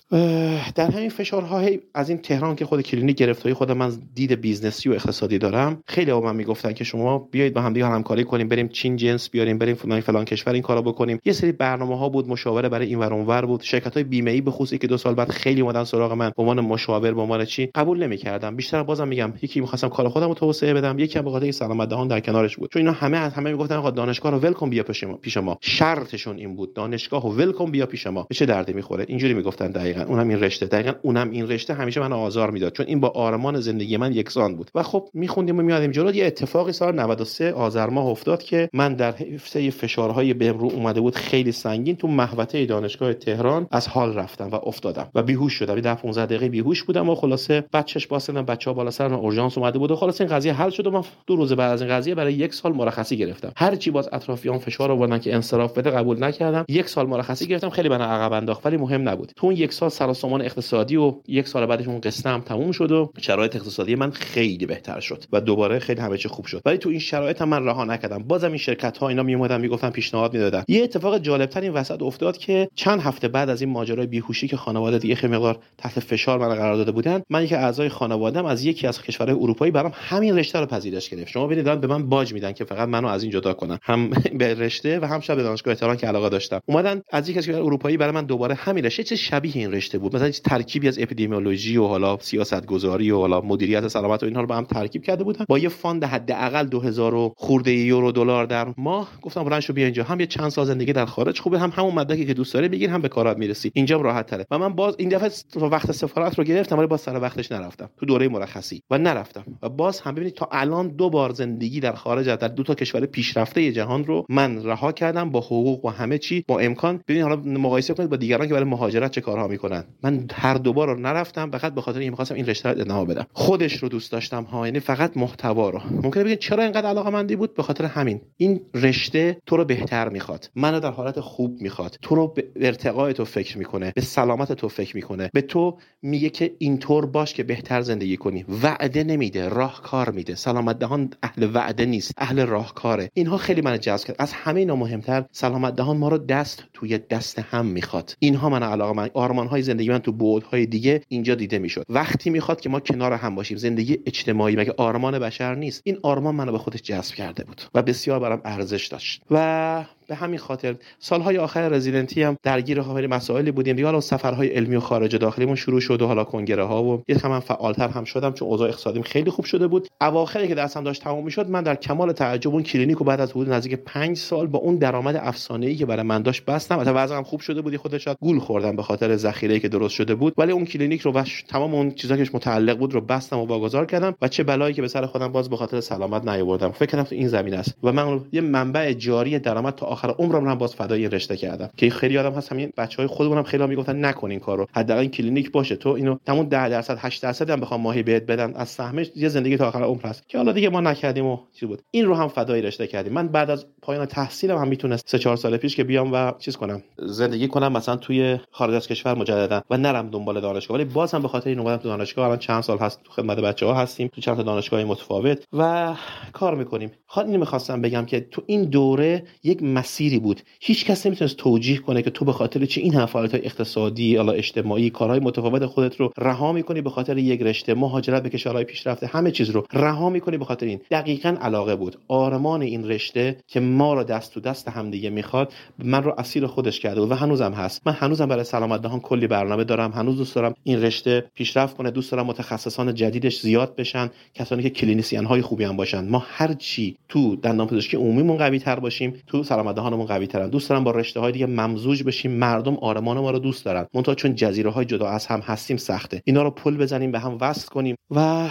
در همین فشارها از این تهران که خود کلینیک گرفتاری خود من دید بیزنسی و اقتصادی دارم خیلی من می‌گفتن که شما بیایید با هم دیگه همکاری کنیم بریم چین جنس بیاریم بریم فلان فلان کشور این کارو بکنیم. یه سری برنامه ها بود مشاوره برای این ور بود شرکت های بیمه ای به خصوص که دو سال بعد خیلی اومدن سراغ من به عنوان مشاور به عنوان چی؟ قبول نمی‌کردم. بیشتر بازم میگم یکی می‌خواستم کار خودم رو توسعه بدم یکی به خاطر سلامت دهان در کنارش بود. چون اینا همه از همه می‌گفتن آقا دانشگاه رو ول بیا پیش ما پیش ما. شرطشون این بود دانشگاه رو ول بیا پیش ما. چه دردی می‌خوره؟ اینجوری می‌گفتن دقیقا. اونم این رشته. دقیقا اونم این رشته همیشه من آزار می‌داد. چون این با آرمان زندگی من یکسان بود. و خب میخوندیم و میادیم جلو یه اتفاقی سال 93 آذر ماه افتاد که من در حفظه فشارهای بهم رو اومده بود خیلی سنگین تو محوطه دانشگاه تهران از حال رفتم و افتادم و بیهوش شدم. ده 15 دقیقه بیهوش بودم و خلاصه بچش باسن بچه‌ها بالا سر من اورژانس اومده بود و خلاصه این قضیه حل شد و من دو روز بعد از این قضیه برای یک سال مرخصی گرفتم. هر چی باز اطرافیان فشار آوردن که انصراف بده قبول نکردم. یک سال مرخصی گرفتم خیلی من عقب انداخت ولی مهم نبود. تو اون یک سال سر سامان اقتصادی و یک سال بعدش اون قسطه هم تموم شد و شرایط اقتصادی من خیلی بهتر شد و دوباره خیلی همه چی خوب شد. ولی تو این شرایط هم من رها نکردم. بازم این شرکت ها اینا می اومدن می‌گفتن پیشنهاد می‌دادن. یه اتفاق جالب تر این وسط افتاد که چند هفته بعد از این ماجرای بیهوشی که خانواده دیگه خیلی مقدار تحت فشار من قرار داده بودن من یکی اعضای خانواده‌ام از یکی از کشورهای اروپایی برام همین رشته رو پذیرش گرفت. شما ببینید به من باج میدن که فقط منو از این جدا کنن. هم به رشته و هم شب به دانشگاه تهران که علاقه داشتم. اومدن از یک کشور اروپایی برای من دوباره همین رشته. چه شبیه این رشته بود؟ مثلا ترکیبی از اپیدمیولوژی و حالا سیاست گذاری و حالا مدیریت سلامت و اینها رو با هم ترکیب کرده بودن. با یه fund حداقل 2000 خرده یورو دلار در ماه. گفتم بلند شو بیا اینجا. هم یه چند سال زندگی در خارج. خوبه هم همون مدرکی که دوست داری بگیر هم به کارات می‌رسی. اینجا راحت تره. و من باز این دفعه وقت سفارت رو گرفتم ولی باز سر وقتش نرفتم. تو دوره مرخصی. و نرفتم. و باز هم ببینید تا الان دو بار زندگی در خارج در دو تا کشور پیشرفته جهان رو من رها کردم با حقوق و همه چی با امکان. ببینید حالا مقایسه کنید با دیگران که برای مهاجرت چه کارها می‌کنن. من هر دوبار رو نرفتم فقط به خاطر اینکه می‌خواستم این رشته رو ادامه بدم. خودش رو دوست داشتم ها یعنی فقط محتوا رو. ممکنه بگید چرا اینقدر علاقه مندی بود؟ به خاطر همین. این رشته تو رو بهتر می‌خواد. منو در حالت خوب می‌خواد. تو رو به ارتقای تو فکر می‌کنه. به سلامت تو فکر می‌کنه. به تو میگه که اینطور باش که بهتر زندگی کنی. وعده نمیده. راهکار میده. سلامت دهان اهل وعده نیست. اهل راهکاره. اینها خیلی من جذب کرد. از همه اینا مهمتر سلامت دهان ما رو دست توی دست هم می‌خواد. اینها من علاقه من آرمان های زندگی من تو بعدهای دیگه اینجا دیده می‌شد. وقتی می‌خواد که ما کنار هم باشیم. زندگی اجتماعی. مگه آرمان بشر نیست؟ این آرمان منو به خودش جذب کرده بود و بسیار برام ارزش داشت. و به همین خاطر سالهای آخر رزیدنتی هم درگیر خبری مسائلی بودیم. دیگه حالا سفرهای علمی و خارج داخلیمون شروع شد و حالا کنگره ها و یه کم فعالتر هم شدم چون اوضاع اقتصادیم خیلی خوب شده بود. اواخری که دستم داشت تمام می‌شد من در کمال تعجب اون کلینیک بعد از حدود نزدیک 5 سال با اون درآمد افسانه ای که برای من داشت بستم. البته وضعم خوب شده بودی خودش شاید گول خوردم به خاطر ذخیره که درست شده بود. ولی اون کلینیک رو و تمام اون چیزا که متعلق بود رو بستم و واگذار کردم و چه بلایی که به سر خودم باز به خاطر سلامت نیاوردم. فکر تو این زمین است. و من یه منبع جاری درآمد تا آخر عمرم هم باز فدای این رشته کردم. که خیلی آدم هست همین بچهای خودمونم خیلی هم می‌گفتن نکن این کارو. حداقل این کلینیک باشه. تو اینو تمون 10 درصد 8 درصد هم بخوام ماهی بهت بدن از سهمش یه زندگی تا آخر عمر هست. که حالا دیگه ما نکردیم و چی بود. این رو هم فدای رشته کردیم. من بعد از پایان تحصیلم هم می‌تونست 3 4 سال پیش که بیام و چیز کنم. زندگی کنم مثلا توی خارج از کشور مجددا و نرم دنبال دانشگاه. ولی باز هم به خاطر این اومدم تو دانشگاه. الان چند سال هست تو خدمت بچه ها هستیم. تو چند تا دانشگاه متفاوت و کار می‌کنیم. خاطر اینو می‌خواستم بگم که تو این دوره یک مسیری بود. هیچ کس نمی‌تونست توجیه کنه که تو به خاطر چه این حفالت های اقتصادی الا اجتماعی کارهای متفاوت خودت رو رها می‌کنی به خاطر یک رشته مهاجرت به کشورهای پیشرفته همه چیز رو رها می‌کنی به خاطر این. دقیقا علاقه بود. آرمان این رشته که ما رو دست تو دست همدیگه می‌خواد من رو اسیر خودش کرده و هنوزم هست. من هنوزم برای سلامت دهان کلی برنامه دارم هنوز دوست دارم این رشته پیشرفت کنه دوست دارم متخصصان جدیدش زیاد بشن کسانی که کلینیسیان های خوبی هم باشن. ما هر چی تو دندان پزشکی عمومیمون قوی تر باشیم تو سلامت دهانمون قوی ترن دوست دارم با رشته های دیگه ممزوج بشیم. مردم آرمان ما رو دوست دارن. منتها چون جزیره های جدا از هم هستیم سخته. اینا رو پل بزنیم به هم وصل کنیم و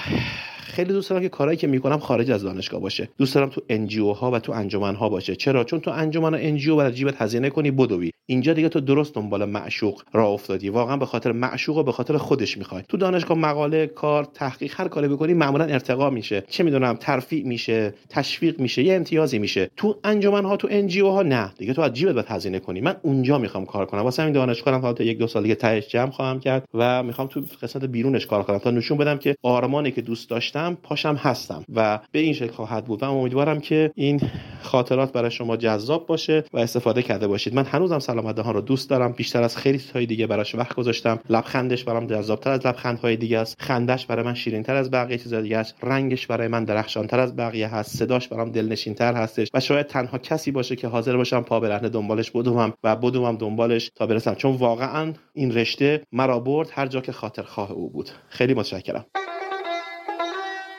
خیلی دوست دارم که کارهایی که می‌کنم خارج از دانشگاه باشه. دوست دارم تو NGO ها و تو انجمن ها باشه. چرا؟ چون تو انجمن و NGO برای جیبت هزینه کنی بدوی. اینجا دیگه تو درست دنبال معشوق راه افتادی. واقعا به خاطر معشوق و به خاطر خودش می‌خوای. تو دانشگاه مقاله کار تحقیق هر کاری بکنی معمولا ارتقا میشه. چه می‌دونم ترفیع میشه تشویق میشه یه امتیازی میشه. تو انجمن ها تو NGO ها نه. دیگه تو از جیبت باید هزینه کنی. من اونجا می‌خوام کار کنم. واسه همین دانشگاهم تا یک دو سال دیگه تهش جمع خواهم کرد و می‌خوام تو قسمت بیرونش کار کنم. تا نشون بدم که آرمانی که دوست داشتم پاشم هستم و به این شکل خواهد بود و امیدوارم که این خاطرات برای شما جذاب باشه و استفاده کرده باشید. من هنوزم سلامت دهان رو دوست دارم. بیشتر از خیلی چیزهای دیگه براش وقت گذاشتم. لبخندش برام جذابتر از لبخندهای دیگه است. خندش برای من شیرینتر از بقیه چیزا دیگه است. رنگش برای من درخشانتر از بقیه هست. صداش برام دلنشینتر هستش و شاید تنها کسی باشه که حاضر باشم پا برهنه دنبالش بدوم و بدوم دنبالش تا برسم. چون واقعا این رشته مرا برد هر جا که خاطر خواه او بود. خیلی متشکرم.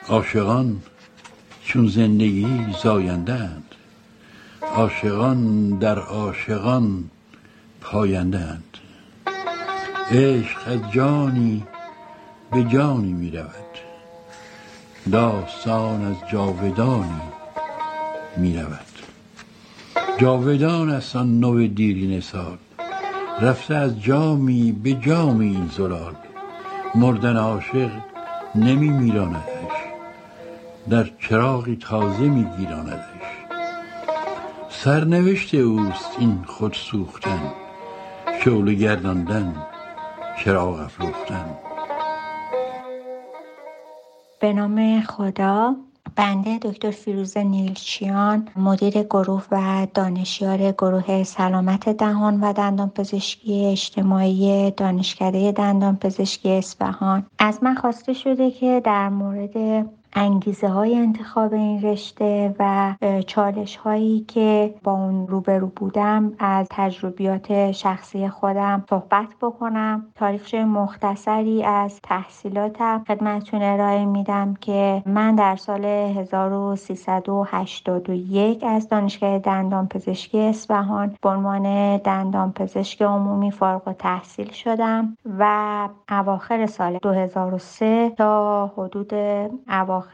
عاشقان چون زندگی زایندند عاشقان در عاشقان پایندند عشق از جانی به جانی می رود داستان از جاودانی می رود جاودان است آن نو دیرین سال رفته از جامی به جامی این زلال. مردن عاشق نمی میراندش در چراغی تازه میگیراندش سرنوشت اوست این خود سوختن شعله گرداندن چراغ افروختن. به نام خدا بنده دکتر فیروز نیلچیان مدیر گروه و دانشیار گروه سلامت دهان و دندان پزشکی اجتماعی دانشکده دندان پزشکی اصفهان. از من خواسته شده که در مورد انگیزه های انتخاب این رشته و چالش هایی که با اون روبرو بودم از تجربیات شخصی خودم صحبت بکنم. تاریخچه مختصری از تحصیلاتم خدمتتون ارائه میدم که من در سال 1381 از دانشگاه دندان پزشکی اصفهان به عنوان دندان پزشک عمومی فارغ تحصیل شدم و اواخر سال 2003 تا حدود اواخر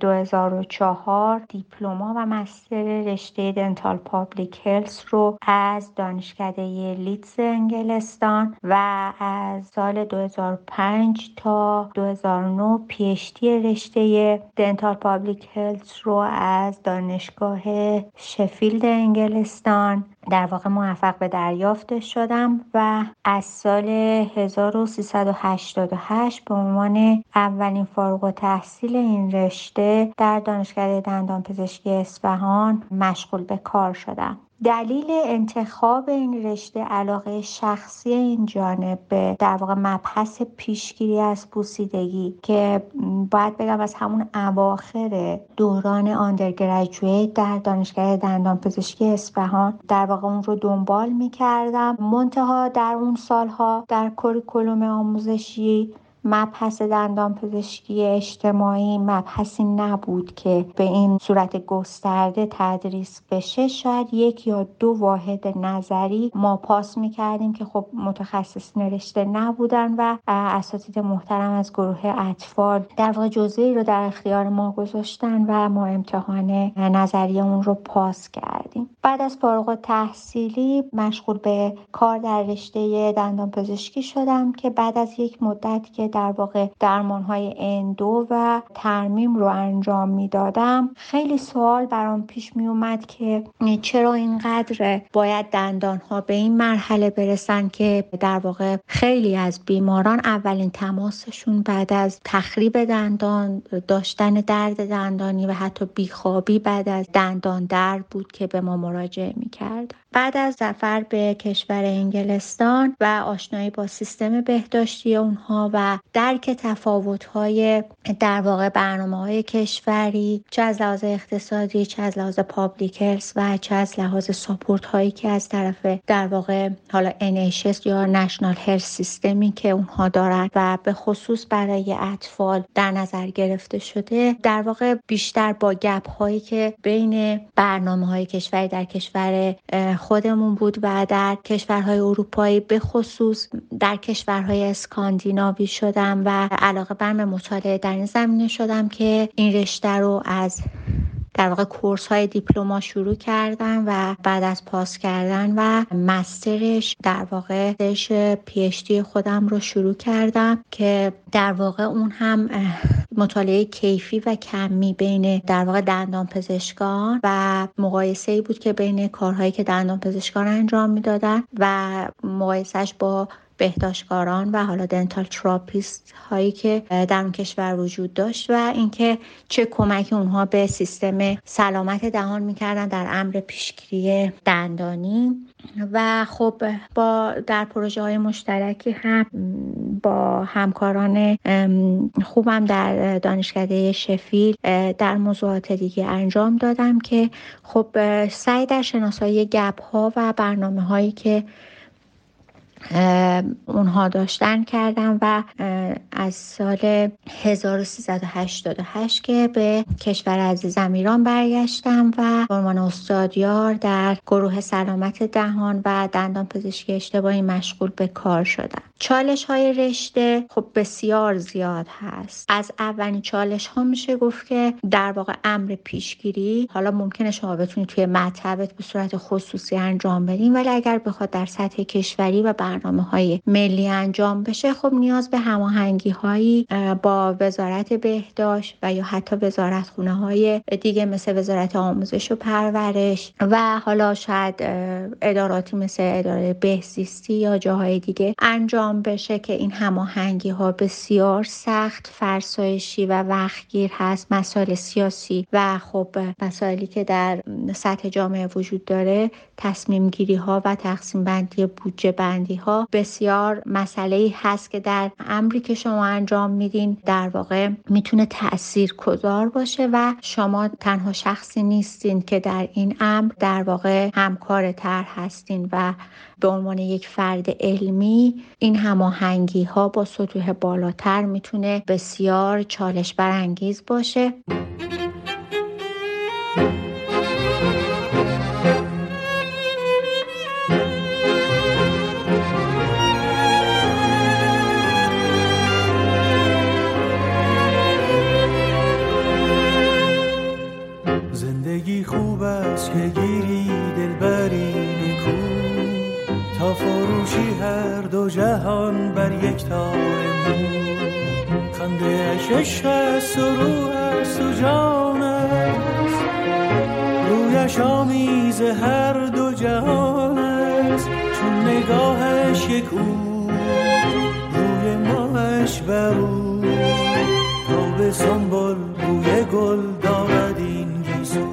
2004 دیپلما و master رشته dental public health رو از دانشکده لیدز انگلستان و از سال 2005 تا 2009 PhD رشته dental public health رو از دانشگاه شفیلد انگلستان در واقع موفق به دریافت شدم و از سال 1388 به عنوان اولین فارغ تحصیل این رشته در دانشکده دندان پزشکی اصفهان مشغول به کار شدم. دلیل انتخاب این رشته علاقه شخصی این جانب به در واقع مبحث پیشگیری از بوسیدگی که باید بگم از همون اواخر دوران آندرگرجویت در دانشگاه دندان پزشکی اصفهان در واقع اون رو دنبال می کردم منتها در اون سالها در کوریکولوم آموزشی مبحث دندان پزشکی اجتماعی مبحثی نبود که به این صورت گسترده تدریس بشه. شاید یک یا دو واحد نظری ما پاس می‌کردیم که خب متخصص نرشته نبودن و اساتید محترم از گروه اطفال در واقع جزئی رو در اختیار ما گذاشتن و ما امتحان نظری اون رو پاس کردیم. بعد از فارغ تحصیلی مشغول به کار در رشته دندان پزشکی شدم که بعد از یک مدت که در واقع درمان های اندو و ترمیم رو انجام می‌دادم. خیلی سوال برام پیش می اومد که چرا اینقدر باید دندان ها به این مرحله برسن که در واقع خیلی از بیماران اولین تماسشون بعد از تخریب دندان داشتن درد دندانی و حتی بیخوابی بعد از دندان درد بود که به ما مراجعه می‌کرد بعد از سفر به کشور انگلستان و آشنایی با سیستم بهداشتی اونها و درک تفاوت‌های در واقع برنامه های کشوری چه از لحاظ اقتصادی چه از لحاظ public health و چه از لحاظ support هایی که از طرف در واقع حالا NHS یا national health system ی که اونها دارن و به خصوص برای اطفال در نظر گرفته شده در واقع بیشتر با gap هایی که بین برنامه های کشوری در کشور خودمون بود و در کشورهای اروپایی به خصوص در کشورهای اسکاندیناوی شدم و علاقه برم مطالعه در این زمینه شدم که این رشته رو از در واقع کورس های دیپلما شروع کردم و بعد از پاس کردن و مسترش در واقع پی خودم رو شروع کردم که در واقع اون هم مطالعه کیفی و کمی بین در واقع دندان پزشکان و مقایسه ای بود که بین کارهایی که دندان پزشکان انجام می‌دادن و مقایسهش با بهداشتکاران و حالا دنتال تراپیست هایی که در اون کشور وجود داشت و اینکه چه کمکی اونها به سیستم سلامت دهان می‌کردن در امر پیشگیری دندانی. و خب با در پروژه های مشترکی هم با همکاران خوبم در دانشکده شفیل در موضوعات دیگه انجام دادم که خب سعی در شناسایی گپ ها و برنامه هایی که اونها داشتن کردم و از سال 1388 که به کشور عزیزم ایران برگشتم و عنوان استادیار در گروه سلامت دهان و دندان پزشکی اشتباهی مشغول به کار شدم. چالش های رشته خب بسیار زیاد هست. از اولین چالش ها میشه گفت که در واقع امر پیشگیری حالا ممکنه شما بتونید توی مطبت به صورت خصوصی انجام بدین ولی اگر بخواد در سطح کشوری و برنامه های ملی انجام بشه خب نیاز به هماهنگی هایی با وزارت بهداشت و یا حتی وزارت خونه های دیگه مثل وزارت آموزش و پرورش و حالا شاید اداراتی مثل اداره بهزیستی یا جاهای دیگه انجام بشه که این هماهنگی ها بسیار سخت فرسایشی و وقتگیر هست مسائل سیاسی و خب مسائلی که در سطح جامعه وجود داره تصمیم گیری ها و تقسیم بندی بودجه بندی ها بسیار مسئله هست که در امری که شما انجام میدین در واقع می‌تونه تأثیر گذار باشه و شما تنها شخصی نیستین که در این امر در واقع همکار تر هستین و به عنوان یک فرد علمی این هماهنگی ها با سطوح بالاتر می‌تونه بسیار چالش برانگیز باشه. عشق است و روح است و جان است. رویش آمیز هر دو جهان است. چون نگاهش یک او روی ماهش بر او. تا به سنبال روی گل دارد این گیسو.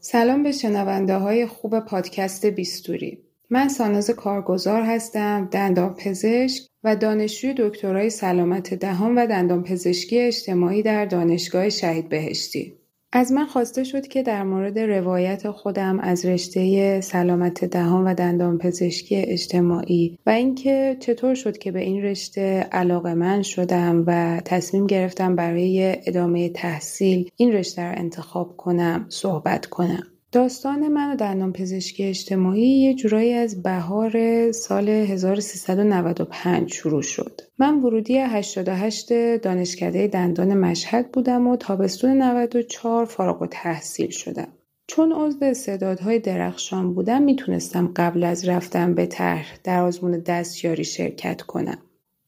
سلام به شنونده های خوب پادکست بیستوری. من ساناز کارگزار هستم دندان پزشک و دانشجوی دکترای سلامت دهان و دندان پزشکی اجتماعی در دانشگاه شهید بهشتی. از من خواسته شد که در مورد روایت خودم از رشته سلامت دهان و دندان پزشکی اجتماعی و اینکه چطور شد که به این رشته علاقه من شدم و تصمیم گرفتم برای ادامه تحصیل این رشته رو انتخاب کنم صحبت کنم. داستان من و دندان پزشکی اجتماعی یه جورایی از بهار سال 1395 شروع شد. من ورودی 88 دانشکده دندان مشهد بودم و تابستون 94 فارغ و تحصیل شدم. چون عضو استعدادهای درخشان بودم می‌تونستم قبل از رفتن به طرح در آزمون دستیاری شرکت کنم.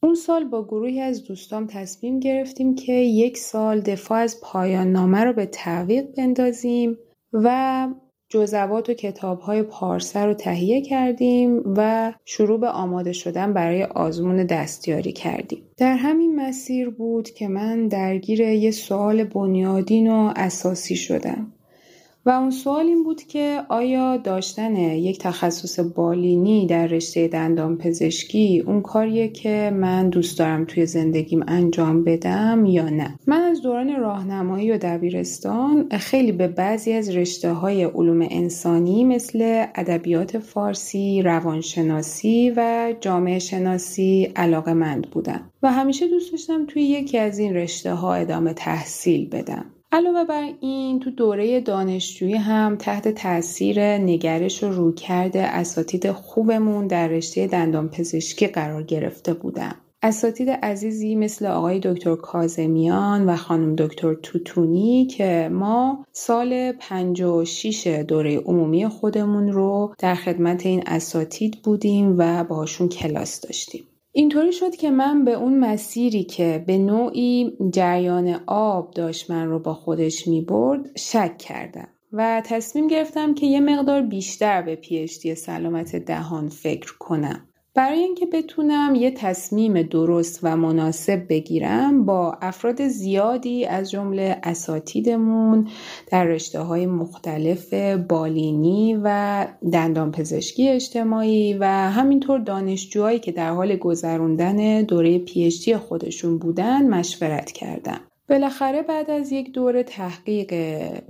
اون سال با گروهی از دوستام تصمیم گرفتیم که یک سال دفاع از پایان نامه رو به تعویق بندازیم و جزوات و کتابهای پارسه رو تهیه کردیم و شروع به آماده شدن برای آزمون دستیاری کردیم. در همین مسیر بود که من درگیر یه سوال بنیادین و اساسی شدم. و اون سوال این بود که آیا داشتن یک تخصص بالینی در رشته دندان پزشکی اون کاریه که من دوست دارم توی زندگیم انجام بدم یا نه؟ من از دوران راهنمایی و دبیرستان خیلی به بعضی از رشته های علوم انسانی مثل ادبیات فارسی، روانشناسی و جامعه شناسی علاقه مند بودم و همیشه دوست داشتم توی یکی از این رشته ها ادامه تحصیل بدم. علاوه بر این تو دوره دانشجویی هم تحت تاثیر نگرش و رویکرد اساتید خوبمون در رشته دندان پزشکی قرار گرفته بودم. اساتید عزیزی مثل آقای دکتر کازمیان و خانم دکتر توتونی که ما سال 56 دوره عمومی خودمون رو در خدمت این اساتید بودیم و باشون کلاس داشتیم. اینطوری شد که من به اون مسیری که به نوعی جریان آب داشت من رو با خودش می برد شک کردم و تصمیم گرفتم که یه مقدار بیشتر به پیشتی سلامت دهان فکر کنم. برای اینکه بتونم یه تصمیم درست و مناسب بگیرم با افراد زیادی از جمله اساتیدمون در رشته های مختلف بالینی و دندان پزشکی اجتماعی و همینطور دانشجوهایی که در حال گذروندن دوره پیشتی خودشون بودن مشورت کردم. بالاخره بعد از یک دور تحقیق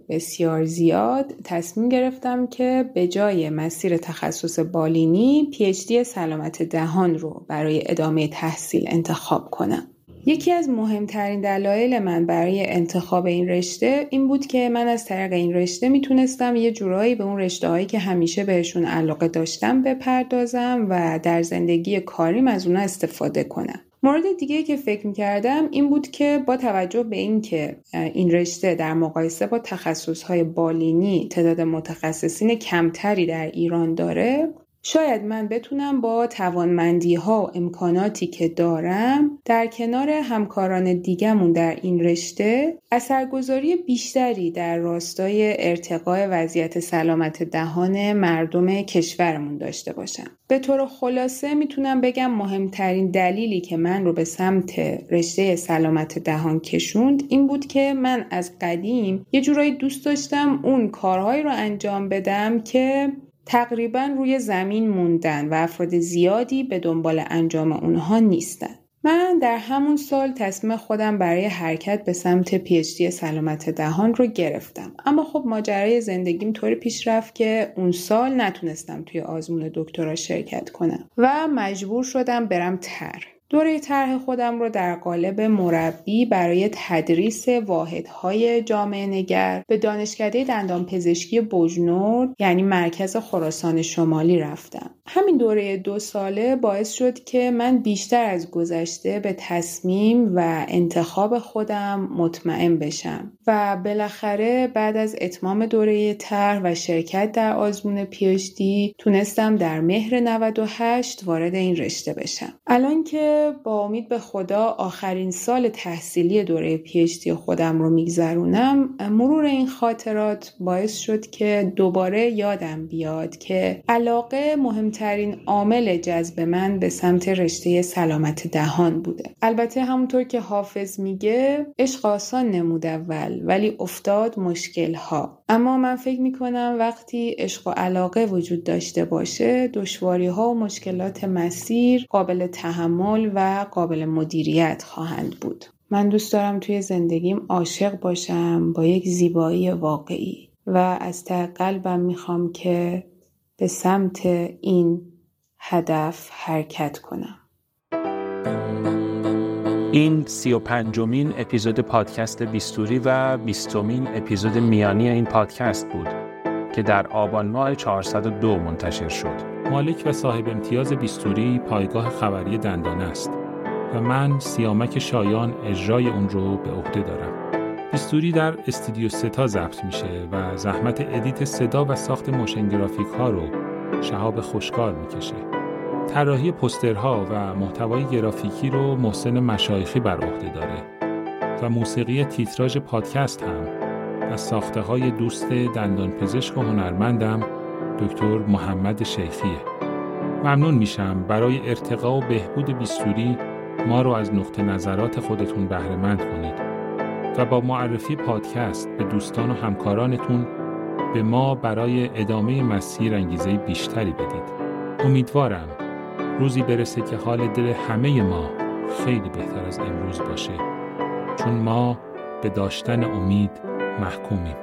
بسیار زیاد تصمیم گرفتم که به جای مسیر تخصص بالینی پیچدی سلامت دهان رو برای ادامه تحصیل انتخاب کنم. یکی از مهمترین دلایل من برای انتخاب این رشته این بود که من از طریق این رشته می‌تونستم یه جورایی به اون رشته هایی که همیشه بهشون علاقه داشتم بپردازم و در زندگی کاریم از اونا استفاده کنم. مورد دیگه که فکر کردم این بود که با توجه به اینکه این رشته در مقایسه با تخصصهای بالینی تعداد متخصصین کمتری در ایران داره شاید من بتونم با توانمندی ها و امکاناتی که دارم در کنار همکاران دیگمون در این رشته اثرگذاری بیشتری در راستای ارتقای وضعیت سلامت دهان مردم کشورمون داشته باشم. به طور خلاصه می‌تونم بگم مهمترین دلیلی که من رو به سمت رشته سلامت دهان کشوند این بود که من از قدیم یه جورایی دوست داشتم اون کارهایی رو انجام بدم که تقریبا روی زمین موندن و افراد زیادی به دنبال انجام اونها نیستن. من در همون سال تصمیم خودم برای حرکت به سمت پیچدی سلامت دهان رو گرفتم اما خب ماجرای زندگیم طوری پیش رفت که اون سال نتونستم توی آزمون دکترا شرکت کنم و مجبور شدم برم تر دوره طرح خودم رو در قالب مربی برای تدریس واحدهای جامعه نگر به دانشکده دندان پزشکی بجنورد یعنی مرکز خراسان شمالی رفتم. همین دوره دو ساله باعث شد که من بیشتر از گذشته به تصمیم و انتخاب خودم مطمئن بشم و بالاخره بعد از اتمام دوره طرح و شرکت در آزمون پیشتی تونستم در مهر 98 وارد این رشته بشم. الان که با امید به خدا آخرین سال تحصیلی دوره پیشتی خودم رو میگذرونم. مرور این خاطرات باعث شد که دوباره یادم بیاد که علاقه مهمترین عامل جذب من به سمت رشته سلامت دهان بوده. البته همونطور که حافظ میگه عشق آسان نمود اول ولی افتاد مشکل ها اما من فکر می‌کنم وقتی عشق و علاقه وجود داشته باشه دشواری ها و مشکلات مسیر قابل تحمل و قابل مدیریت خواهند بود من دوست دارم توی زندگیم عاشق باشم با یک زیبایی واقعی و از ته قلبم می‌خوام که به سمت این هدف حرکت کنم این سی و پنجمین اپیزود پادکست بیستوری و بیستمین اپیزود میانی این پادکست بود که در آبان ماه 402 منتشر شد. مالک و صاحب امتیاز بیستوری پایگاه خبری دندان است و من سیامک شایان اجرای اون رو به عهده دارم. بیستوری در استودیو ستا ضبط میشه و زحمت edit صدا و ساخت motion graphic ها رو شهاب خوشکار می‌کشه. طراحی پسترها و محتوای گرافیکی رو محسن مشایخی بر عهده داره و موسیقی تیتراژ پادکست هم از ساخته های دوست دندان پزشک و هنرمندم دکتر محمد شیخیه. ممنون میشم برای ارتقا و بهبود بیستوری ما رو از نقطه نظرات خودتون بهرهمند کنید و با معرفی پادکست به دوستان و همکارانتون به ما برای ادامه مسیر انگیزه بیشتری بدید. امیدوارم روزی برسه که حال دل همه ما خیلی بهتر از امروز باشه. چون ما به داشتن امید محکومیم.